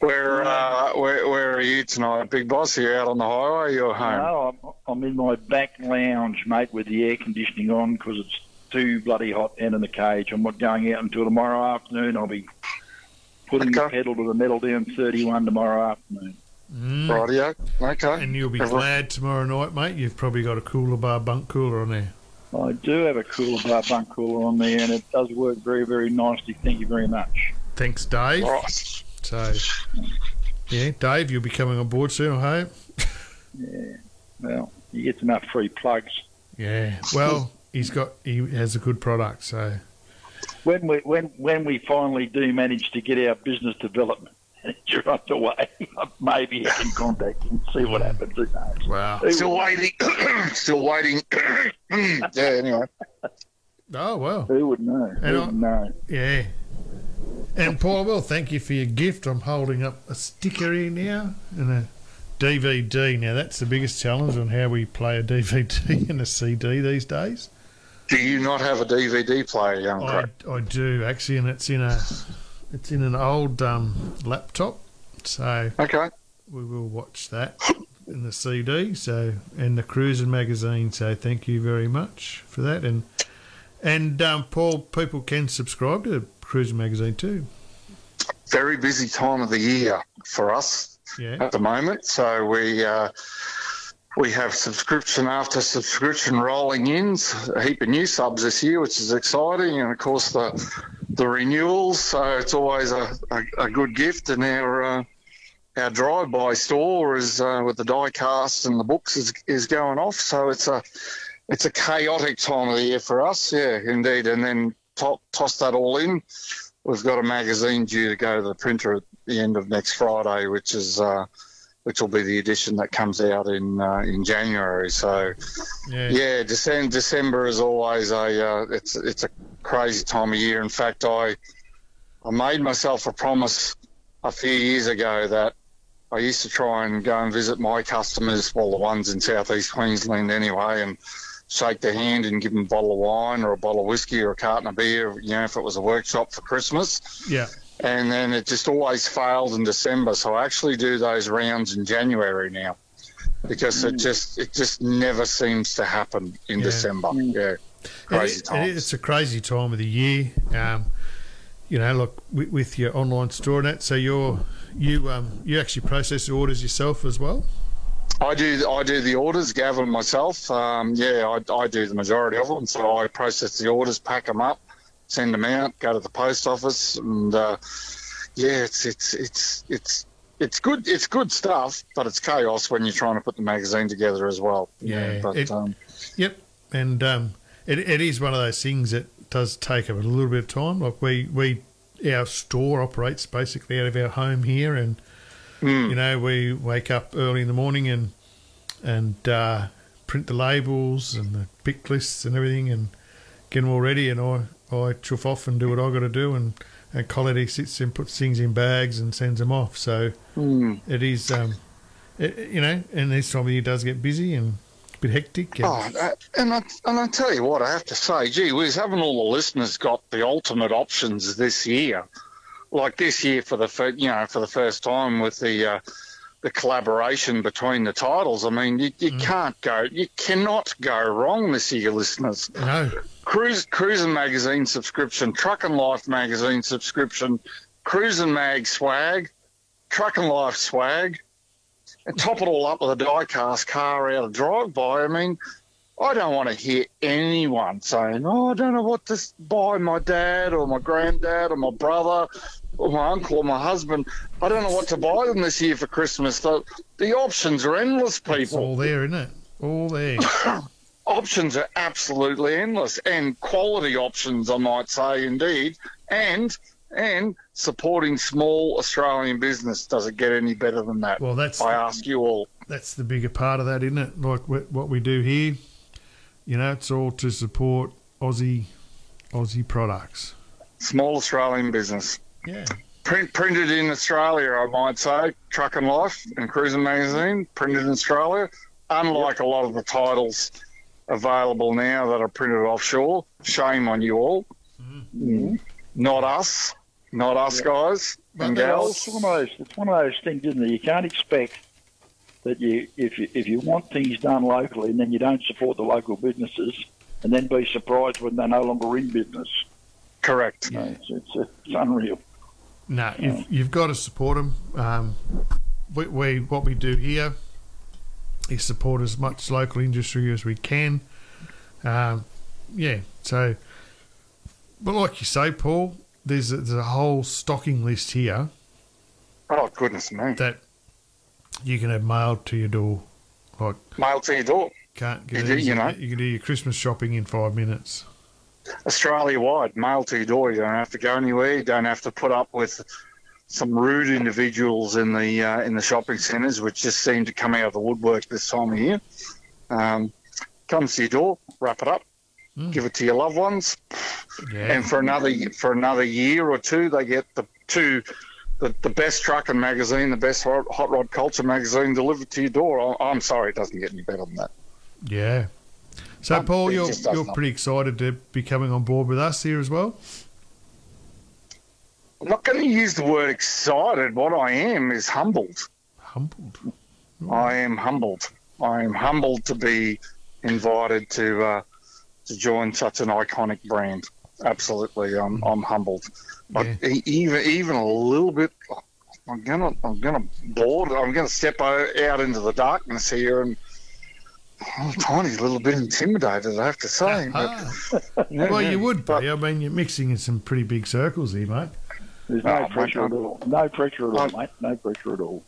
Where, uh, where, where are you tonight, big boss? Are you out on the highway? You're home. No, I'm, I'm in my back lounge, mate, with the air conditioning on because it's too bloody hot down in the cage. I'm not going out until tomorrow afternoon. I'll be putting the pedal to the metal down 31 tomorrow afternoon. mm. Rightio. Okay. And you'll be Everyone- glad tomorrow night, mate. You've probably got a cooler bar bunk cooler on there. I do have a cooler bar bunk cooler on there, and it does work very, very nicely. Thank you very much. Thanks, Dave. Right. So, yeah, Dave, you'll be coming on board soon, I hope. Yeah. Well, you get enough free plugs. Yeah. Well, he's got he has a good product, so When we when when we finally do manage to get our business development manager way. maybe I can contact him and see what happens. Who knows? wow. Who Still waiting. Still waiting. yeah. Anyway. Oh well, Who would know? Who And I- would know? yeah. And Paul, well, thank you for your gift. I'm holding up a sticker here now and a DVD. Now that's the biggest challenge on how we play a DVD and a CD these days. Do you not have a DVD player, young I, I do actually, and it's in a it's in an old um, laptop, so Okay. we will watch that in the CD. So and the Cruising magazine. So thank you very much for that. And and um, Paul, people can subscribe to Cruising magazine too. Very busy time of the year for us Yeah. at the moment. So we uh, we have subscription after subscription rolling in. A heap of new subs this year, which is exciting, and of course the the renewals. So it's always a, a, a good gift. And our uh, our drive-by store is uh, with the die cast and the books is is going off. So it's a it's a chaotic time of the year for us. Yeah, indeed. And then to- toss that all in. We've got a magazine due to go to the printer at the end of next Friday, which is uh, which will be the edition that comes out in uh, in January. So Yeah. yeah, December, December is always a uh, it's it's a crazy time of year. In fact, I I made myself a promise a few years ago that I used to try and go and visit my customers, well, the ones in southeast Queensland anyway, and shake their hand and give them a bottle of wine or a bottle of whiskey or a carton of beer, you know, if it was a workshop for Christmas Yeah. And then it just always failed in December. So I actually do those rounds in January now because it just it just never seems to happen in Yeah. December. Yeah, crazy It- it- it's a crazy time of the year. Um, you know, look with, with your online store and that. So you're you um, you actually process the orders yourself as well. I do I do the orders, Gavin myself. Um, yeah, I, I do the majority of them. So I process the orders, pack them up, send them out, go to the post office, and uh, yeah, it's it's it's it's. It's good. It's good stuff, but it's chaos when you're trying to put the magazine together as well. Yeah, but it- um, Yep, and um, it, it is one of those things that does take a little bit of time. Like we we our store operates basically out of our home here, and mm, you know we wake up early in the morning and and uh, print the labels and the pick lists and everything, and get them all ready. And I I chuff off and do what I got to do, and and Collette sits and puts things in bags and sends them off. So mm. it is um, it, you know, and this time of year does get busy and a bit hectic. And, Oh, uh, and I and I tell you what, I have to say, gee whiz, haven't all the listeners got the ultimate options this year? Like this year for the fir- you know for the first time with the uh, the collaboration between the titles. I mean, you, you can't go, you cannot go wrong this year, listeners. no, Cruise Cruising Magazine subscription, Truckin' Life Magazine subscription, Cruising Mag swag, Truckin' Life swag, and top it all up with a diecast car out of drive by. I mean, I don't want to hear anyone saying, "Oh, I don't know what to buy my dad or my granddad or my brother or my uncle or my husband. I don't know what to buy them this year for Christmas." The, the options are endless, it's people all there, isn't it? All there. options are absolutely endless and quality options I might say indeed. And and supporting small Australian business does it get any better than that? Well, that's I ask you all. That's the bigger part of that, isn't it? Like what we do here, you know, it's all to support Aussie Aussie products. small Australian business. Yeah. Print, printed in Australia I might say. Truckin' Life and Cruising Magazine printed in Australia. Unlike a lot of the titles available now that are printed offshore shame on you all Mm-hmm. not us not us guys and Well, gals it's one of those. It's one of those things, isn't it? You can't expect that you, if you, if you want things done locally, and then you don't support the local businesses, and then be surprised when they're no longer in business. correct You know, it's, it's, it's unreal. No, you've, you've got to support them. Um, we, we what we do here is support as much local industry as we can. Um, yeah, so, but like you say, Paul, there's a, there's a whole stocking list here Oh goodness me! that you can have mailed to your door. Like Mail to your door, can't get You do- you know. you can do your Christmas shopping in five minutes. Australia wide, mail to your door. You don't have to go anywhere. You don't have to put up with some rude individuals in the uh, in the shopping centres, which just seem to come out of the woodwork this time of year. Um, comes to your door, wrap it up, Mm. give it to your loved ones, Yeah, and for another for another year or two, they get the two. The, the best trucking magazine, the best hot, hot rod culture magazine delivered to your door. I, I'm sorry, it doesn't get any better than that. yeah. So, Um, Paul, you're you're pretty excited to be coming on board with us here as well. I'm not going to use the word excited. What I am is humbled. Humbled. I am humbled. I am humbled to be invited to uh, to join such an iconic brand. Absolutely, I'm I'm humbled. But Yeah. even even a little bit, I'm gonna I'm gonna board. I'm gonna step out into the darkness here and. I'm a tiny little bit intimidated, I have to say. But, Ah. yeah, Well, yeah. you would But be. I mean, you're mixing in some pretty big circles here, mate. There's Oh, no my pressure at all. No pressure at all, Um, mate. No pressure at all.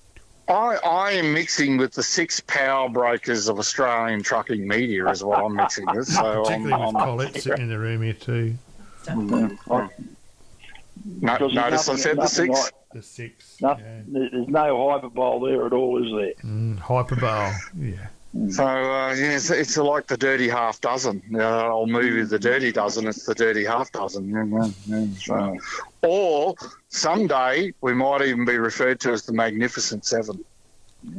I, I am mixing with the six power breakers of Australian trucking media, is what I'm mixing with. So I'm, Particularly with I'm, Collette sitting in the room here too. Mm. I- no, because there's notice I nothing- said the six. like- The six. Nothing, Yeah. There's no hyperbole there at all, is there? Mm, hyperbole. Yeah. So uh, yeah, it's, it's like the Dirty Half Dozen. You know, that old movie, The Dirty Dozen. It's the Dirty Half Dozen. Yeah, yeah, yeah. So, or someday we might even be referred to as the Magnificent Seven.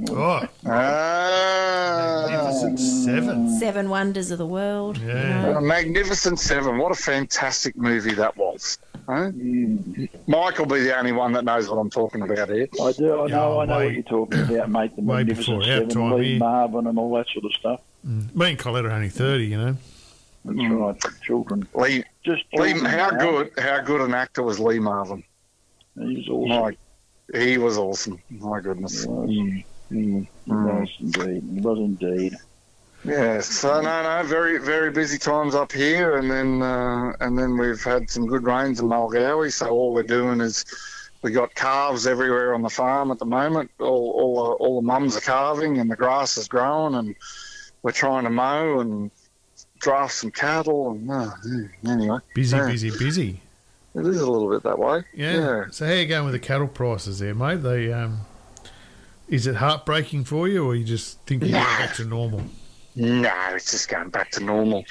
Oh, Ah, Magnificent Seven. Seven Wonders of the World. you Yeah. know. Uh, Magnificent Seven. What a fantastic movie that was. Huh? Mm. Mike will be the only one that knows what I'm talking about here. I do. I know. Oh, I know way- what you're talking about, mate. The way Magnificent before our Seven, time Lee here. Marvin, and all that sort of stuff. Mm. Me and Collette are only 30, you know. That's Mm. right. Children. Lee, Just Lee, how now. good, how good an actor was Lee Marvin? He was awesome. My, he was awesome. My goodness. He was. Mm, mm, He was indeed. He was indeed. Yeah, so no, no, very, very busy times up here, and then uh, and then we've had some good rains in Mulgowie. So all we're doing is we got calves everywhere on the farm at the moment. All all, the- all the mums are calving, and the grass is growing, and we're trying to mow and draft some cattle. And uh, anyway, Busy, Yeah. busy, busy. it is a little bit that way. Yeah. So how are you going with the cattle prices there, mate? They um, is it heartbreaking for you, or you just think you're back to normal? No, it's just going back to normal.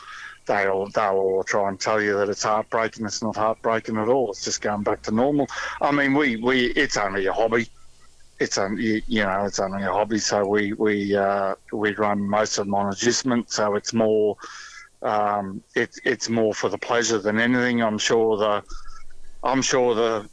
They'll they'll all try and tell you that it's heartbreaking. It's not heartbreaking at all. It's just going back to normal. I mean, we, we it's only a hobby. it's a you, know it's only a hobby, so we we uh, we run most of them on agistment, so it's more um, it, it's more for the pleasure than anything. I'm sure the I'm sure the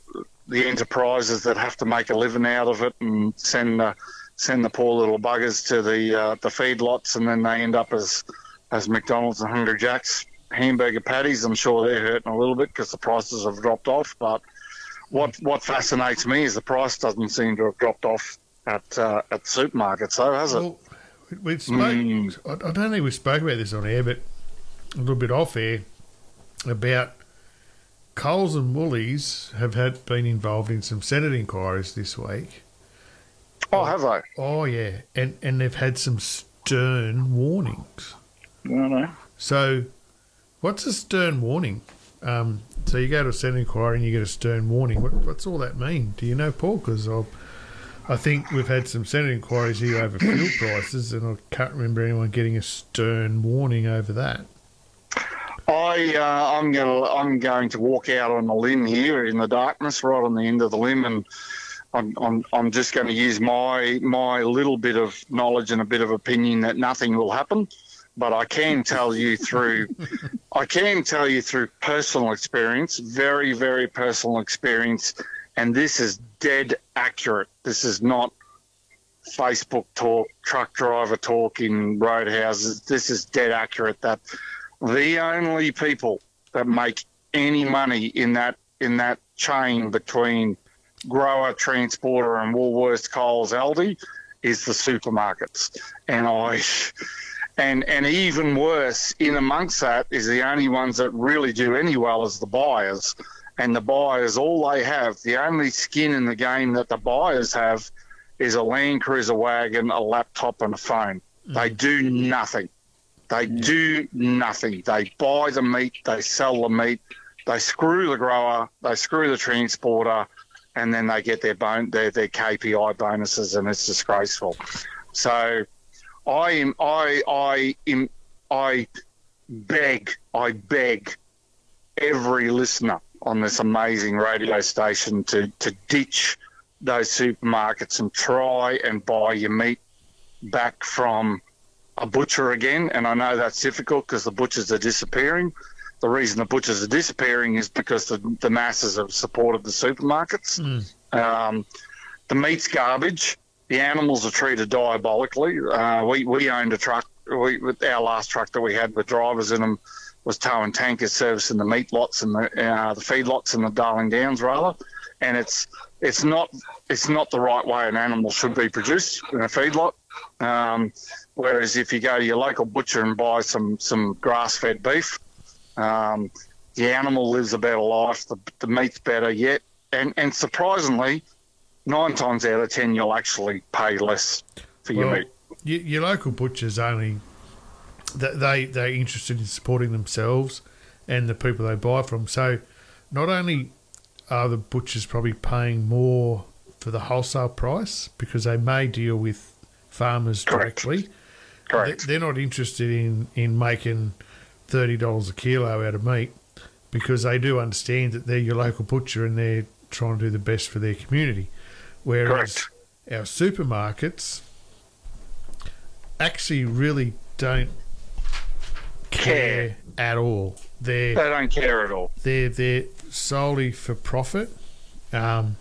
the enterprises that have to make a living out of it and send the send the poor little buggers to the uh, the feedlots, and then they end up as as McDonald's and Hungry Jack's hamburger patties. I'm sure they're hurting a little bit because the prices have dropped off. But what what fascinates me is the price doesn't seem to have dropped off at uh, at supermarkets, though, has it? Well, we spoke. Mm. I, I don't think we spoke about this on air, but a little bit off air about Coles and Woolies have had been involved in some Senate inquiries this week. Oh, have they? Oh yeah, and and they've had some stern warnings. I don't know. So, what's a stern warning? Um, so you go to a Senate inquiry and you get a stern warning. What, what's all that mean? Do you know, Paul? Because I think we've had some Senate inquiries here over fuel prices, and I can't remember anyone getting a stern warning over that. I uh, I'm gonna I'm going to walk out on a limb here in the darkness, right on the end of the limb, and I'm I'm, I'm just going to use my my little bit of knowledge and a bit of opinion that nothing will happen, but I can tell you through I can tell you through personal experience, very very personal experience, and this is dead accurate. This is not Facebook talk, truck driver talk in roadhouses. This is dead accurate. That the only people that make any money in that in that chain between grower, transporter, and Woolworths, Coles, Aldi is the supermarkets. And I and and even worse, in amongst that is the only ones that really do any well is the buyers. And the buyers, all they have, the only skin in the game that the buyers have is a Land Cruiser wagon, a laptop, and a phone. Mm. They do nothing. They do nothing. They buy the meat, they sell the meat, they screw the grower, they screw the transporter, and then they get their their, their KPI bonuses, and it's disgraceful. So, I am I I am I beg I beg every listener on this amazing radio station to to ditch those supermarkets and try and buy your meat back from a butcher again. And I know that's difficult because the butchers are disappearing. The reason the butchers are disappearing is because the, the masses have supported the supermarkets. Um, the meat's garbage. The animals are treated diabolically. Uh, we, we owned a truck. We, with our last truck that we had with drivers in them was towing tankers servicing the meat lots and the uh, the feed lots and the Darling Downs rather. And it's it's not it's not the right way an animal should be produced in a feedlot. Um, whereas if you go to your local butcher and buy some some grass fed beef, um, the animal lives a better life. The, the meat's better yet, and and surprisingly, nine times out of ten you'll actually pay less for your Well, meat. your, your local butchers only th- they they're interested in supporting themselves and the people they buy from. So not only are the butchers probably paying more for the wholesale price because they may deal with farmers Correct. directly. Correct. They- They're not interested in, in making thirty dollars a kilo out of meat because they do understand that they're your local butcher and they're trying to do the best for their community. Whereas Correct. our supermarkets actually really don't care, Care. at all. They're They don't care at all. they're they're solely for profit, um,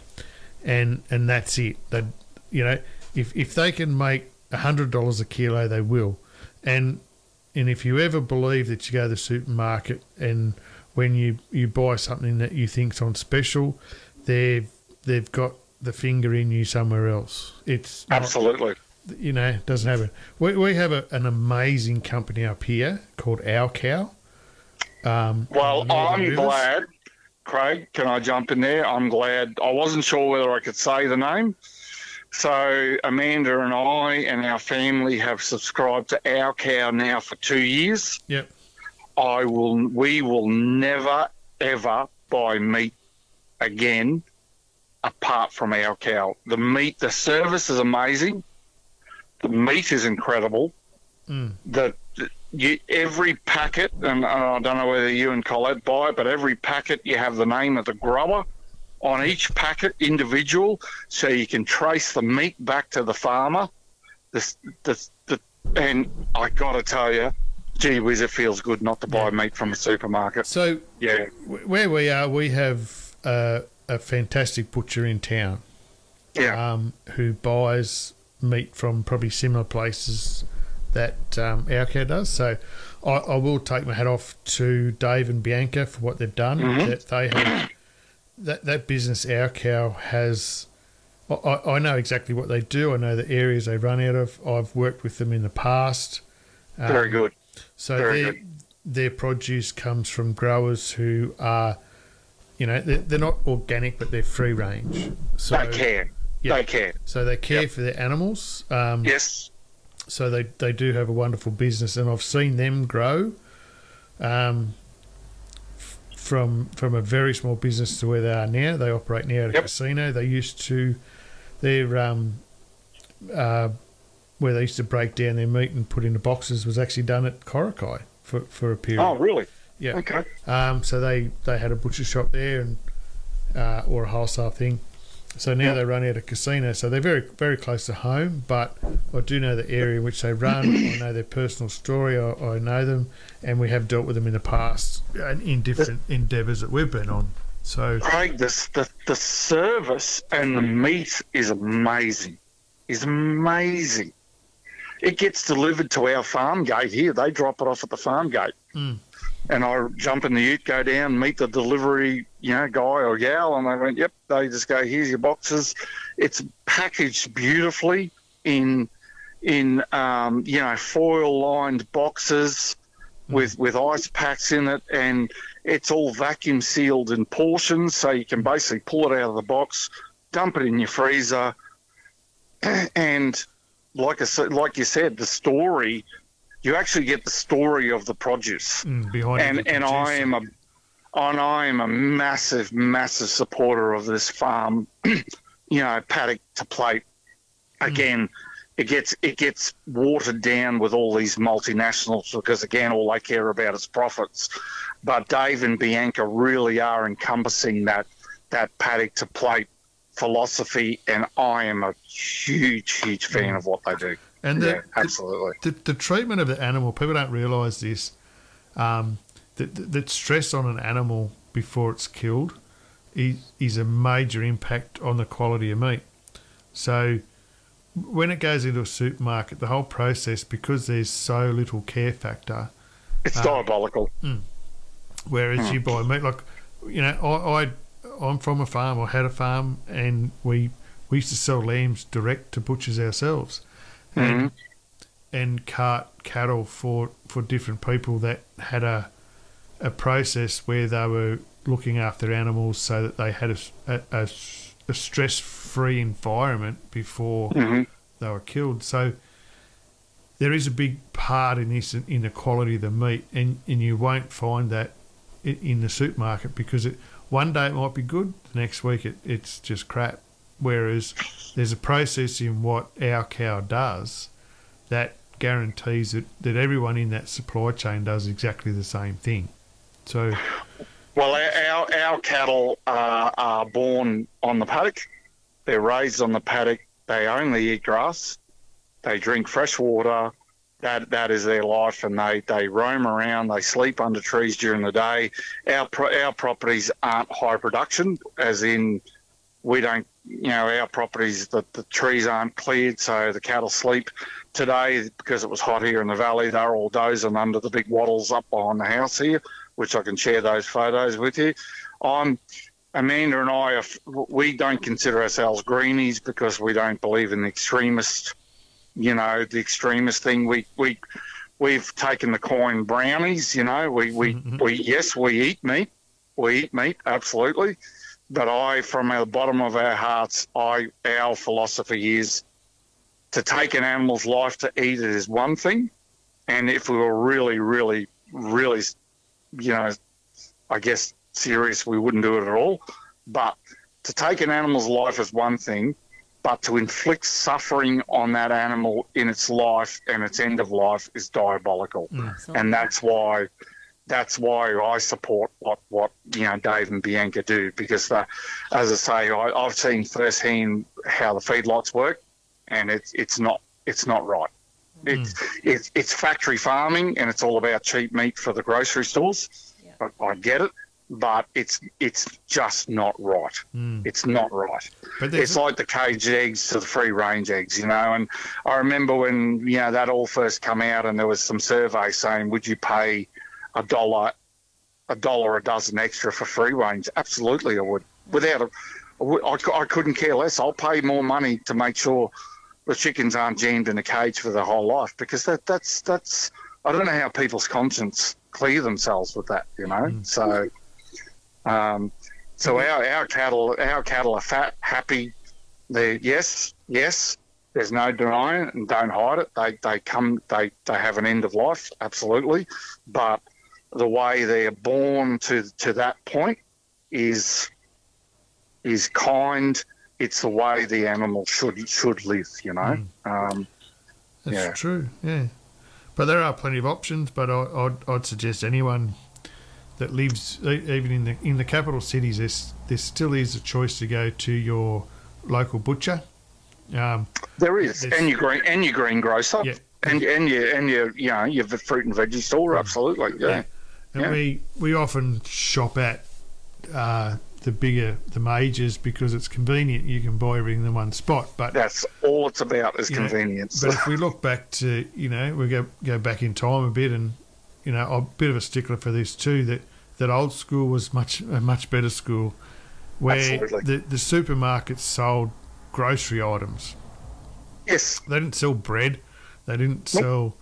and and that's it. They, you know, if if they can make hundred dollars a kilo, they will. And and if you ever believe that you go to the supermarket and when you, you buy something that you think's on special, they've they've got the finger in you somewhere else. It's not- Absolutely. you know, doesn't happen. We, we have a, an amazing company up here called Our Cow. Um, Well, on the Northern I'm Rivers. glad, Craig. Can I jump in there? I'm glad. I wasn't sure whether I could say the name. So Amanda and I and our family have subscribed to our cow now for two years. Yep. I will. We will never ever buy meat again, apart from our cow. The meat, the service is amazing. The meat is incredible. Mm. The you, every packet, and I don't know whether you and Collette buy it, but every packet you have the name of the grower on each packet individual, so you can trace the meat back to the farmer. This, this, the, and I got to tell you, gee whiz, it feels good not to buy meat from a supermarket. So Yeah, w- where we are, we have uh, a fantastic butcher in town yeah, um, who buys meat from probably similar places that um, our cow does. So I, I will take my hat off to Dave and Bianca for what they've done. That they have that that business, our cow has. I- I, know exactly what they do. I know the areas they run out of. I've worked with them in the past. Um, very good. So Very their good. their produce comes from growers who are, you know, they're, they're not organic, but they're free range. So they care. yeah. They care. So they care Yep. for their animals. Um, Yes. So they, they do have a wonderful business, and I've seen them grow um, from from a very small business to where they are now. They operate now at a Yep. casino. They used to, their um, uh, where they used to break down their meat and put into boxes was actually done at Coraki for, for a period. Oh, really? Yeah. Okay. Um, so they, they had a butcher shop there and uh, or a wholesale thing. So now Yeah. they run out of casino. So they're very very close to home. But I do know the area in which they run. I know their personal story. I, I know them, and we have dealt with them in the past and in different endeavours that we've been on. So Craig, this, the the service and the meat is amazing. Is amazing. It gets delivered to our farm gate here. They drop it off at the farm gate, Mm. And I jump in the ute, go down, meet the delivery, you know, guy or gal, and they went, "Yep." They just go, "Here's your boxes." It's packaged beautifully in in um, you know foil lined boxes with with ice packs in it, and it's all vacuum sealed in portions, so you can basically pull it out of the box, dump it in your freezer, and like I said, like you said, the story. You actually get the story of the produce. Mm, behind and and I am a and I am a massive massive supporter of this farm you know paddock to plate. Again it gets it gets watered down with all these multinationals because again all they care about is profits. But Dave and Bianca really are encompassing that that paddock to plate philosophy and I am a huge huge fan of what they do and the, yeah absolutely the, the treatment of the animal, people don't realise this. Um, that, that, stress on an animal before it's killed is, is a major impact on the quality of meat. So when it goes into a supermarket, the whole process, because there's so little care factor, it's Ah. diabolical whereas you buy meat, like you know, I, I I'm from a farm. I had a farm, and we we used to sell lambs direct to butchers ourselves, and and cart cattle for for different people that had a a process where they were looking after animals so that they had a a stress-free environment before Mhm. they were killed. So there is a big part in this in the quality of the meat, and, and you won't find that in, in the supermarket because it one day it might be good, the next week it, it's just crap. Whereas there's a process in what our cow does that guarantees that, that everyone in that supply chain does exactly the same thing. So Well, our our cattle are, are born on the paddock. They're raised on the paddock. They only eat grass. They drink fresh water. That that is their life, and they, they roam around. They sleep under trees during the day. Our pro, our properties aren't high production, as in we don't. You know, our properties the, the trees aren't cleared, so the cattle sleep. Today, because it was hot here in the valley, they're all dozing under the big wattles up behind the house here which I can share those photos with you. I'm Amanda and I are, we don't consider ourselves greenies because we don't believe in the extremist, you know, the extremist thing. We we we've taken the coin brownies, you know. We we, mm-hmm. we yes, we eat meat, we eat meat absolutely, but I, from the bottom of our hearts, I our philosophy is to take an animal's life to eat it is one thing, and if we were really, really, really you know, I guess serious, we wouldn't do it at all. But to take an animal's life is one thing, but to inflict suffering on that animal in its life and its end of life is diabolical. Mm. And that's why that's why I support what, what you know Dave and Bianca do because, the, as I say, I, I've seen firsthand how the feedlots work, and it's it's not it's not right. Hmm. It's it's it's factory farming, and it's all about cheap meat for the grocery stores. Yeah. I, I get it, but it's it's just not right. Hmm. It's not right. It's like the caged eggs to the free range eggs, you know. And I remember when you know that all first come out, and there was some survey saying, "Would you pay a dollar, a dollar a dozen extra for free range?" Absolutely, I would. Without a, I I, couldn't care less. I'll pay more money to make sure the chickens aren't jammed in a cage for their whole life because that that's that's I don't know how people's conscience clear themselves with that, you know. So, um, so our our cattle our cattle are fat, happy. They yes yes. There's no denying it and don't hide it. They they come they they have an end of life absolutely, but the way they're born to to that point is is kind. It's the way the animal should should live. You know. Um, That's Yeah. true. Yeah, but there are plenty of options. But I, I'd, I'd suggest anyone that lives even in the in the capital cities, there's there still is a choice to go to your local butcher. Um, There is, and your green and your greengrocer, Yeah. and and your and your you know your fruit and veggie store, absolutely, yeah. And Yeah. we we often shop at uh, the bigger the majors because it's convenient. You can buy everything in one spot. But That's all it's about is you know, convenience. But if we look back to you know we go go back in time a bit, and you know I'm a bit of a stickler for this too. That that old school was much a much better school, where Absolutely. the the supermarkets sold grocery items. yes, They didn't sell bread. They didn't sell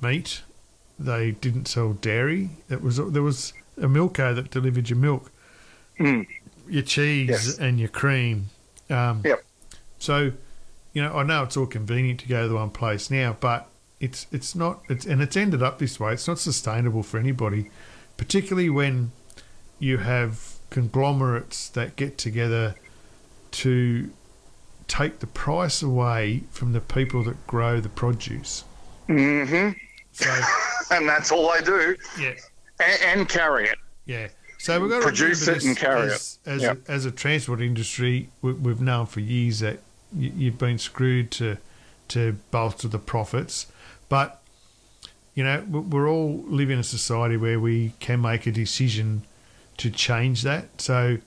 meat. They didn't sell dairy. It was there was a milko that delivered your milk, Mm. your cheese, Yes. and your cream. Um, Yep. So, you know, I know it's all convenient to go to the one place now, but it's it's not. It's and it's ended up this way. It's not sustainable for anybody, particularly when you have conglomerates that get together to take the price away from the people that grow the produce. hmm So and that's all they do, yeah, and, and carry it. yeah. So we've got to Produce it and carry as, As, Yep. a, as a transport industry, we, we've known for years that you, you've been screwed to to bolster the profits, but you know we- we're all live in a society where we can make a decision to change that. So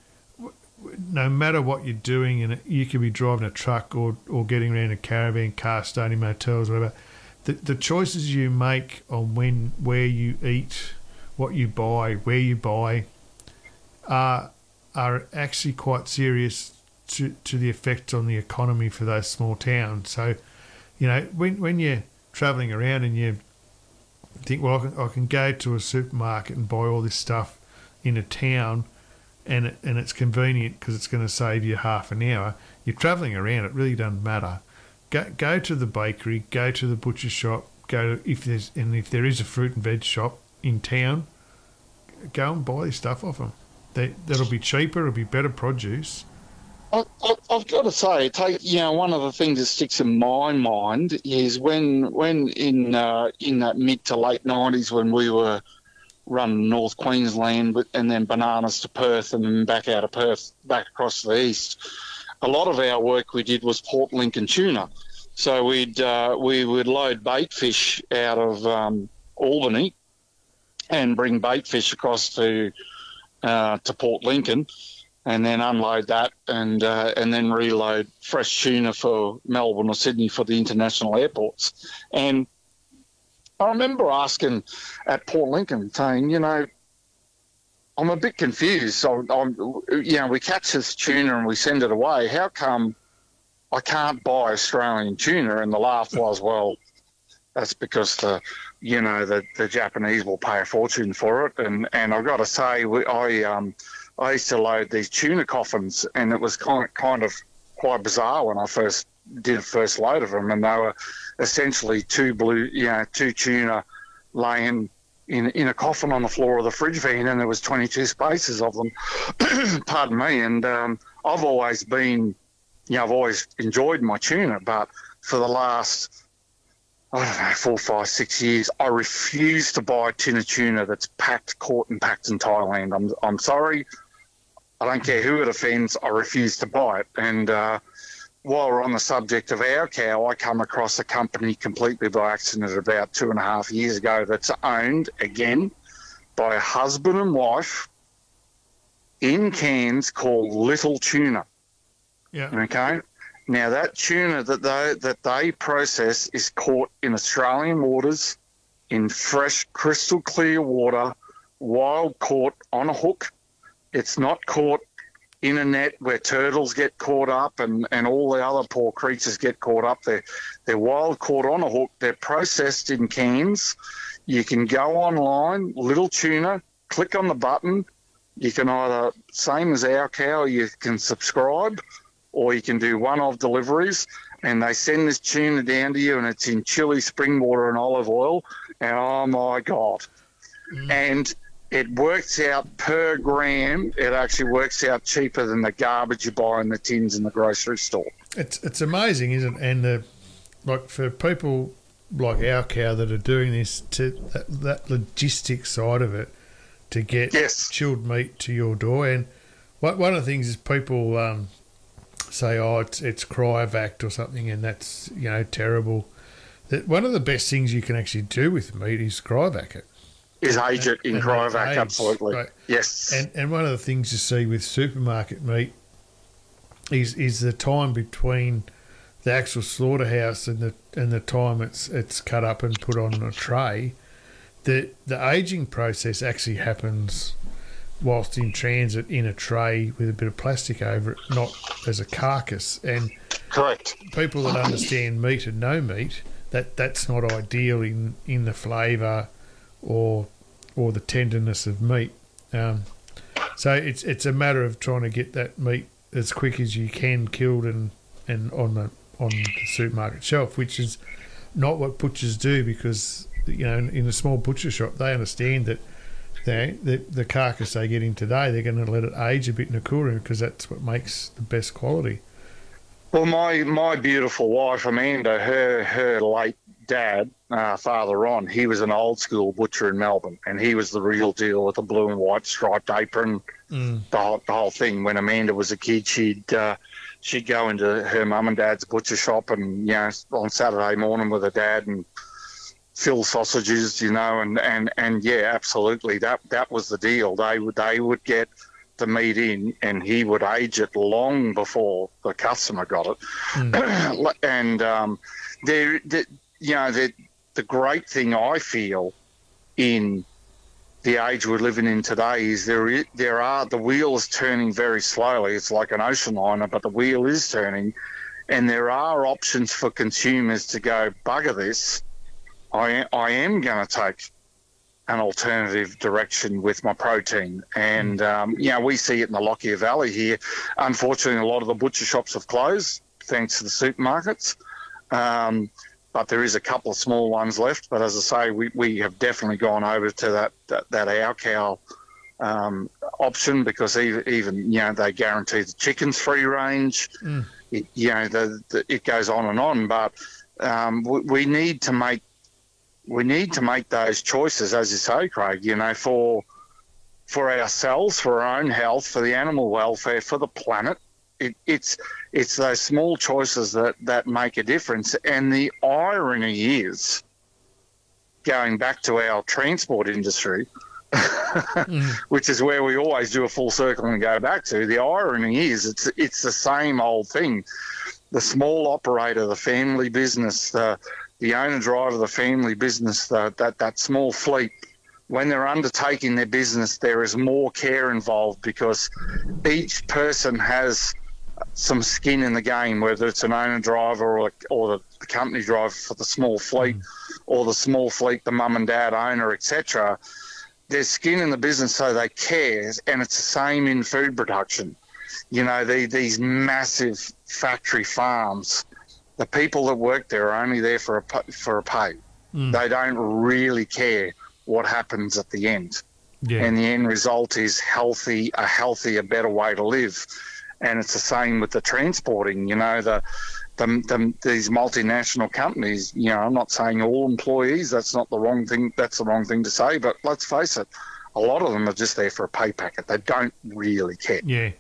no matter what you're doing, and you could be driving a truck or, or getting around a caravan, car, in motels, whatever. The, choices you make on when, where you eat, what you buy, where you buy, are are actually quite serious to, to the effect on the economy for those small towns. So, you know, when when you're travelling around and you think, well, I can, I can go to a supermarket and buy all this stuff in a town, and it, and it's convenient because it's going to save you half an hour. You're travelling around; it really doesn't matter. Go go to the bakery, go to the butcher shop, go if there's and if there is a fruit and veg shop in town, go and buy stuff off them. They, that'll be cheaper. It'll be better produce. I, I've got to say, take you know, one of the things that sticks in my mind is when when in uh, in that mid to late nineties when we were running North Queensland and then bananas to Perth and then back out of Perth back across the east. A lot of our work we did was Port Lincoln tuna, so we'd uh, we would load bait fish out of um, Albany and bring bait fish across to uh, to Port Lincoln and then unload that and uh, and then reload fresh tuna for Melbourne or Sydney for the international airports. And I remember asking at Port Lincoln, saying, you know, I'm a bit confused. I'm, you know, we catch this tuna and we send it away. How come I can't buy Australian tuna? And the laugh was, well, that's because the you know the, the Japanese will pay a fortune for it. And and I've got to say, we, I um I used to load these tuna coffins, and it was kind of, kind of quite bizarre when I first did first load of them, and they were essentially two blue, you know, two tuna laying in in a coffin on the floor of the fridge van, and there was 22 spaces of them. Pardon me. And um, I've always been, you know, I've always enjoyed my tuna, but for the last I don't know, four, five, six years, I refuse to buy a tin of tuna that's packed, caught, and packed in Thailand. I'm, I'm sorry. I don't care who it offends. I refuse to buy it. And uh, while we're on the subject of our cow, I come across a company completely by accident about two and a half years ago that's owned again by a husband and wife in Cairns called Little Tuna. Yeah. Okay. Now that tuna that they that they process is caught in Australian waters, in fresh, crystal clear water, wild caught on a hook. It's not caught in a net where turtles get caught up and, and all the other poor creatures get caught up. They're they're wild caught on a hook. They're processed in cans. You can go online, little tuna, click on the button. You can either same as our cow, you can subscribe or you can do one off deliveries and they send this tuna down to you and it's in chili spring water and olive oil and oh my god mm. and it works out per gram it actually works out cheaper than the garbage you buy in the tins in the grocery store It's it's amazing, isn't it? And the like for people like our cow that are doing this to that, that logistics side of it to get Yes. chilled meat to your door. And one one of the things is people um, say, "Oh, it's it's cryovac or something," and that's you know terrible. That one of the best things you can actually do with meat is cryovac it. Is age it in cryovac absolutely right. yes And and one of the things you see with supermarket meat is is the time between the actual slaughterhouse and the and the time it's it's cut up and put on a tray. The the aging process actually happens whilst in transit in a tray with a bit of plastic over it, not as a carcass. And correct people that understand meat and no meat, that that's not ideal in, in the flavour or or the tenderness of meat. Um, so it's it's a matter of trying to get that meat as quick as you can killed and, and on the on the supermarket shelf, which is not what butchers do because you know in, in a small butcher shop they understand that they, the the carcass they get in today they're going to let it age a bit in a cool room because that's what makes the best quality. Well, my my beautiful wife Amanda, her her late dad, uh, Father Ron, he was an old school butcher in Melbourne, and he was the real deal with the blue and white striped apron, Mm. the whole, the whole thing. When Amanda was a kid, she'd uh, she'd go into her mum and dad's butcher shop, and you know on Saturday morning with her dad and fill sausages, you know, and and and yeah, absolutely, that that was the deal. They would they would get the meat in, and he would age it long before the customer got it. and um, there, the, you know, the the great thing I feel in the age we're living in today is there there are the wheel is turning very slowly. It's like an ocean liner, but the wheel is turning, and there are options for consumers to go bugger this. I I am going to take an alternative direction with my protein. And, um, you know, we see it in the Lockyer Valley here. Unfortunately, a lot of the butcher shops have closed thanks to the supermarkets. Um, but there is a couple of small ones left. But as I say, we, we have definitely gone over to that, that, that our cow um, option because even, even, you know, they guarantee the chicken's free range. It, you know, the, the, it goes on and on. But um, we, we need to make we need to make those choices, as you say, Craig. You know, for for ourselves, for our own health, for the animal welfare, for the planet. It, it's it's those small choices that that make a difference. And the irony is, going back to our transport industry, mm. which is where we always do a full circle and go back to. The irony is, it's it's the same old thing. The small operator, the family business, the the owner driver, the family business, the, that that small fleet, when they're undertaking their business, there is more care involved because each person has some skin in the game, whether it's an owner driver or, or the, company driver for the small fleet, mm. or the small fleet, the mum and dad owner, etc. There's skin in the business, so they care, and it's the same in food production. You know, the, these massive factory farms the people that work there are only there for a for a pay. Mm. They don't really care what happens at the end, Yeah. and the end result is healthy, a healthier, better way to live. And it's the same with the transporting. You know, the the, the, these multinational companies, you know, I'm not saying all employees. That's not the wrong thing. That's the wrong thing to say. But let's face it, a lot of them are just there for a pay packet. They don't really care. Yeah.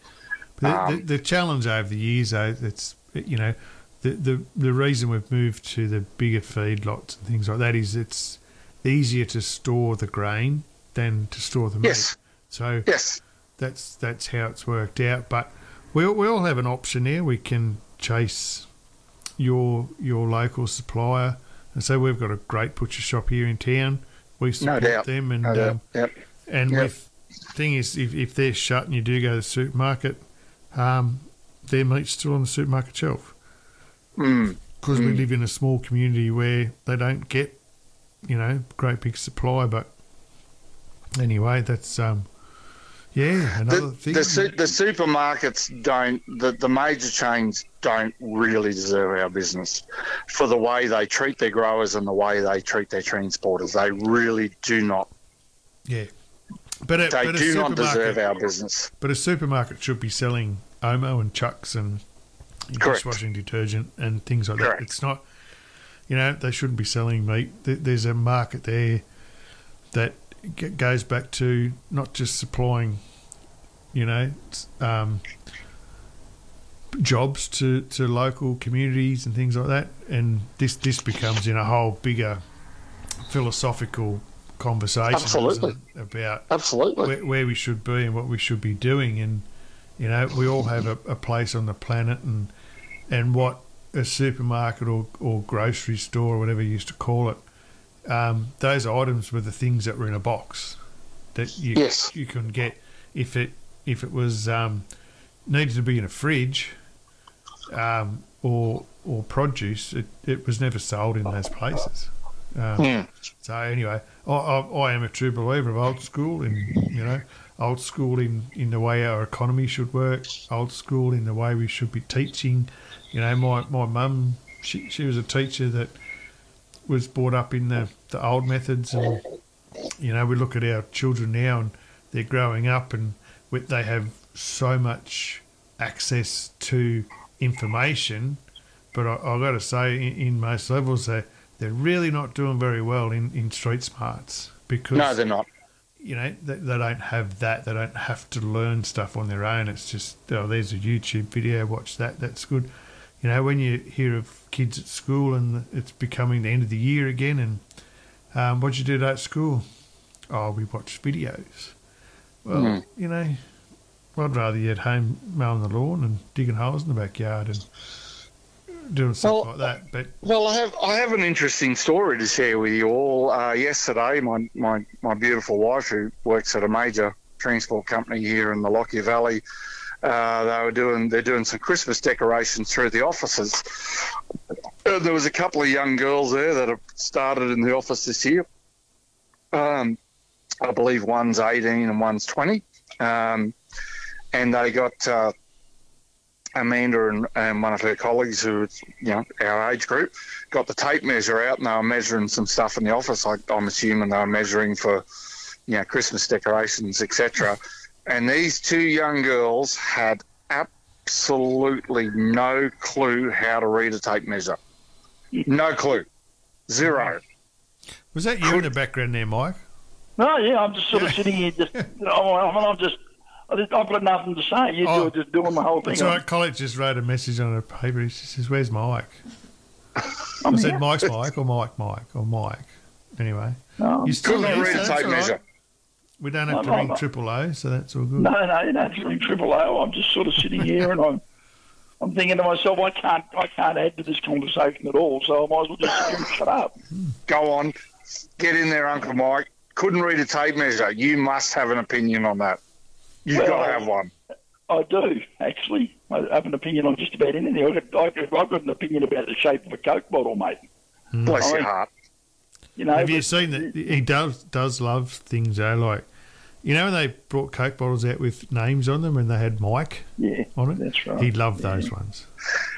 The, Um, the, the challenge over the years, though, it's you know, the, the the reason we've moved to the bigger feedlots and things like that is it's easier to store the grain than to store the meat. Yes. So Yes. that's that's how it's worked out. But we all- we all have an option there. We can chase your your local supplier and so we've got a great butcher shop here in town. We support doubt. them, and No um, Yep. and Yep. with thing is, if, if they're shut and you do go to the supermarket, um, their meat's still on the supermarket shelf Mm. because we live in a small community where they don't get, you know, great big supply. But anyway, that's um, yeah, another The, thing. the, su- the supermarkets don't, the, the major chains don't really deserve our business for the way they treat their growers and the way they treat their transporters. They really do not. yeah, but a, They but do not deserve our business. But a supermarket should be selling Omo and Chux and Correct. dishwashing detergent and things like that. It's not, you know, they shouldn't be selling meat. There's a market there that g- goes back to not just supplying, you know, um, jobs to, to local communities and things like that. And this this becomes in a whole bigger philosophical conversation Absolutely. about Absolutely. where, where we should be and what we should be doing. And you know, we all have a, a place on the planet, and and what a supermarket or, or grocery store or whatever you used to call it, um, those items were the things that were in a box that you Yes. you can get if it if it was um, needed to be in a fridge um, or or produce. It, it was never sold in those places. Um, Hmm. so anyway, I, I, I am a true believer of old school, and you know, old school in, in the way our economy should work, old school in the way we should be teaching. You know, my my mum, she she was a teacher that was brought up in the, the old methods, and you know, we look at our children now, and they're growing up, and they have so much access to information. But I, I've got to say, in, in most levels, they they're really not doing very well in, in street smarts because No, they're not. you know they, they don't have that. They don't have to learn stuff on their own. It's just oh, there's a YouTube video. Watch that. That's good. You know, when you hear of kids at school and it's becoming the end of the year again, and um, what'd you do at school? Oh, we watched videos. Well, Mm. you know, I'd rather you at home mowing the lawn and digging holes in the backyard and doing stuff Well, like that. But Well, I have I have an interesting story to share with you all. Uh, yesterday, my, my, my beautiful wife, who works at a major transport company here in the Lockyer Valley, uh, they were doing they're doing some Christmas decorations through the offices. Uh, there was a couple of young girls there that have started in the office this year. Um, I believe one's 18 and one's 20, um, and they got. Uh, Amanda and, and one of her colleagues, who you know our age group, got the tape measure out and they were measuring some stuff in the office. I, I'm assuming they were measuring for you know Christmas decorations, etc. And these two young girls had absolutely no clue how to read a tape measure. No clue, zero. was that you in the background there, Mike? No, yeah, I'm just sort of sitting here, just, oh, I mean, I'm just, I just- I've got nothing to say. You Oh. two are just doing the whole thing. That's all right. Collette just wrote a message on a paper. He says, "Where's Mike?" I'm I said, here. "Mike's Mike or Mike Mike or Mike." Anyway, No, you still Couldn't read a that's tape all right. Measure. We don't have to No, no, ring no. triple O, so that's all good. no, no, you don't have to ring triple O. I'm just sort of sitting here and I'm, I'm thinking to myself, I can't, I can't add to this conversation at all. So I might as well just sit and shut up. Go on, get in there, Uncle Mike. Couldn't read a tape measure. You must have an opinion on that. You've Well, got to have one. I do actually. I have an opinion on just about anything. I've got, I've got, an opinion about the shape of a Coke bottle, mate. Bless your heart. You know, Have you seen that? He does does love things though, like you know when they brought Coke bottles out with names on them and they had Mike Yeah, on it. that's right. He loved those ones.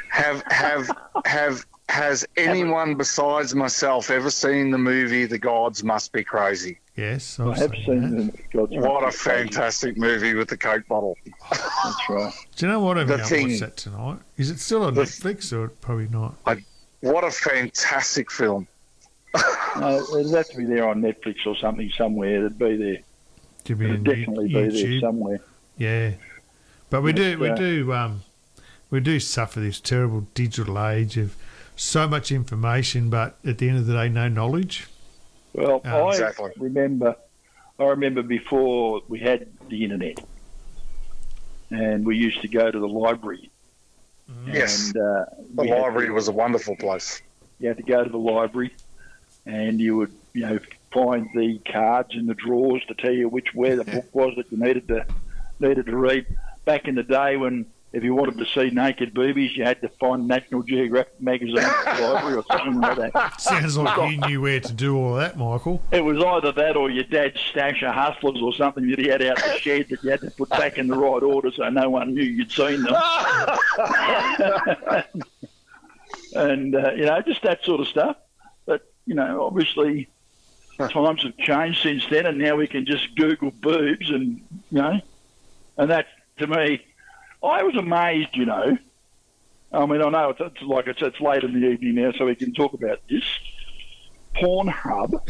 Have have have has anyone besides myself ever seen the movie The Gods Must Be Crazy? Yes, I I've seen, seen that. the God's What a Wonderful Pages. fantastic movie with the Coke bottle. That's right. Do you know what? I'm The going to thing- watch that tonight. Is it still on The- Netflix or probably not? What a fantastic film. No, it'd have to be there on Netflix or something somewhere. It'd be there. To be It'd on definitely be there somewhere. Yeah, but we do, we Yeah. do, um, we do suffer this terrible digital age of so much information, but at the end of the day, no knowledge. Well, Oh, I exactly. remember. I remember before we had the internet, and we used to go to the library. Yes. And, uh, The we had library to- was a wonderful place. You had to go to the library, and you would, you know, find the cards in the drawers to tell you which where the book was that you needed to needed to read. Back in the day, when if you wanted to see naked boobies, you had to find National Geographic magazine at the library or something like that. Sounds like you knew where to do all that, Michael. It was either that or your dad's stash of hustlers or something that he had out the shed that you had to put back in the right order so no one knew you'd seen them. and, uh, you know, just that sort of stuff. But, you know, obviously times have changed since then and now we can just Google boobs and, you know, and that, to me, I was amazed, you know. I mean, I know it's, it's like it's, it's late in the evening now, so we can talk about this. Pornhub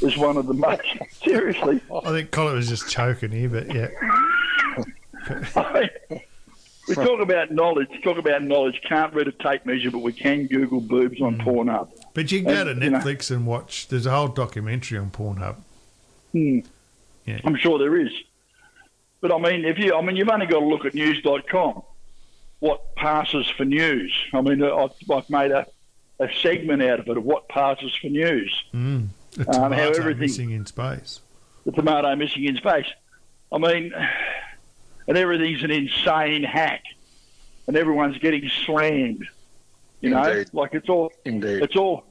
is one of the most seriously. I think Colin was just choking here, but yeah. we talk about knowledge. Talk about knowledge. Can't read a tape measure, but we can Google boobs on hmm. Pornhub. But you can go to And, you know- Netflix and watch. There's a whole documentary on Pornhub. Hmm. Yeah. I'm sure there is. But I mean, if you, I mean, you've only got to look at news.com. What passes for news? I mean, I've, I've made a, a segment out of it of what passes for news. Mm. The Um, how tomato everything- missing in space. the tomato missing in space. I mean, and everything's an insane hack, and everyone's getting slammed. You know, like it's all, Indeed. it's all,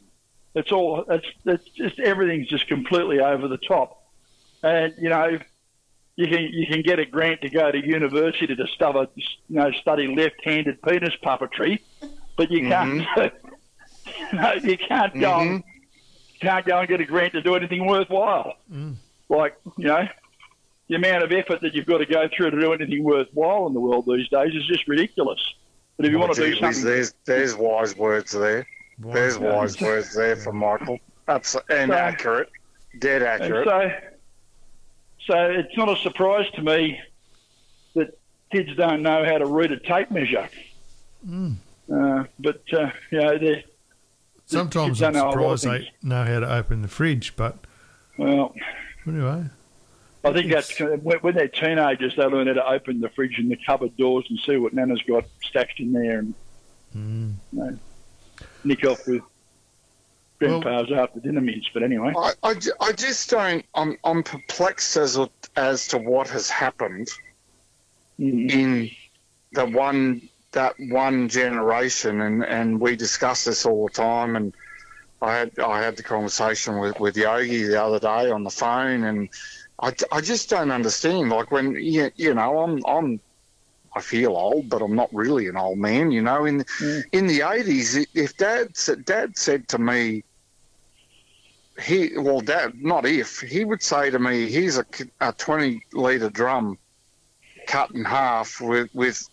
it's all, it's, it's just everything's just completely over the top, and you know, you can you can get a grant to go to university to study, you know, study left-handed penis puppetry, but you can't, mm-hmm. no, you can't go, and, can't go and get a grant to do anything worthwhile. Mm. Like you know the amount of effort that you've got to go through to do anything worthwhile in the world these days is just ridiculous. But if you Oh, want to do gee something, there's there's wise words there. Why There's is that? wise words there from Michael. Abs- and So- accurate, dead accurate. so so it's not a surprise to me that kids don't know how to read a tape measure. Mm. Uh, but uh, you know, they Sometimes kids I'm don't know a lot of surprised they know how to open the fridge, but well, anyway. I think that's when, when they're teenagers, they learn how to open the fridge and the cupboard doors and see what Nana's got stacked in there and Mm. you know, nick off with grandpa's after dinner mints. But anyway, I, I, I just don't. I'm I'm perplexed as as to what has happened mm, in the one that one generation, and, and we discuss this all the time. And I had I had the conversation with, with Yogi the other day on the phone, and I, I just don't understand. Like when you, you know I'm I'm I feel old, but I'm not really an old man. You know, in Mm. in the eighties, if Dad said Dad said to me. He well, Dad, not if he would say to me, "Here's a, a twenty liter drum, cut in half with with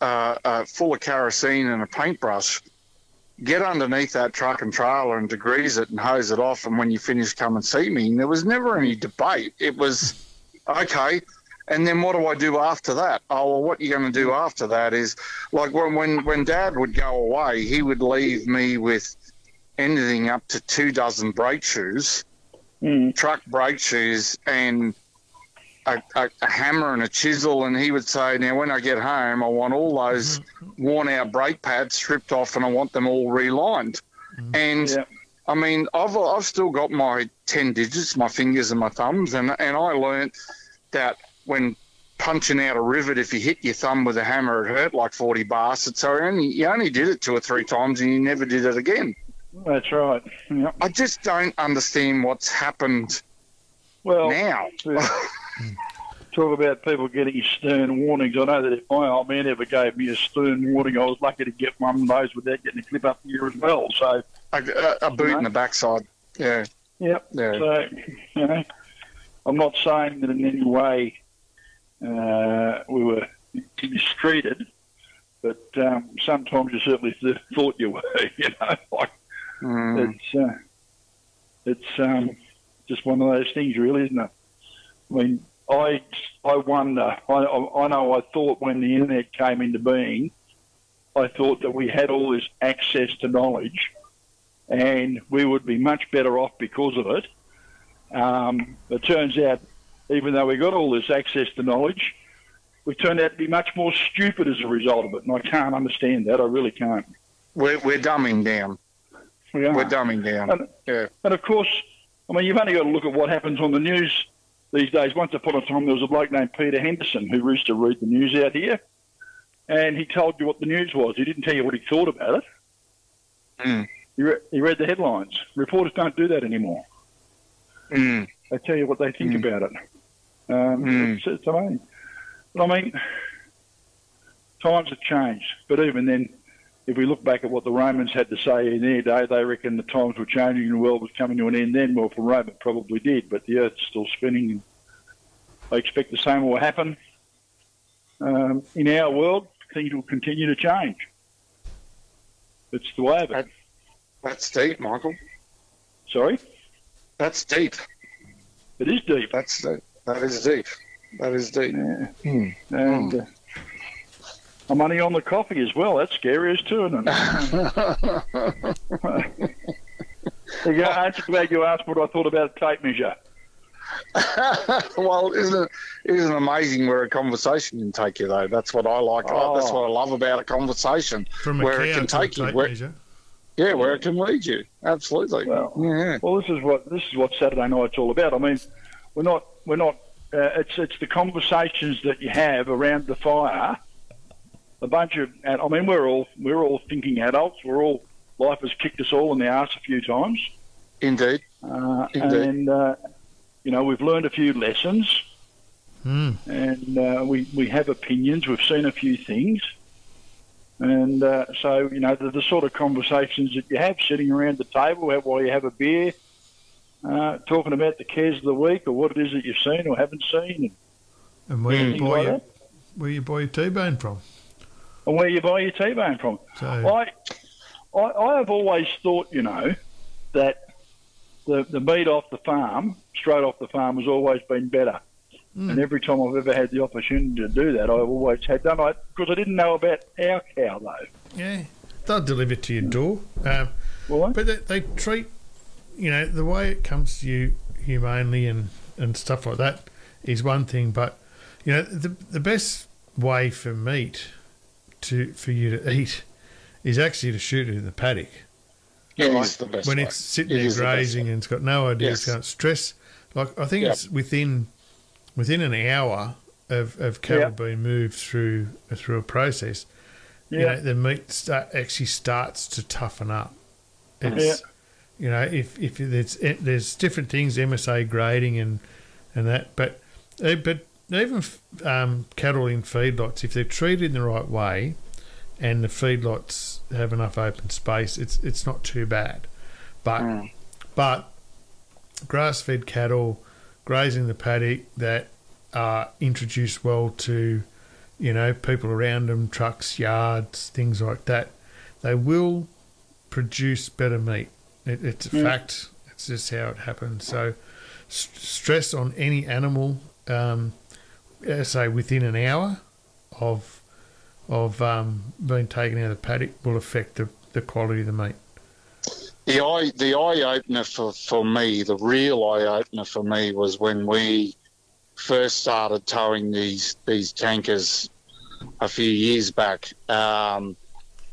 uh, uh, full of kerosene and a paintbrush. Get underneath that truck and trailer and degrease it and hose it off. And when you finish, come and see me. And there was never any debate. It was okay. And then what do I do after that? Oh, well, what you're going to do after that is like when, when when Dad would go away, he would leave me with anything up to two dozen brake shoes mm, truck brake shoes and a, a, a hammer and a chisel, and he would say, "Now, when I get home, I want all those mm-hmm. worn-out brake pads stripped off, and I want them all relined." Mm-hmm. And Yeah. I mean, I've I've still got my ten digits, my fingers and my thumbs, and and I learnt that when punching out a rivet, if you hit your thumb with a hammer, it hurt like forty bars. So only you only did it two or three times, and you never did it again. that's right. Yep. I just don't understand what's happened Well, now. talk about people getting stern warnings. I know that if my old man ever gave me a stern warning, I was lucky to get one of those without getting a clip up here as well. So, A, a, a boot in the backside. Yeah. Yep. Yeah. So, you know, I'm not saying that in any way uh, we were mistreated, but um, sometimes you certainly th- thought you were. You know, like Mm. it's uh, it's um, just one of those things, really, isn't it? I mean, I I wonder. I I know. I thought when the internet came into being, I thought that we had all this access to knowledge, and we would be much better off because of it. Um, it turns out, even though we got all this access to knowledge, we turned out to be much more stupid as a result of it, and I can't understand that. I really can't. We're, we're dumbing down. We are. We're dumbing down. And, Yeah. and of course, I mean, you've only got to look at what happens on the news these days. Once upon a time, there was a bloke named Peter Henderson who used to read the news out here, and he told you what the news was. He didn't tell you what he thought about it. Mm. He, re- he read the headlines. Reporters don't do that anymore. Mm. They tell you what they think Mm. about it. Um, Mm. it's, it's amazing. But I mean, times have changed. But even then, if we look back at what the Romans had to say in their day, they reckon the times were changing and the world was coming to an end then. Well, for Rome, it probably did, but the Earth's still spinning. And I expect the same will happen um, in our world. Things will continue to change. It's the way of it. That's deep, Michael. Sorry, That's deep. it is deep. That's deep. That is deep. That is deep. Yeah. Hmm. And uh, I'm only on the coffee as well. That's scary as too, isn't it? There you go. Aren't glad you asked what I thought about a tape measure? well, isn't it, isn't it amazing where a conversation can take you, though? That's what I like. Oh. That's what I love about a conversation. From a Where it can take you, where- Yeah, where it can lead you. Absolutely. Well, yeah. Well, this is what this is what Saturday night's all about. I mean, we're not we're not. Uh, it's it's the conversations that you have around the fire. A bunch of. I mean, we're all we're all thinking adults. We're all life has kicked us all in the arse a few times. Indeed. Uh, Indeed. and uh, you know we've learned a few lessons, Hmm. and uh, we we have opinions. We've seen a few things, and uh, so you know the, the sort of conversations that you have sitting around the table while you have a beer, uh, talking about the cares of the week or what it is that you've seen or haven't seen, And where you buy like your, where you buy your T-bone from. And where you buy your T-bone from. So I, I, I have always thought, you know, that the the meat off the farm, straight off the farm, has always been better. Mm. And every time I've ever had the opportunity to do that, I've always had done it because I didn't know about our cow though. yeah, they'll deliver to your door. Um, Well, But they, they treat, you know, the way it comes to you humanely and, and stuff like that is one thing. But, you know, the, the best way for meat to for you to eat is actually to shoot it in the paddock. It is the best when way. it's sitting It there is the best grazing way. and it's got no idea Yes. it's going to stress. Like I think Yep. it's within within an hour of, of cattle Yep. being moved through through a process, you Yeah. know, the meat start, actually starts to toughen up. It's, You know, if if there's it, there's different things, MSA grading and and that, but eh, but even um, cattle in feedlots, if they're treated in the right way, and the feedlots have enough open space, it's it's not too bad. But Mm. but grass fed cattle grazing the paddock that are introduced well to you know people around them, trucks, yards, things like that, they will produce better meat. It, it's a Yeah. fact. It's just how it happens. So s- stress on any animal, um, say within an hour of of um, being taken out of the paddock will affect the, the quality of the meat. The eye, the eye opener for, for me, the real eye opener for me was when we first started towing these these tankers a few years back. Um,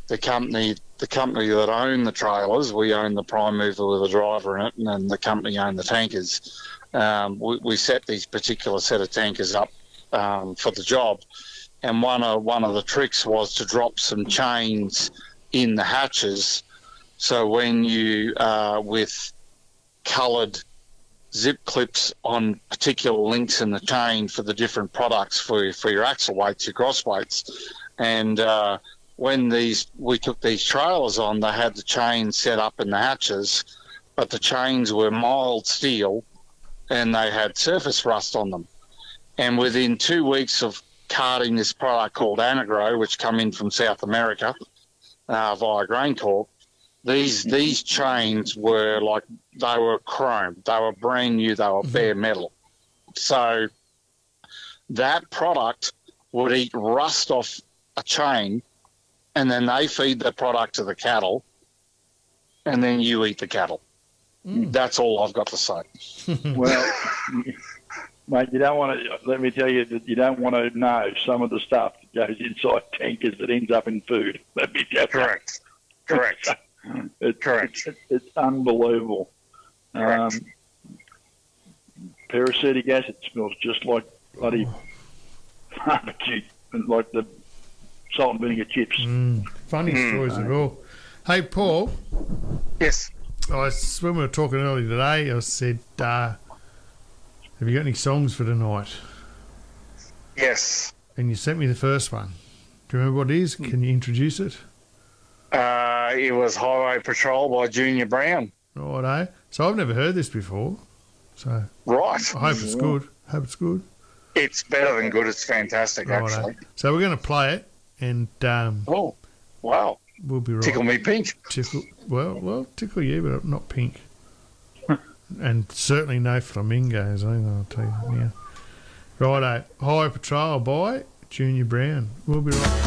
the company, the company that owned the trailers, we owned the prime mover with a driver in it, and then the company owned the tankers. Um, we, we set these particular set of tankers up um, for the job, and one of one of the tricks was to drop some chains in the hatches. So when you uh, with coloured zip clips on particular links in the chain for the different products for for your axle weights, your cross weights, and uh, when these we took these trailers on, they had the chains set up in the hatches but the chains were mild steel and they had surface rust on them. And within two weeks of carting this product called Anagro, which come in from South America uh, via GrainCorp, these these chains were like they were chrome, they were brand new, they were bare metal. So that product would eat rust off a chain, and then they feed the product to the cattle, and then you eat the cattle. That's all I've got to say. Well, mate, you don't want to. Let me tell you that you don't want to know some of the stuff that goes inside tankers that ends up in food. Let me tell you. Correct. Correct. It's, Correct. It's, it's unbelievable. Um, Correct. Peracetic acid smells just like bloody barbecue, like the salt and vinegar chips. Mm, funny stories at all. Hey, Paul. Yes. I when we were talking earlier today, I said, uh, "Have you got any songs for tonight?" Yes. And you sent me the first one. Do you remember what it is? Can you introduce it? Uh, it was Highway Patrol by Junior Brown. Righto. So I've never heard this before. So Right. I hope it's good. I Hope it's good. It's better than good. It's fantastic, Righto. actually. So we're going to play it, and um, Oh, wow. we'll be right. Tickle me pink. Tickle. Well, well, tickle you, but not pink. And certainly no flamingos either. I'll tell you now. Righto. High Patrol by Junior Brown. We'll be right.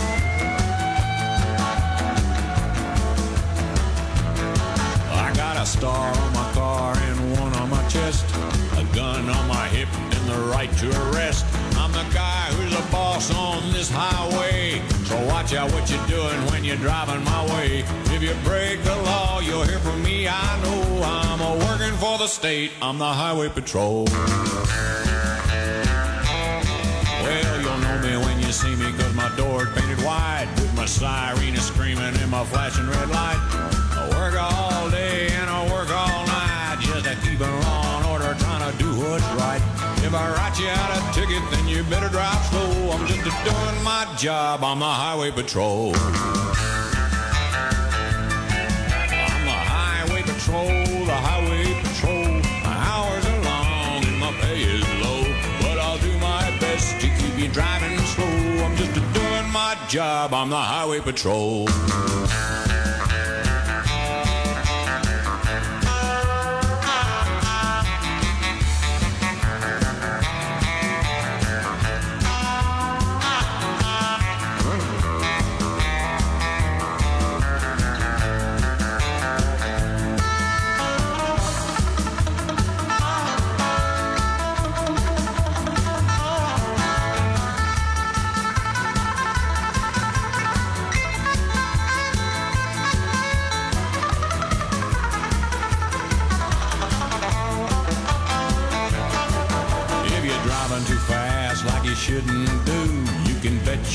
I got a star on my car and one on my chest, a gun on my hip and the right to arrest. I'm the guy who's boss on this highway. So watch out what you're doing when you're driving my way. If you break the law, you'll hear from me. I know I'm a working for the state. I'm the highway patrol. Well, you'll know me when you see me cause my door's painted wide with my siren screaming and my flashing red light. I work all day If I write you out a ticket, then you better drive slow. I'm just doing my job. I'm the highway patrol. I'm the highway patrol, the highway patrol. My hours are long and my pay is low, but I'll do my best to keep you driving slow. I'm just doing my job. I'm the highway patrol.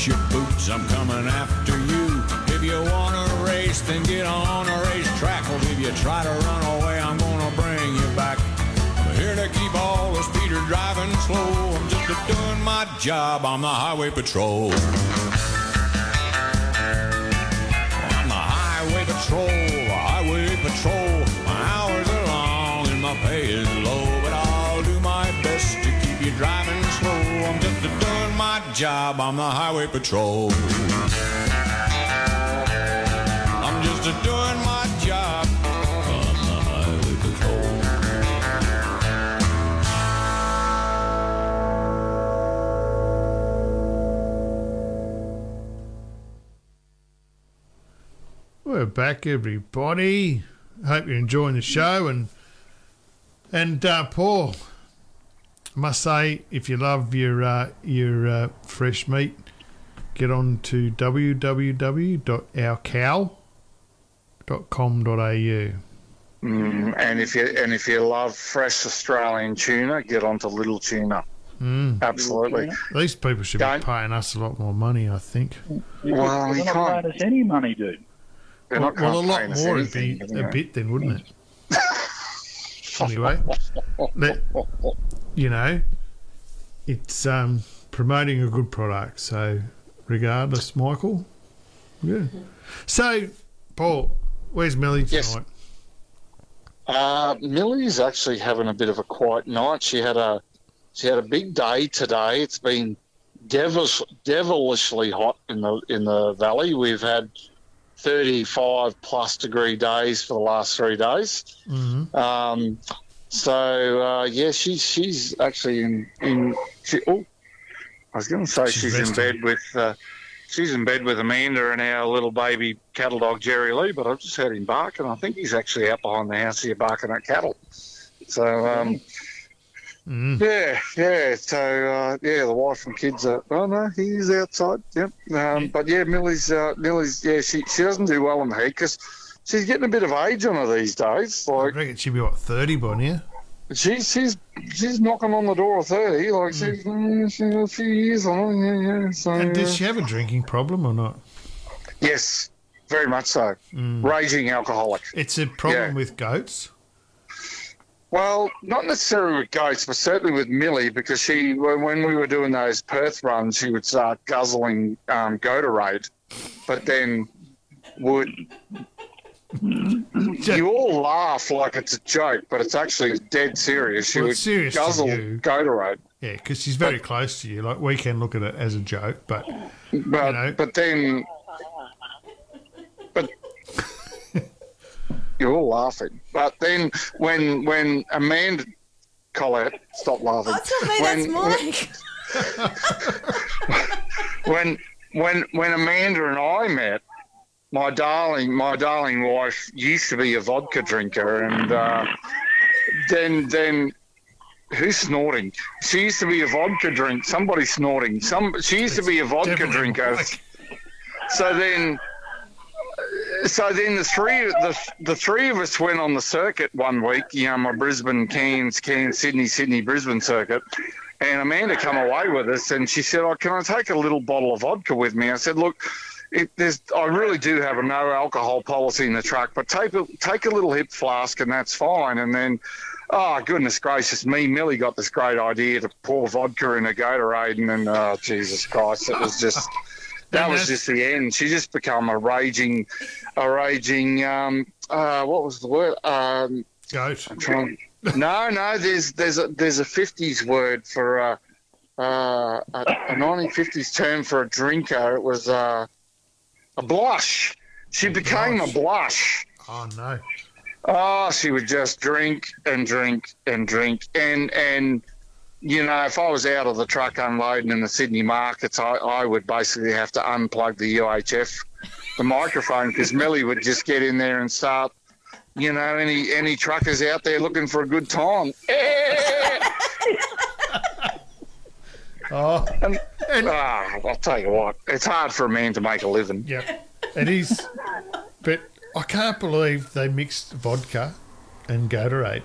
Your boots I'm coming after you. If you wanna race, then get on a race racetrack. Well, if you try to run away, I'm gonna bring you back. I'm here to keep all the speeders driving slow. I'm just doing my job. I'm the highway patrol. Job. I'm the highway patrol. I'm just doing my job. I'm the highway patrol. We're back, everybody. Hope you're enjoying the show and and uh, Paul. I must say, if you love your uh, your uh, fresh meat, get on to www.ourcow.com.au. Mm, and if you and if you love fresh Australian tuna, get on to Little Tuna. Mm. Absolutely. These people should Don't- be paying us a lot more money, I think. Well, they're not can't. paying us any money, dude. They're well, not well, a can't lot more would be anything, a bit then, wouldn't it? anyway, let, you know, it's um, promoting a good product. So, regardless, Michael, yeah. So, Paul, where's Millie tonight? Yes. Uh, Millie's actually having a bit of a quiet night. She had a she had a big day today. It's been devilish, devilishly hot in the in the valley. We've had thirty five plus degree days for the last three days. Mhm. Um, so uh, yeah, she's she's actually in in. She, oh, I was going to say She's she's, in bed with. Uh, She's in bed with Amanda and our little baby cattle dog Jerry Lee, but I've just heard him bark, and I think he's actually out behind the house here barking at cattle. So, um, Mm. yeah, yeah. So, uh, yeah, the wife and kids are. Oh no, he's outside. Yep. Um, but yeah, Millie's. Uh, Millie's. Yeah, she she doesn't do well in the heat because she's getting a bit of age on her these days. I Like reckon she'd be what thirty by now. she's she's she's knocking on the door of thirty. Like she's, mm, she's a few years on. Yeah, yeah. So And does she have a drinking problem or not? yes, very much so. Raging alcoholic. It's a problem Yeah. with goats. Well, not necessarily with goats, but certainly with Millie, because she, when when we were doing those Perth runs, she would start guzzling um, Gatorade, but then would. You all laugh like it's a joke, but it's actually dead serious. She Well, would serious guzzle you. Gatorade, Yeah, because she's very close to you. Like we can look at it as a joke, but but know. but then, but you're all laughing. But then when when Amanda Collette, stop laughing. Oh, that's not me, that's When- Mike. when when when Amanda and I met, my darling my darling wife used to be a vodka drinker, and uh, then then who's snorting? She used to be a vodka drink. Somebody snorting. Some she used to be a vodka drinker. So then. So then the three the the three of us went on the circuit one week. You know, my Brisbane, Cairns, Cairns, Sydney, Sydney, Brisbane circuit. And Amanda come away with us, and she said, "Oh, can I take a little bottle of vodka with me?" I said, "Look, it, there's, I really do have a no alcohol policy in the truck, but take a, take a little hip flask, and that's fine." And then, oh goodness gracious me, Millie got this great idea to pour vodka in a Gatorade, and then, oh Jesus Christ, it was just. That was just the end. She just become a raging, a raging. Um, uh, what was the word? Um, goat. Trying. No, no. There's there's a there's a fifties word for uh, uh, a, a nineteen fifties term for a drinker. It was uh, a blush. She became a blush. Oh no. Oh, she would just drink and drink and drink and and you know, if I was out of the truck unloading in the Sydney markets, I, I would basically have to unplug the UHF, the microphone, because Millie would just get in there and start, you know, any any truckers out there looking for a good time. Oh, And, ah, I'll tell you what, it's hard for a man to make a living. yeah, it is. But I can't believe they mixed vodka and Gatorade.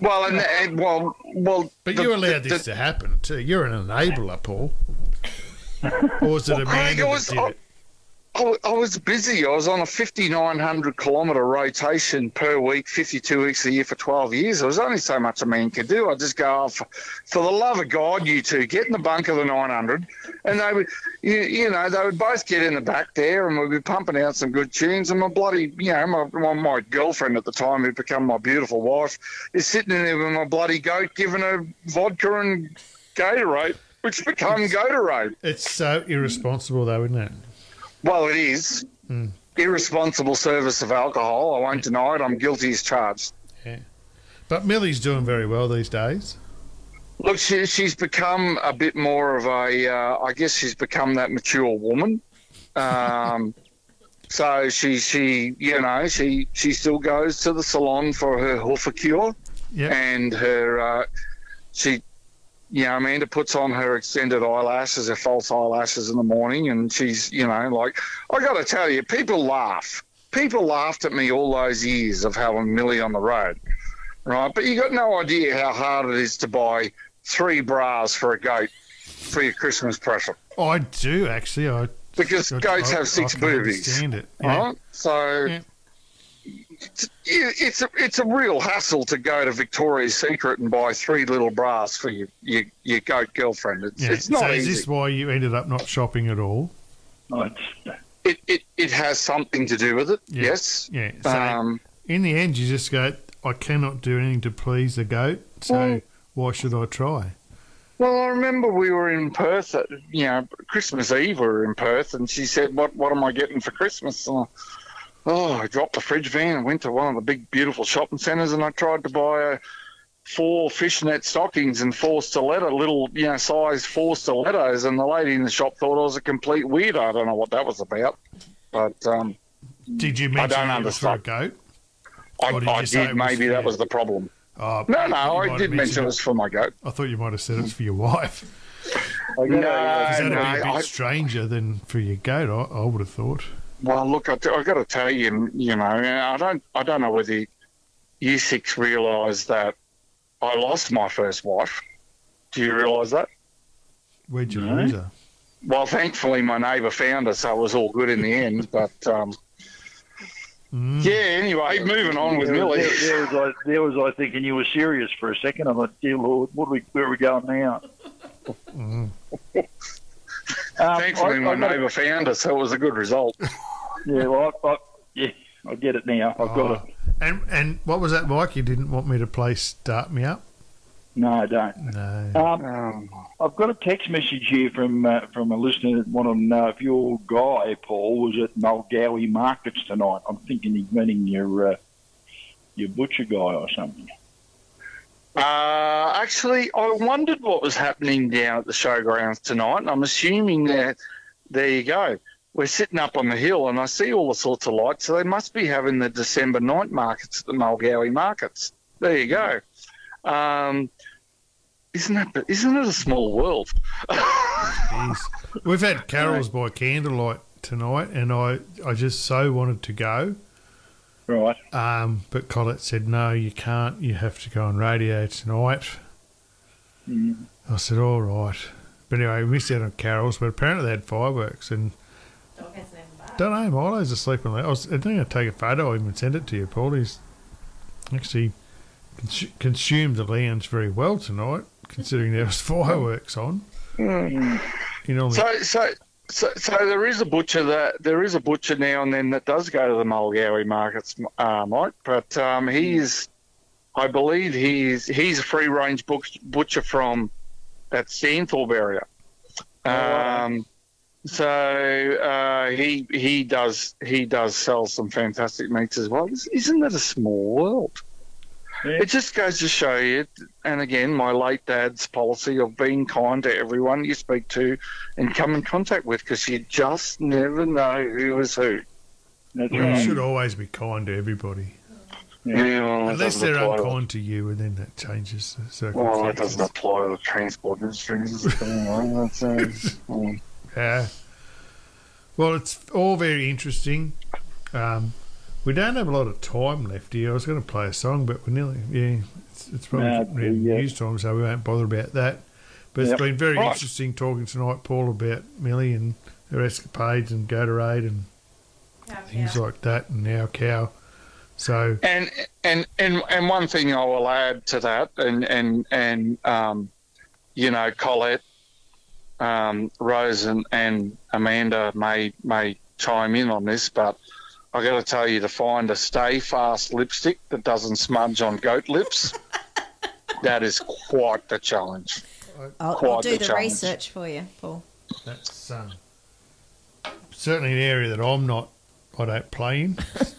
Well, and, and well, well, But the- you allowed the- this to happen too. You're an enabler, Paul. Or was it Well, Craig, Amanda I that was- did I- it? I, I was busy. I was on a 5,900 kilometre rotation per week, 52 weeks a year for 12 years. There was only so much a man could do. I'd just go, oh, for, for the love of God, you two, get in the bunk of the 900. And they would, you, you know, they would both get in the back there and we'd be pumping out some good tunes. And my bloody, you know, my, my, my girlfriend at the time, who'd become my beautiful wife, is sitting in there with my bloody goat giving her vodka and Gatorade, which become Gatorade. It's so irresponsible, though, isn't it? Well, it is. Irresponsible service of alcohol. I won't deny it. I'm guilty as charged. But Millie's doing very well these days. Look, she, she's become a bit more of a, uh, I guess she's become that mature woman. Um, so she, she, you know, she, she still goes to the salon for her Hoofer Yeah. and her, uh, she, you know, Amanda puts on her extended eyelashes, her false eyelashes in the morning, and she's, you know, like, I got to tell you, people laugh. People laughed at me all those years of having Millie on the road, right? But you got no idea how hard it is to buy three bras for a goat for your Christmas present I do actually. I because I- goats I- have six I can boobies. understand it. Yeah. Right? So Yeah. It's, it's a it's a real hassle to go to Victoria's Secret and buy three little bras for your your, your goat girlfriend. It's, Yeah. it's not so is easy. this why you ended up not shopping at all? Oh, It, it it has something to do with it. Yeah. Yes. Yeah. So Um, in the end, you just go, I cannot do anything to please the goat, so Mm. why should I try? Well, I remember we were in Perth, at, you know, Christmas Eve we were in Perth, and she said, "What what am I getting for Christmas?" And I, oh, I dropped the fridge van and went to one of the big, beautiful shopping centres, and I tried to buy a, four fishnet stockings and four stiletto, little, you know, size four stilettos, and the lady in the shop thought I was a complete weirdo. I don't know what that was about, but um, Did you I don't it was for a understand. goat? I, Or did I you say did. Maybe that was the problem. Oh, No, no, might I did mention it was for my goat. I thought you might have said it was for your wife. No, Because that'd no, be a bit I- stranger than for your goat. I, I would have thought. Well, look, I, I got to tell you, you know, I don't, I don't know whether you six realise that I lost my first wife. Do you realise that? Where'd you No. lose her? Well, thankfully, my neighbour found her, so it was all good in the end. But um, Mm. yeah, anyway, moving on with there, Millie. there, there was I, there was I thinking you were serious for a second. I thought, dear Lord, what are we, where are we going now? Mm. Um, Thankfully, I- my I gotta- neighbour found us, so it was a good result. Yeah, well, I, I, yeah, I get it now. I've got Oh. it. And and what was that Mike? You didn't want me to play Start Me Up? No, I don't. No. Um, Um, I've got a text message here from uh, from a listener that wanted to know if your guy Paul was at Mulgowie Markets tonight. I'm thinking he's meeting your uh, your butcher guy or something. Uh, actually, I wondered what was happening down at the showgrounds tonight, and I'm assuming that there you go. We're sitting up on the hill, and I see all the sorts of lights, so they must be having the December night markets at the Mulgowie markets. There you go. Um, isn't that? Isn't it a small world? We've had carols by candlelight tonight, and I, I just so wanted to go. Right. Um, but Collette said, no, you can't. You have to go on radio tonight. Mm. I said, all right. But anyway, we missed out on carols, but apparently they had fireworks. And don't know, Milo's asleep on that. I was I think I'd take a photo of him and send it to you, Paul. He's actually cons- consumed the lounge very well tonight, considering there was fireworks on. You know, So, so, so, so there is a butcher that there is a butcher now and then that does go to the Mulgowie markets, uh, Mike. But um, he's, I believe he's he's a free range butcher from that Stanthorpe area. Um, so uh, he he does he does sell some fantastic meats as well. Isn't that a small world? Yeah. It just goes to show you, and again, my late dad's policy of being kind to everyone you speak to and come in contact with, because you just never know who is who. That's you right. should always be kind to everybody. Yeah, well, that Unless they're unkind to you, and then that changes the circumstances. Well, that doesn't apply to the transport industry. is it? Anyway, that's, uh. Yeah. Well, it's all very interesting. Um, we don't have a lot of time left here. I was going to play a song, but we're nearly, yeah, it's, it's probably Nah, getting yeah. news time, so we won't bother about that. But it's been very Right. interesting talking tonight, Paul, about Millie and her escapades and Gatorade and things like that, and now cow. So, And and and and one thing I will add to that, and and and um, you know, Collette, um, Rose, and, and Amanda may may chime in on this, but I got to tell you to find a Stay Fast lipstick that doesn't smudge on goat lips. that is quite the challenge. I'll, I'll do the the challenge. research for you, Paul. that's um, certainly an area that I'm not, I don't play in.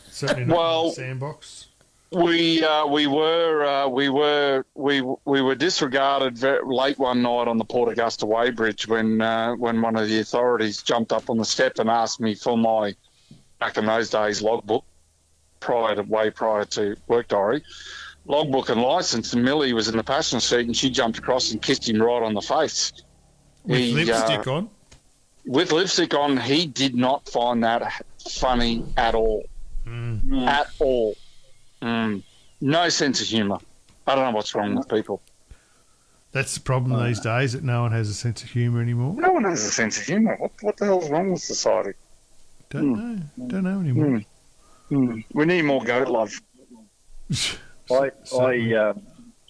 certainly not Well- in the sandbox. We uh, we were uh, we were we we were disregarded very late one night on the Port Augusta Weighbridge when uh, when one of the authorities jumped up on the step and asked me for my back in those days logbook prior to way prior to work diary logbook and license and Millie was in the passenger seat and she jumped across and kissed him right on the face With He, uh, lipstick on. with lipstick on he did not find that funny at all Mm. at all. Mm. No sense of humour. I don't know what's wrong with people. That's the problem these days that no one has a sense of humour anymore. No one has a sense of humour. What, what the hell's wrong with society? Don't know. Don't know anymore. Mm. We need more goat love. I I um,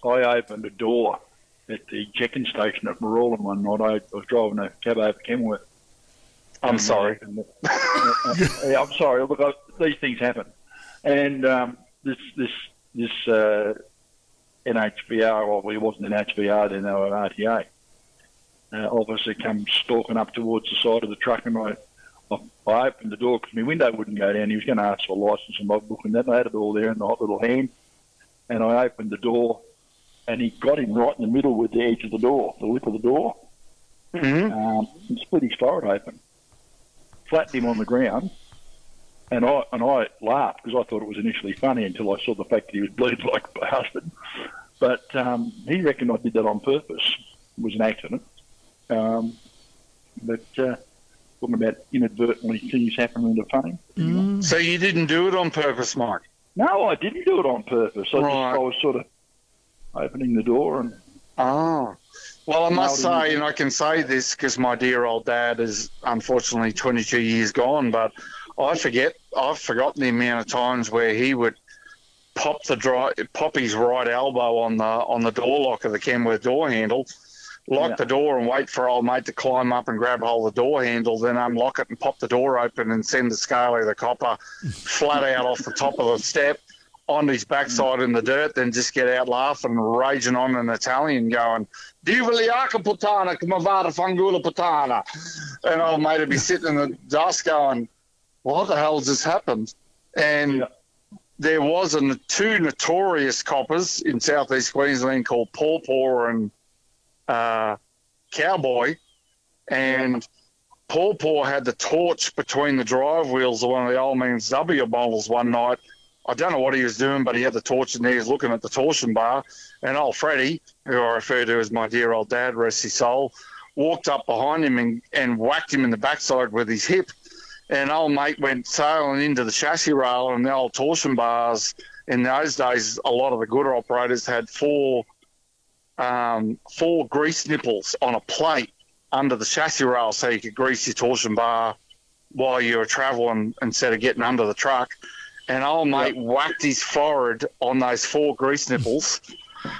I opened a door at the check-in station at Marulan one night. I was driving a cab over Kenworth. I'm And, uh, sorry. and, uh, yeah, I'm sorry. Look, I, these things happen, and um, this this this uh, NHVR, or well, he wasn't an HVR then, they were RTA. Uh, officer comes stalking up towards the side of the truck, and I, I, opened the door because my window wouldn't go down. He was going to ask for a license and logbook and that. I had it all there in the hot little hand, and I opened the door, and he got him right in the middle with the edge of the door, the lip of the door, hmm um, and split his forehead open, flattened him on the ground, and I and I laughed because I thought it was initially funny until I saw the fact that he was bleeding like a bastard. But um, he reckoned I did that on purpose. It was an accident. Um, but uh, talking about inadvertently things happening that are funny. So you didn't do it on purpose, Mike? No, I didn't do it on purpose. I, just, I was sort of opening the door and Oh. Well, I must say, and I can say this because my dear old dad is unfortunately 22 years gone, but I forget, I've forgotten the amount of times where he would pop the dry, pop his right elbow on the on the door lock of the Kenworth door handle, lock Yeah. the door and wait for old mate to climb up and grab hold of the door handle, then unlock it and pop the door open and send the scaly the copper flat out off the top of the step on his backside in the dirt, then just get out laughing, raging on in Italian, going, Divaliaca putana, come vada fangula putana. And old mate would be sitting in the dust going, What the hell has just happened? And Yeah. there was a, two notorious coppers in southeast Queensland called Paw Paw and uh, Cowboy. And Paw Paw had the torch between the drive wheels of one of the old man's W models one night. I don't know what he was doing, but he had the torch and he was looking at the torsion bar. And old Freddie, who I refer to as my dear old dad, rest his soul, walked up behind him and, and whacked him in the backside with his hip. And old mate went sailing into the chassis rail and the old torsion bars. In those days, a lot of the good operators had four um, four grease nipples on a plate under the chassis rail so you could grease your torsion bar while you were travelling instead of getting under the truck. And old mate whacked his forehead on those four grease nipples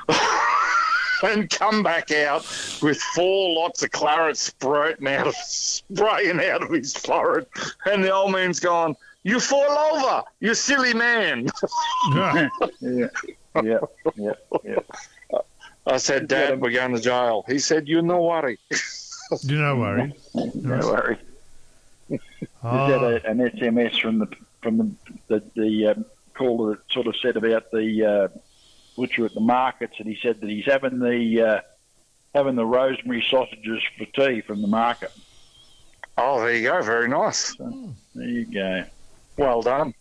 and come back out with four lots of claret sprouting out of spraying out of his forehead. And the old man's gone, You fall over, you silly man. Yeah. yeah, yeah, yeah, yeah. I said, Dad, we're going to jail. He said, You no worry. Do no worry. No worry. We Oh, had a, an SMS from the from the the, the um, caller that sort of said about the uh, butcher at the markets, and he said that he's having the uh, having the rosemary sausages for tea from the market. Oh, there you go. Very nice. There you go. Well done.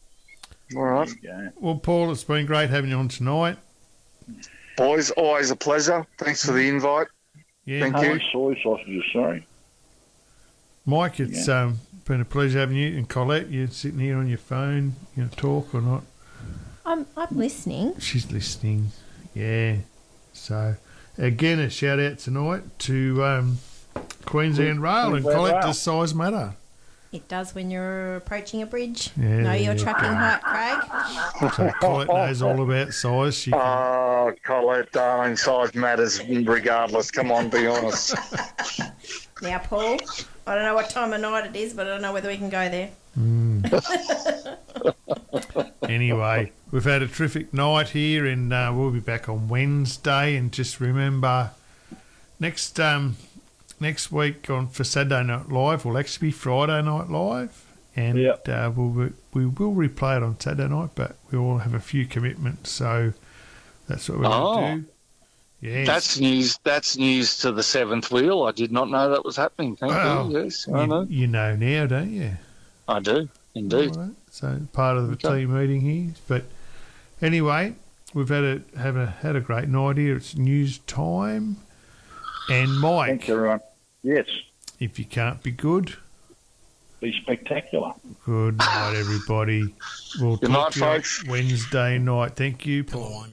All right. There you go. well, Paul, it's been great having you on tonight. Boys, always a pleasure. Thanks for the invite. Yeah, Thank you. soy sausages. Sorry. Mike, it's um, been a pleasure having you. And Collette, you're sitting here on your phone. You know, talk or not? I'm, I'm listening. She's listening. Yeah. So, again, a shout out tonight to um, Queensland Rail and Queensland Collette Rail. does size matter. It does when you're approaching a bridge. Yeah, know your yeah, trucking yeah. height, Craig. So Collette knows all about size. She can, Oh, Collette, darling, size matters regardless. Come on, be honest. Now, Paul, I don't know what time of night it is, but I don't know whether we can go there. anyway, we've had a terrific night here, and uh, we'll be back on Wednesday. And just remember, next um, next week on for Saturday Night Live will actually be Friday Night Live, and Yep. uh, we'll, we will replay it on Saturday night, but we all have a few commitments, so that's what we're Oh. going to do. Yes. That's news. That's news to the seventh wheel. I did not know that was happening. Thank Well, you. Yes, I you, know. you know now, don't you? I do indeed. All right. So part of the Okay. team meeting here. But anyway, we've had a have a had a great night here. It's news time. And Mike, Thanks, everyone. Yes, if you can't be good, be spectacular. good night, everybody. We'll Good talk night, to you folks. Wednesday night. Thank you, Paul.